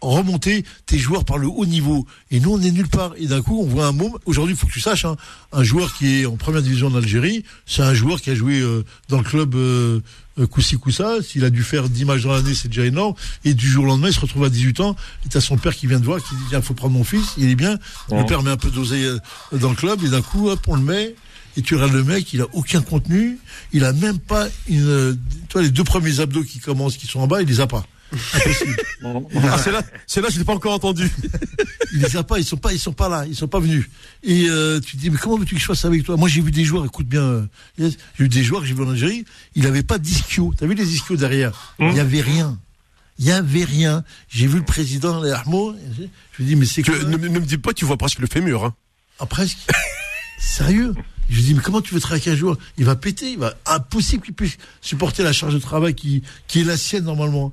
C: remonter tes joueurs par le haut niveau. Et nous, on est nulle part. Et d'un coup, on voit un môme. Aujourd'hui, il faut que tu saches, hein, un joueur qui est en première division en Algérie, c'est un joueur qui a joué euh, dans le club euh, euh, Koussi Koussa. S'il a dû faire 10 matchs dans l'année, c'est déjà énorme. Et du jour au lendemain, il se retrouve à 18 ans. Et t'as son père qui vient de voir, qui dit, il faut prendre mon fils. Il est bien. Le père met un peu d'oseille euh, dans le club. Et d'un coup, hop, on le met. Et tu regardes le mec, il a aucun contenu. Il a même pas une, euh, toi, les deux premiers abdos qui commencent, qui sont en bas, il les a pas. Impossible.
B: Ah, c'est là, c'est là, je l'ai pas encore entendu.
C: Il les a pas, ils sont pas, ils sont pas là, ils sont pas venus. Et euh, tu te dis mais comment veux-tu que je fasse avec toi? Moi j'ai vu des joueurs, écoute bien, euh, j'ai vu des joueurs que j'ai vu en Algérie, il avait pas d'ischio. T'as vu les ischios derrière? Il y avait rien. Il y avait rien. J'ai vu le président les Armo, je lui dis mais c'est quoi?
B: ne, ne me dis pas, tu vois presque le fémur. Hein.
C: Ah, presque. Sérieux? Je lui dis, mais comment tu veux travailler avec un joueur? Il va péter, il va impossible qu'il puisse supporter la charge de travail qui, qui est la sienne normalement.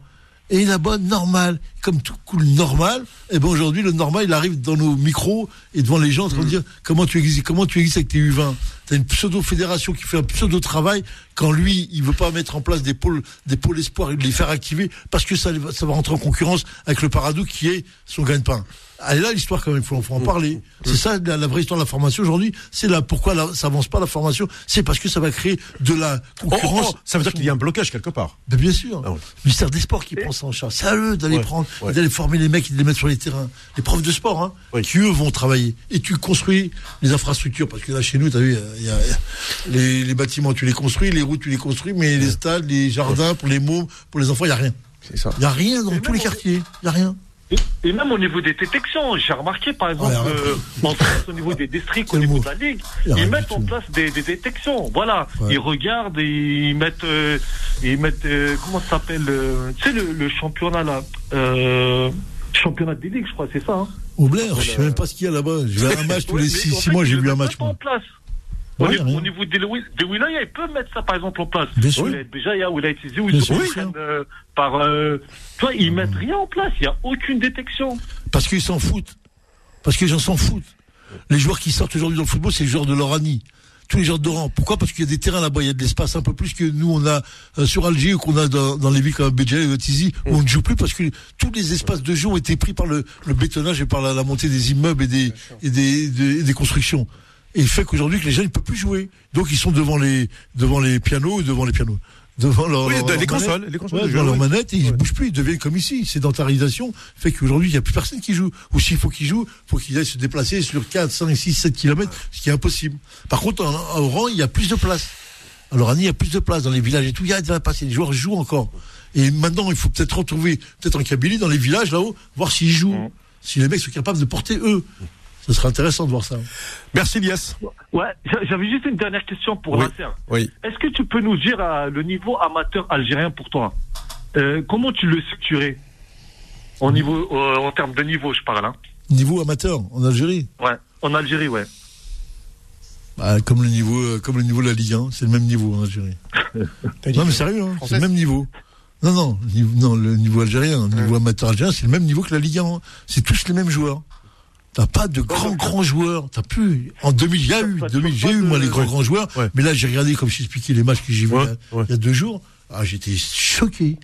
C: Et là-bas, normal, comme tout cool normal, et ben aujourd'hui, le normal, il arrive dans nos micros et devant les gens en train de dire comment tu existes, comment tu existes avec tes U20. T'as une pseudo-fédération qui fait un pseudo-travail quand lui, il veut pas mettre en place des pôles, des pôles espoirs et de les faire activer parce que ça, ça va rentrer en concurrence avec le Paradou qui est son gagne-pain. Elle est là l'histoire quand même, il faut, faut en parler. C'est ça la, la vraie histoire de la formation aujourd'hui. C'est là pourquoi la, ça avance pas la formation. C'est parce que ça va créer de la
B: Oh,
C: concurrence.
B: oh, ça veut dire qu'il y a un blocage quelque part.
C: Ben, bien sûr.
B: Ah ouais.
C: Le ministère des Sports qui prend ça en charge. C'est à eux d'aller
B: Ouais,
C: prendre,
B: ouais.
C: d'aller former les mecs et de les mettre sur les terrains. Les profs de sport, hein,
B: Oui.
C: qui eux vont travailler. Et tu construis les infrastructures. Parce que là, chez nous, t'as vu, il y a, il y a- les, les bâtiments, tu les construis, les routes, tu les construis, mais les stades, les jardins, pour les mômes, pour les enfants, il y a rien. Il y a rien dans tous les quartiers. Il y a rien.
H: Et, et même au niveau des détections, j'ai remarqué par exemple
C: Ouais,
H: euh, en France, au niveau des districts, au niveau
C: mot
H: de la ligue,
C: Il
H: ils mettent en place des, des détections. Voilà,
C: Ouais.
H: ils regardent, et ils mettent, euh, ils mettent, euh, comment ça s'appelle, euh, tu sais le, le championnat là, euh, championnat des ligues, je crois, c'est ça. Hein
C: Au Blair, je sais même pas ce qu'il y a là-bas. Je vais à un match tous les
H: mais
C: 6
H: en fait,
C: mois, j'ai vu un match.
H: en.
C: Ouais,
H: au, niveau, au niveau des, des wilayas, ils peuvent mettre ça par exemple en place.
C: Bien sûr.
H: Wilaya Béjaïa, Wilaya Tizi, où ils euh, par. Euh, tu vois, ils mettent rien en place, il n'y a aucune détection.
C: Parce qu'ils s'en foutent. Parce que les gens s'en foutent. Les joueurs qui sortent aujourd'hui dans le football, c'est les joueurs de l'Oranie. Tous les joueurs d'Oran. Pourquoi? Parce qu'il y a des terrains là-bas, il y a de l'espace un peu plus que nous on a euh, sur Alger ou qu'on a dans, dans les villes comme Béjaïa et Tizi où on ne joue plus parce que tous les espaces de jeu ont été pris par le, le bétonnage et par la, la montée des immeubles et des, et des, des, et des constructions. Et il fait qu'aujourd'hui que les gens ne peuvent plus jouer. Donc ils sont devant les devant les pianos, devant les pianos, devant leur,
B: Oui,
C: leur-
B: les
C: leur
B: consoles,
C: manette.
B: les consoles
C: Ouais,
B: de jeu,
C: devant leur
B: ouais.
C: manette et ils ne bougent plus, ils deviennent comme ici. Sédentarisation fait qu'aujourd'hui il n'y a plus personne qui joue. Ou s'il faut qu'ils jouent, faut qu'ils aillent se déplacer sur 4, 5, 6, 7 kilomètres, ce qui est impossible. Par contre, en, en Oran, il y a plus de place. Alors, Annie, il y a plus de place dans les villages et tout. Il y a place. et Les joueurs jouent encore. Et maintenant, il faut peut-être retrouver, peut-être en Kabylie, dans les villages là-haut, voir s'ils jouent. Si les mecs sont capables de porter eux. Ce serait intéressant de voir ça.
B: Merci, Lias.
H: Ouais, j'a- j'avais juste une dernière question pour
B: Oui.
H: Nasser.
B: Oui.
H: Est-ce que tu peux nous dire euh, le niveau amateur algérien pour toi? Euh, Comment tu le structurais? Au niveau, euh, en termes de niveau, je parle. Hein.
C: Niveau amateur, en Algérie?
H: Ouais, en Algérie, ouais.
C: Bah, comme le niveau, euh, comme le niveau de la Ligue 1, c'est le même niveau en Algérie. non mais sérieux, hein, c'est le même niveau. Non, non, le niveau- non, le niveau algérien, le niveau amateur algérien, c'est le même niveau que la Ligue 1. C'est tous les mêmes joueurs. T'as pas de grands grands joueurs. T'as plus. En 2000, il y a eu, 2000, j'ai eu moi les grands grands joueurs.
B: Ouais.
C: Mais là, j'ai regardé comme je t'expliquais les matchs que j'ai vus il, y a, deux jours. Ah, j'étais choqué.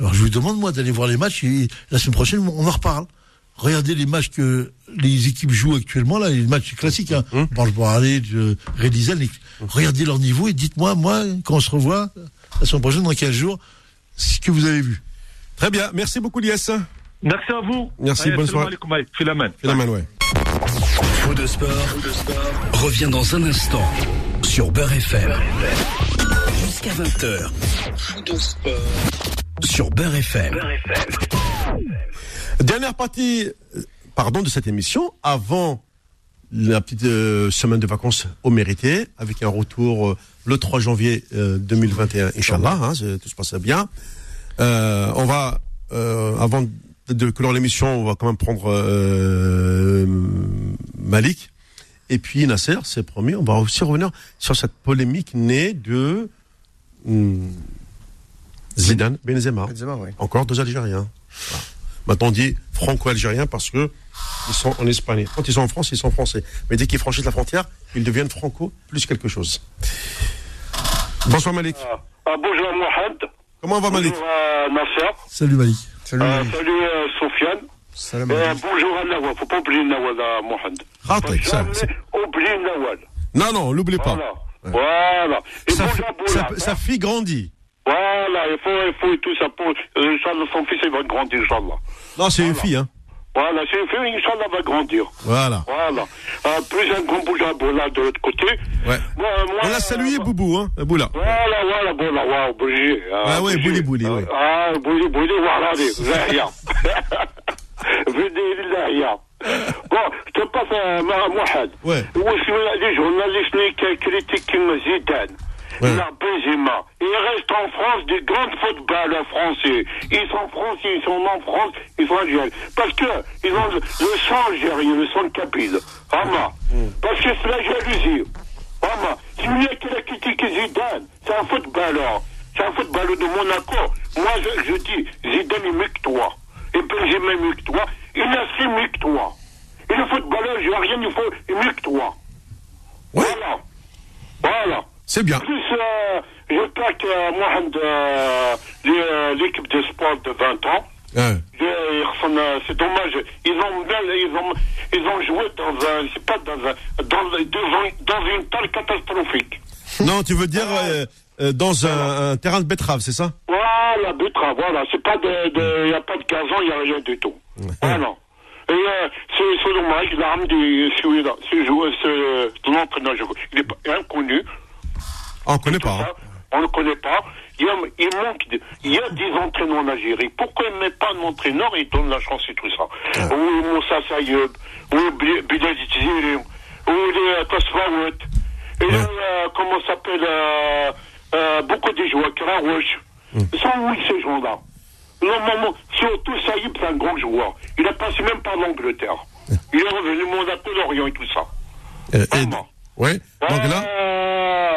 C: Alors je vous demande moi d'aller voir les matchs et la semaine prochaine on en reparle. Regardez les matchs que les équipes jouent actuellement là, les matchs classiques. Hein. Bon, je vais aller de regardez leur niveau et dites-moi moi quand on se revoit la semaine prochaine dans 15 jours ce que vous avez vu.
B: Très bien. Merci beaucoup, Lies.
H: Merci à vous.
B: Merci,
H: Allez,
B: bonne
H: salam
B: soirée.
H: alaikum, allez, fais la main.
B: Philaman, ouais.
A: Faux de sport, revient dans un instant sur Beurre FM. Jusqu'à 20h. Faux de sport sur Beurre FM.
B: Dernière partie, euh, pardon, de cette émission, avant la petite euh, semaine de vacances au mérité, avec un retour euh, le 3 janvier euh, 2021, Inch'Allah, hein, tout se passe bien. Euh, on va, euh, avant de, clore l'émission, on va quand même prendre euh, Malik. Et puis Nasser, c'est promis, on va aussi revenir sur cette polémique née de hum, Zidane Benzema.
D: Benzema, ouais.
B: Encore deux Algériens. Voilà. Maintenant, on dit franco-algérien parce que ils sont en Espagne. Quand ils sont en France, ils sont français. Mais dès qu'ils franchissent la frontière, ils deviennent franco plus quelque chose. Bonsoir Malik.
I: Ah, bonjour Mohamed.
B: Comment va Malik?
I: Bonjour euh, Nasser.
C: Salut Malik.
D: Salut.
I: Euh, salut euh, Sofiane.
D: Salam
I: Euh, bonjour à Nawal. Faut pas oublier Nawal, euh, Mohamed.
B: Ratek, ça,
I: Jamais
B: c'est-
I: oublier Nawal.
B: Non, non, l'oubliez pas.
I: Voilà. Et
B: Sa,
I: bonjour
B: fi-
I: à
B: sa-
I: hein.
B: sa fille grandit.
I: Voilà, il faut, il faut et tout ça pour. Euh, Inch'Allah, son fils, il va grandir, Inch'Allah.
B: Non, c'est une fille, hein.
I: Voilà, c'est une fille, Inch'Allah va grandir.
B: Voilà.
I: Voilà. Euh, plus un grand bouge à Boula de l'autre côté.
B: Ouais.
I: Moi, moi,
B: On l'a salué,
I: euh,
B: Boubou, hein, Boula.
I: Voilà, voilà, Boula, wow, obligé.
B: Ah ouais, Bouli, Bouli, ouais.
I: Ah, Bouli, Bouli, voilà, Zahia. Venez, Zahia. Bon, je te passe à Mohamed.
B: Ouais.
I: Où les journalistes qui critiquent Zidane.
B: Ouais.
I: La Benzema. Il reste en France des grands footballeurs français. Ils sont français, ils sont en France, ils sont algériens. Parce que ils ont le, sang algérien, le sang capide. Vraiment. Parce que c'est la jalousie. Vraiment. Celui qui a critiqué Zidane, c'est un footballeur. C'est un footballeur de Monaco. Moi, je, je dis, Zidane est mieux que toi. Et Benzema est mieux que toi. Il a fait mieux que toi. Et le footballeur algérien, il faut mieux que toi.
B: Ouais.
I: Voilà. Voilà.
B: C'est bien.
I: Plus, euh, j'espère que euh, Mohamed, euh, euh, l'équipe de sport de 20 ans,
B: Ouais.
I: je- euh, c'est dommage, ils ont, ils ont, ils ont joué dans un, c'est pas dans un, dans, dans une telle catastrophique.
B: Non, tu veux dire euh, dans un, un terrain de betterave, c'est ça?
I: Voilà, Butra, voilà, c'est pas de, de, y a pas de gazon, il y a rien du tout. Voilà. Et euh, c'est, dommage, l'arme du, celui-là, ce joueur, ce, l'entraîneur, je- il est pas- inconnu.
B: On connaît pas.
I: Ça. On ne le connaît pas. Il, y a, il manque de- il y a des entraîneurs en Algérie. Pourquoi il ne met pas un entraîneur et il donne la chance et tout ça Ou Moussa Sayoub, ou Bi- Bilal ou les Tasfaout, et là, euh, comment s'appelle euh, euh, Beaucoup de joueurs, Karaouch. Ils sont où ces gens-là Normalement, surtout Saïb, c'est un grand joueur. Il a passé même par l'Angleterre. Il est revenu Monaco, Lorient et tout ça.
B: Euh, ouais. Donc là,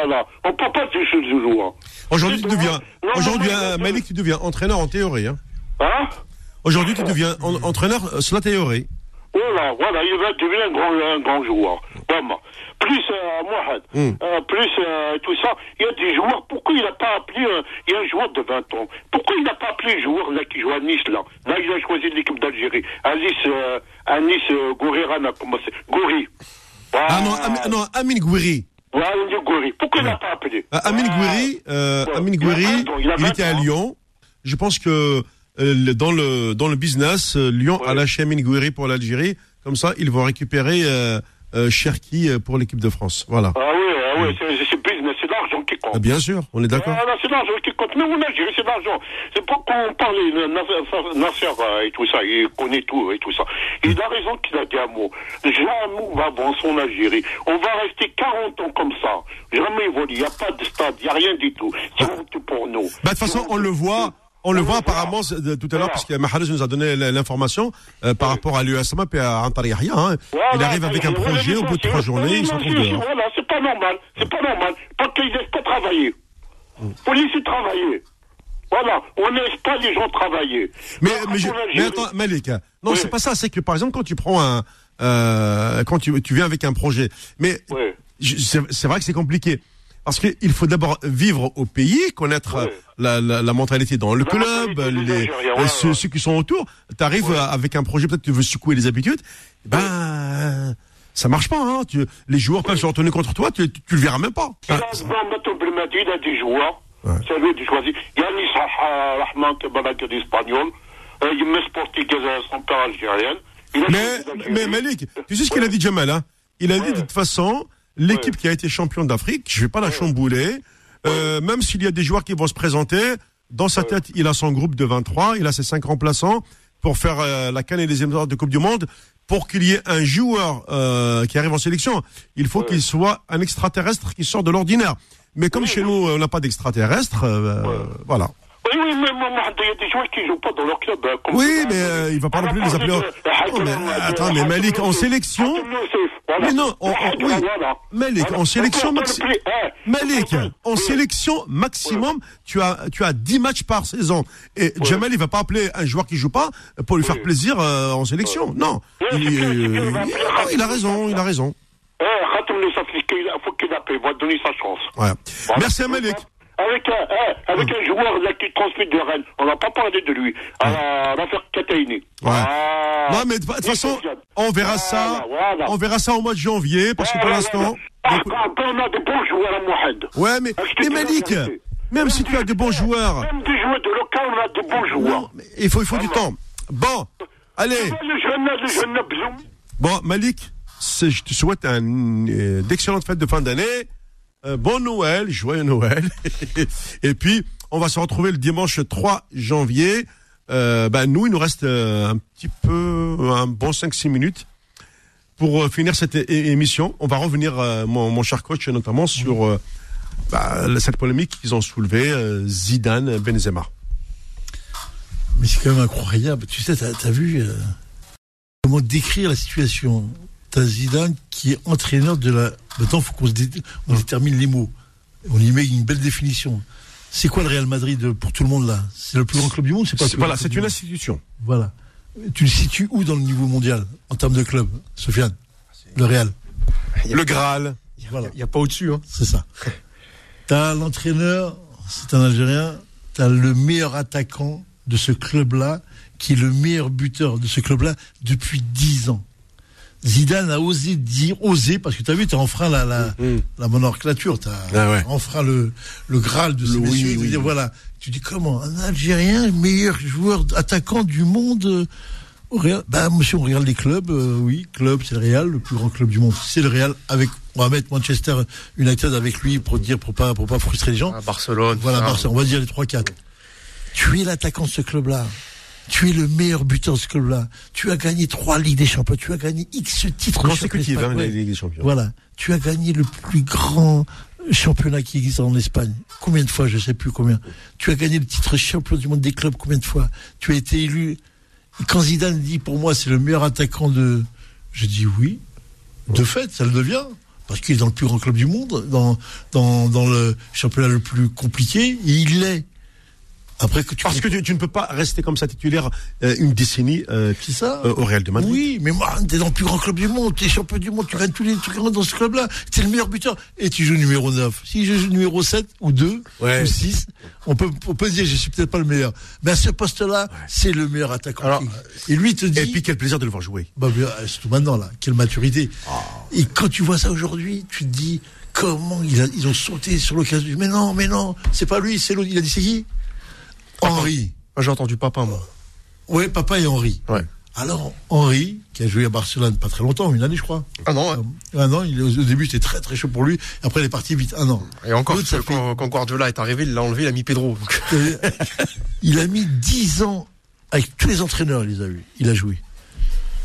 I: Voilà. On ne peut pas dire ce joueur.
B: aujourd'hui, tu deviens, aujourd'hui, hein. Malik, tu deviens entraîneur en théorie. Hein.
I: Hein?
B: Aujourd'hui, tu deviens en- entraîneur euh, sur la théorie.
I: Voilà, voilà, il va devenir un grand, un grand joueur. Vraiment. Plus, euh, Mohamed,
B: Mm.
I: euh, plus euh, tout ça, il y a des joueurs, pourquoi il n'a pas appelé, euh, il y a un joueur de 20 ans, pourquoi il n'a pas appelé le joueur là qui joue à Nice là? Là, il a choisi l'équipe d'Algérie. Alice, euh, à Nice, euh, Gourira, comment c'est? Gouri.
B: Ah non, Am- non Amine Gouiri.
I: Il Gouri. Pourquoi il n'a pas appelé
B: Ah, Amine. Gouiri, euh,
I: Ouais.
B: Amine
I: Il a
B: Gouiri,
I: 20 ans, il a
B: il
I: 20
B: était à. Lyon. Je pense que euh, dans le dans le business, euh, Lyon a
I: Ouais.
B: lâché Amine Gouiri pour l'Algérie. Comme ça, ils vont récupérer euh, euh, Cherki euh, pour l'équipe de France. Voilà.
I: Ah oui, ah oui, c'est l'argent qui compte.
B: Ah, bien sûr, on est d'accord.
I: Voilà, c'est l'argent qui compte. Mais en Algérie, c'est l'argent. C'est pas qu'on parle de Nasser, euh, et tout ça, il connaît tout et tout ça. Il a raison qu'il a dit un mot. Jamais on va avancer en Algérie. On va rester 40 ans comme ça. Jamais évoluer. Il n'y a pas de stade, il n'y a rien du tout. C'est honte pour nous.
B: Bah, de toute façon, on le voit, on le voit apparemment de- tout à l'heure,
I: Voilà.
B: parce que Mahrez nous a donné l'information euh, par rapport à l'USMA et à Antar hein.
I: Voilà,
B: Il arrive avec un projet, au bout de trois journées, il se
I: voilà,
B: retrouve
I: voilà,
B: dehors.
I: Voilà, c'est pas normal. C'est pas normal. Pas qu'ils laissent pas travailler. Faut laisser travailler. Voilà, on laisse pas les gens travailler.
B: Mais,
I: Alors,
B: mais, je- attends, Malik, non,
I: Oui.
B: c'est pas ça. C'est que par exemple, quand tu prends un, euh, quand tu, tu viens avec un projet, mais c'est vrai que c'est compliqué. Parce qu'il faut d'abord vivre au pays, connaître
I: Ouais.
B: la, la, la mentalité dans le club, les, euh, ceux, qui sont autour. Tu arrives avec un projet, peut-être que tu veux secouer les habitudes. Ben, ça marche pas. Hein. Tu, les joueurs peuvent se retourner contre toi, tu, tu, tu le verras même pas. Ah,
I: des joueurs. C'est lui qui choisit. Yannis Rahman, d'espagnol. Euh, son père algérien.
B: Mais, Malik, tu sais ce qu'il a dit Jamal hein Il a dit de toute façon, l'équipe
I: Ouais.
B: qui a été champion d'Afrique, je vais pas la chambouler. Euh, même s'il y a des joueurs qui vont se présenter, dans sa tête, il a son groupe de 23, il a ses cinq remplaçants pour faire euh, la canne et les éliminatoires de Coupe du Monde. Pour qu'il y ait un joueur euh, qui arrive en sélection, il faut qu'il soit un extraterrestre qui sort de l'ordinaire. Mais comme chez nous, on n'a pas d'extraterrestre, euh, voilà.
I: Oui, oui, mais moi, il y a des joueurs qui jouent pas dans leur club. hein, comme
B: Oui, mais euh, il va pas
I: On
B: non plus les appeler. Oh, mais, attends, mais Malik, en sélection. Mais non, on- on- oui. Malik, en sélection
I: On peut
B: maxi-
I: appeler, eh,
B: Malik,
I: on peut-
B: en sélection maximum, tu as tu as 10 matchs par saison. Et Jamal, il va pas appeler un joueur qui joue pas pour lui faire plaisir euh, en sélection. Non. Il, euh,
I: il
B: a raison, il a raison.
I: Eh, il faut qu'il appelle, il va donner sa chance.
B: Merci à Malik.
I: Avec un, avec un joueur là, qui transmet de Rennes, on n'a pas parlé de lui, à la- l'affaire Kataini. Ah.
B: Non, mais de toute façon, on verra ça.
I: Voilà, voilà.
B: On verra ça au mois de janvier, parce que pour l'instant.
I: Ah, quand on a des bons joueurs à Mohamed.
B: Ouais, mais,
I: Ah,
B: Malik, même si tu as de bons joueurs,
I: Même des joueurs de local, on a des bons joueurs.
B: non, mais il faut, il faut du temps. Bon, allez. Bon, Malik, je te souhaite un, euh, d'excellentes fêtes de fin d'année. Euh, bon Noël, joyeux Noël. Et puis, on va se retrouver le dimanche 3 janvier. Euh, ben, nous, il nous reste euh, un petit peu, un bon 5-6 minutes pour finir cette émission. On va revenir, mon, cher coach, notamment sur bah, cette polémique qu'ils ont soulevée, Zidane, Benzema.
C: Mais c'est quand même incroyable. Tu sais, t'as as vu comment décrire la situation? T'as Zidane qui est entraîneur de la. Maintenant, faut qu'on se dé- on détermine les mots. On y met une belle définition. C'est quoi le Real Madrid pour tout le monde là? C'est le plus grand club du monde C'est pas
B: Voilà, c'est une institution.
C: Voilà. Tu le situes où dans le niveau mondial en termes de club, Sofiane? Le Real.
B: Le Graal.
C: Voilà.
D: Il n'y a pas au-dessus. Hein.
C: C'est ça. T'as l'entraîneur, c'est un Algérien, t'as le meilleur attaquant de ce club-là, qui est le meilleur buteur de ce club-là depuis 10 ans. Zidane a osé dire, osé, parce que t'as vu, t'as enfreint la, la, la monarclature, t'as
B: Ah ouais.
C: enfreint le, le Graal de ces
B: oui,
C: messieurs.
B: oui, oui.
C: Voilà. Tu dis comment Un Algérien, meilleur joueur attaquant du monde euh, au Real? Bah, monsieur, on regarde les clubs, euh, oui, club, c'est le Real, le plus grand club du monde. C'est le Real avec, on va mettre Manchester United avec lui pour dire, pour pas, pour pas frustrer les gens.
D: À Barcelone.
C: Voilà,
D: Ah.
C: Barça, on va dire les 3-4. Tu es l'attaquant de ce club-là. Tu es le meilleur buteur de ce club-là. Tu as gagné trois Ligues des Champions. Tu as gagné X titres champion
B: hein, des Champions.
C: Voilà. Tu as gagné le plus grand championnat qui existe en Espagne. Combien de fois Je sais plus combien. Tu as gagné le titre champion du monde des clubs. Combien de fois? Tu as été élu. Et Quand Zidane dit pour moi c'est le meilleur attaquant de, je dis oui. De fait, ça le devient. Parce qu'il est dans le plus grand club du monde, dans, dans, dans le championnat le plus compliqué, et il l'est. Après que tu
B: Parce que tu, tu ne peux pas rester comme ça titulaire euh, une décennie euh,
C: C'est ça
B: euh, au Real de Madrid.
C: Oui, mais moi, t'es dans le plus grand club du monde, t'es champion du monde, tu gagnes tous les trucs dans ce club-là, t'es le meilleur buteur, et tu joues numéro 9. Si je joue numéro 7 ou 2
B: Ouais.
C: ou 6, on peut, on peut dire je suis peut-être pas le meilleur. Mais à ce poste-là, c'est le meilleur attaquant.
D: Alors,
C: qui et lui te dit,
B: Et puis quel plaisir de le voir jouer.
C: bah, bien, surtout maintenant là, quelle maturité.
B: Ah.
C: Et quand tu vois ça aujourd'hui, tu te dis comment a- ils ont sauté sur l'occasion. Mais non, mais non, c'est pas lui, c'est l'autre. Il a dit c'est qui? Henri.
D: Moi, j'ai entendu papa, moi.
C: Ouais, papa et Henri.
D: Ouais.
C: Alors, Henri, qui a joué à Barcelone pas très longtemps, une année, je crois.
D: Ah non, ouais.
C: Un an, il, au début, c'était très très chaud pour lui. Après, il est parti vite. Un an.
D: Et encore,
C: fait-
D: quand, quand Guardiola est arrivé, il l'a enlevé, il a mis Pedro.
C: Euh, il a mis 10 ans avec tous les entraîneurs, il les a eu. Il a joué.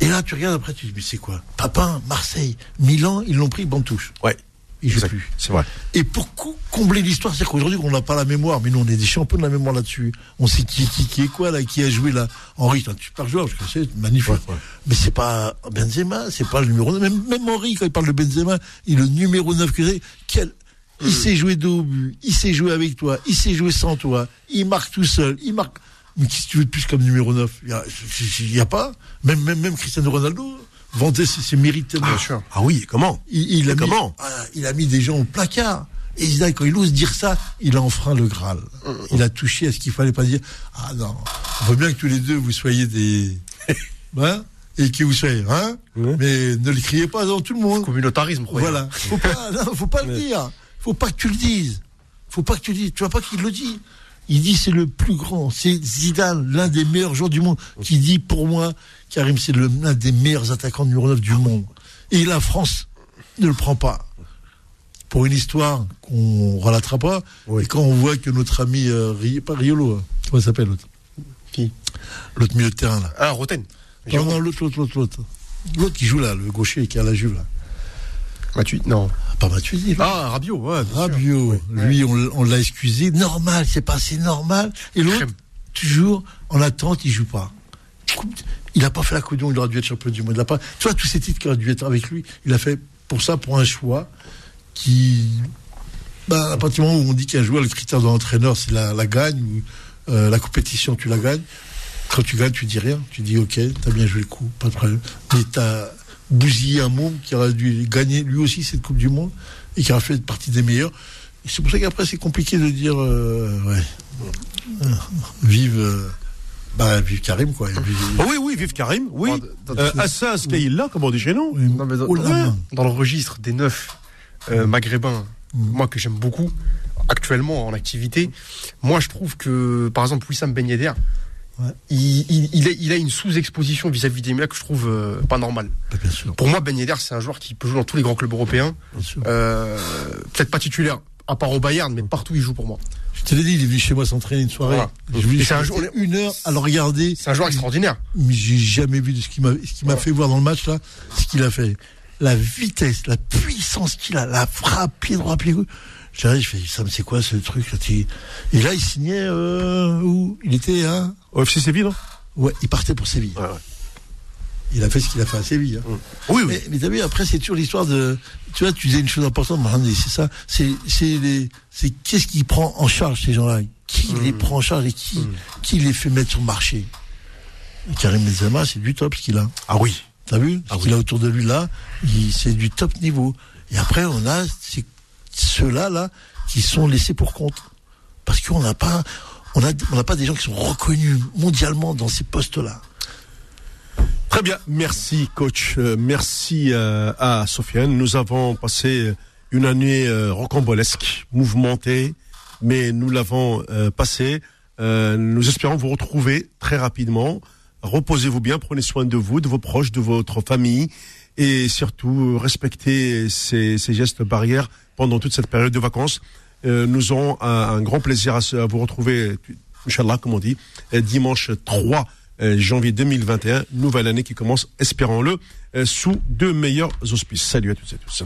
C: Et là, tu regardes après, tu te dis, mais c'est quoi? Papin, Marseille, Milan, ils l'ont pris, bande touche.
B: Ouais.
C: Il joue plus.
B: C'est vrai.
C: Et pour co- combler l'histoire, c'est qu'aujourd'hui, on n'a pas la mémoire, mais nous, on est des champions de la mémoire là-dessus. On sait qui, qui, qui est quoi, là, qui a joué là. Henri, c'est un super joueur, je sais, c'est magnifique.
B: Ouais, ouais.
C: Mais c'est pas Benzema, c'est pas le numéro 9. Même, même Henri, quand il parle de Benzema, il est le numéro 9 que c'est. Quel, il sait jouer dos but, il sait jouer avec toi, il sait jouer sans toi, il marque tout seul, il marque. Mais qu'est-ce que tu veux de plus comme numéro 9 Il y a, a pas. Même, même, même Cristiano Ronaldo mérites tellement.
D: Bien sûr.
B: Ah oui, comment
C: Il, il a mis,
B: comment
C: ah, il a mis des gens au placard. Et Zidane, quand il ose dire ça, il a enfreint le Graal. Il a touché à ce qu'il fallait pas dire. Ah non, on veut bien que tous les deux vous soyez des, hein, et que vous soyez, hein, mais ne le criez pas devant tout le monde.
D: Communautarisme.
C: Voilà. Faut pas, non, faut pas le dire. Faut pas que tu le dises. Faut pas que tu le dises. Tu vois pas qu'il le dit. Il dit c'est le plus grand. C'est Zidane, l'un des meilleurs joueurs du monde, qui dit pour moi, Karim, c'est l'un des meilleurs attaquants numéro 9 du monde. Et la France ne le prend pas. Pour une histoire qu'on relatera pas.
B: Oui.
C: Et quand on voit que notre ami, euh, pas Riolo, hein. comment il s'appelle l'autre?
D: Qui?
C: L'autre milieu de terrain là.
D: Ah, Roten.
C: Non, non, l'autre, l'autre, l'autre, l'autre. L'autre qui joue là, le gaucher qui a la Juve là.
D: Mathieu, non.
C: Pas Matuidi.
D: Ah, Rabiot, ouais.
C: Rabiot, lui, on, on l'a excusé. Normal, c'est passé normal. Et l'autre, toujours en attente, il joue pas. Il n'a pas fait la Coupe du Monde, il aurait dû être champion du monde. Il a pas, tu vois, tous ces titres qui auraient dû être avec lui, il a fait pour ça, pour un choix qui. Ben, à partir du moment où on dit qu'un joueur, le critère de l'entraîneur, c'est la, la gagne, ou euh, la compétition, tu la gagnes. Quand tu gagnes, tu dis rien. Tu dis, ok, t'as bien joué le coup, pas de problème. Mais t'as bousillé un monde qui aurait dû gagner lui aussi cette Coupe du Monde et qui aurait fait partie des meilleurs. Et c'est pour ça qu'après, c'est compliqué de dire, euh, ouais, euh, vive, euh, bah, vive Karim, quoi. Vive-
B: Ah oui, oui, vive Karim, oui.
D: Dans- dans-
B: Euh, Assas, là, comme on dit chez nous.
C: oui,
D: Non, mais dans-
C: oh là
D: dans- dans le registre des neuf euh, maghrébins, moi que j'aime beaucoup, actuellement en activité, moi je trouve que, par exemple, Wissam Ben Yedder,
C: Ouais.
D: il, il- il a, il a une sous-exposition vis-à-vis des médias que je trouve euh, pas normale.
C: Bah, bien sûr,
D: Pour moi, Ben Yedder, c'est un joueur qui peut jouer dans tous les grands clubs européens. Euh, Peut-être pas titulaire, à part au Bayern, mais partout il joue pour moi.
C: Je te l'ai dit, il est venu chez moi s'entraîner une soirée.
D: Voilà.
C: Je
D: un
C: une heure à le regarder.
D: C'est un joueur extraordinaire.
C: mais j'ai jamais vu de ce qui m'a ce qui m'a fait voir dans le match là, ce qu'il a fait. La vitesse, la puissance qu'il a, la frappe, pied droit, pied gauche. J'arrive, je fais, ça c'est quoi ce truc Et là, il signait euh, où Il était hein
B: Au FC Séville, non
C: Ouais, il partait pour Séville.
B: Ouais, ouais.
C: Il a fait ce qu'il a fait à Séville. hein.
B: Oui, oui.
C: Mais, mais t'as vu, après, c'est toujours l'histoire de. Tu vois, tu disais une chose importante, c'est ça. C'est, c'est les, c'est qu'est-ce qui prend en charge ces gens-là? Qui les prend en charge et qui, qui les fait mettre sur le marché? Karim Benzema, c'est du top ce qu'il a.
B: Ah oui.
C: T'as vu?
B: Ah
C: Ce qu'il a autour de lui là, c'est du top niveau. Et après, on a ces- ceux-là là qui sont laissés pour compte, parce qu'on n'a pas, on a, on n'a pas des gens qui sont reconnus mondialement dans ces postes-là.
B: Très bien, merci coach, Euh, merci euh, à Sofiane. Nous avons passé une année euh, rocambolesque, mouvementée, mais nous l'avons passée. Nous espérons vous retrouver très rapidement. Reposez-vous bien, prenez soin de vous, de vos proches, de votre famille, et surtout respectez ces gestes barrières pendant toute cette période de vacances. Euh, nous aurons un, grand plaisir à, à vous retrouver, Inch'Allah, comme on dit, euh, dimanche 3 euh, janvier 2021, nouvelle année qui commence, espérons-le, sous de meilleurs auspices. Salut à tous et tous.